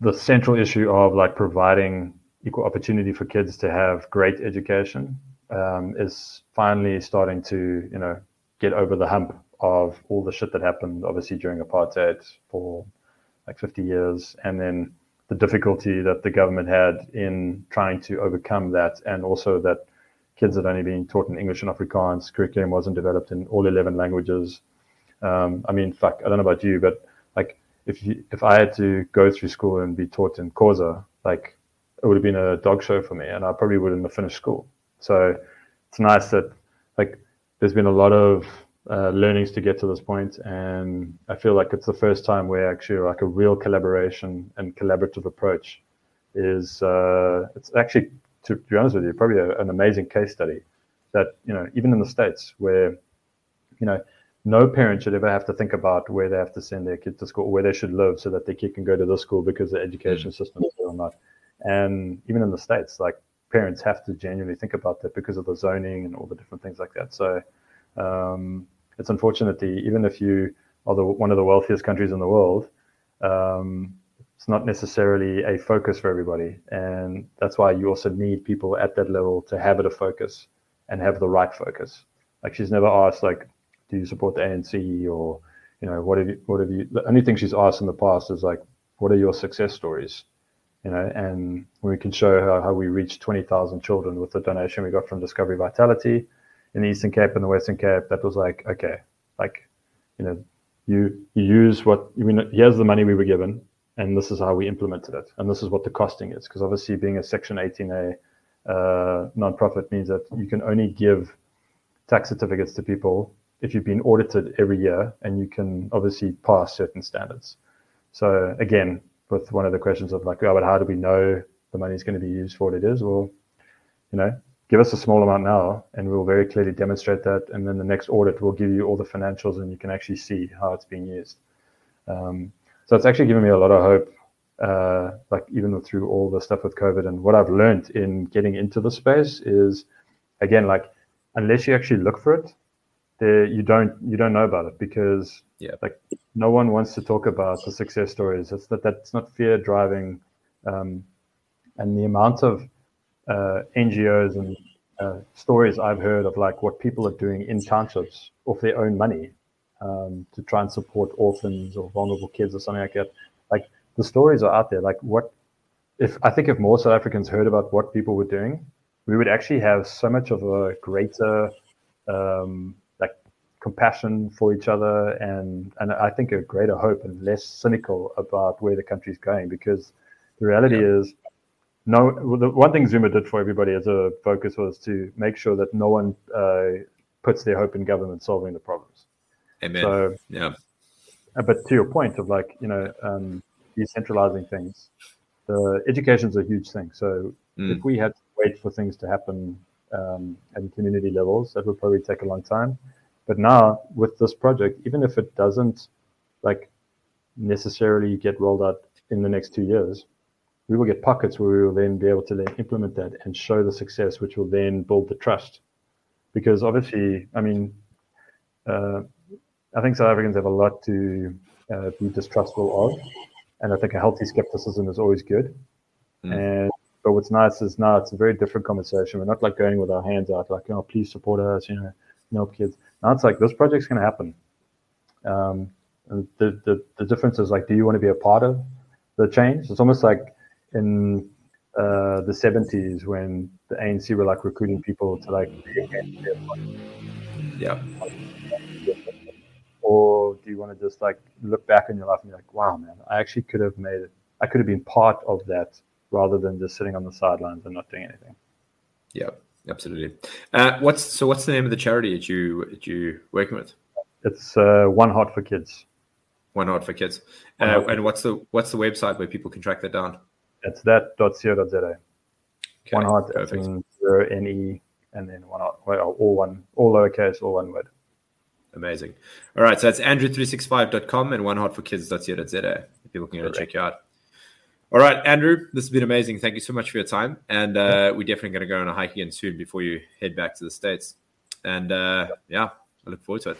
the central issue of like providing equal opportunity for kids to have great education um, is finally starting to you know get over the hump of all the shit that happened obviously during apartheid for like 50 years and then the difficulty that the government had in trying to overcome that and also that kids had only been taught in English and Afrikaans curriculum wasn't developed in all 11 languages. Um, I mean fuck I don't know about you but if you, if I had to go through school and be taught in Xhosa, like it would have been a dog show for me and I probably wouldn't have finished school so it's nice that like there's been a lot of uh, learnings to get to this point, and I feel like it's the first time where actually like a real collaboration and collaborative approach is. Uh, it's actually, to, be honest with you, probably a, an amazing case study that you know even in the states where you know no parent should ever have to think about where they have to send their kid to school or where they should live so that their kid can go to this school because the education mm. system is or not. And even in the states, like parents have to genuinely think about that because of the zoning and all the different things like that. So um, it's that even if you are the, one of the wealthiest countries in the world, um, it's not necessarily a focus for everybody. And that's why you also need people at that level to have it a focus and have the right focus. Like she's never asked, like, do you support the ANC or, you know, what have you, what have you, the only thing she's asked in the past is like, what are your success stories? you know, and we can show how, how we reached 20,000 children with the donation we got from Discovery Vitality in the Eastern Cape and the Western Cape. That was like, okay, like, you know, you, you use what, you mean, here's the money we were given, and this is how we implemented it. And this is what the costing is. Because obviously, being a Section 18A uh, nonprofit means that you can only give tax certificates to people if you've been audited every year and you can obviously pass certain standards. So again, with one of the questions of like, oh, but how do we know the money is going to be used for what it is? Well, you know, give us a small amount now, and we'll very clearly demonstrate that. And then the next audit will give you all the financials, and you can actually see how it's being used. Um, so it's actually given me a lot of hope, uh, like even through all the stuff with COVID. And what I've learned in getting into the space is, again, like unless you actually look for it, there you don't you don't know about it because yeah. like no one wants to talk about the success stories. It's that that's not fear driving, um, and the amount of uh, NGOs and uh, stories I've heard of like what people are doing in townships off their own money um, to try and support orphans or vulnerable kids or something like that. Like the stories are out there. Like what if I think if more South Africans heard about what people were doing, we would actually have so much of a greater um, compassion for each other and and I think a greater hope and less cynical about where the country's going because the reality yeah. is no the one thing Zuma did for everybody as a focus was to make sure that no one uh, puts their hope in government solving the problems. Amen. So yeah. Uh, but to your point of like you know um, decentralizing things, the education is a huge thing. So mm. if we had to wait for things to happen um, at community levels, that would probably take a long time. But now with this project, even if it doesn't like necessarily get rolled out in the next two years, we will get pockets where we will then be able to then implement that and show the success, which will then build the trust. Because obviously, I mean, uh, I think South Africans have a lot to uh, be distrustful of, and I think a healthy skepticism is always good. Mm. And but what's nice is now it's a very different conversation. We're not like going with our hands out, like, oh, please support us, you know, help kids. Now it's like this project's going to happen. Um, and the, the, the difference is like, do you want to be a part of the change? It's almost like in uh, the 70s when the ANC were like recruiting people to like yeah. Or do you want to just like look back on your life and be like, wow, man, I actually could have made it. I could have been part of that rather than just sitting on the sidelines and not doing anything. Yeah. Absolutely. Uh, what's so? What's the name of the charity that you that you working with? It's uh, One Heart for Kids. One Heart for Kids. Uh, and what's the what's the website where people can track that down? It's that.co.za. Okay, one Heart, zero N E, and then one heart, well, all one, all lowercase, all one word. Amazing. All right, so that's andrew365.com and oneheartforkids.co.za if people can go check you out. All right, Andrew, this has been amazing. Thank you so much for your time. And uh, we're definitely going to go on a hike again soon before you head back to the States. And uh, yeah, I look forward to it.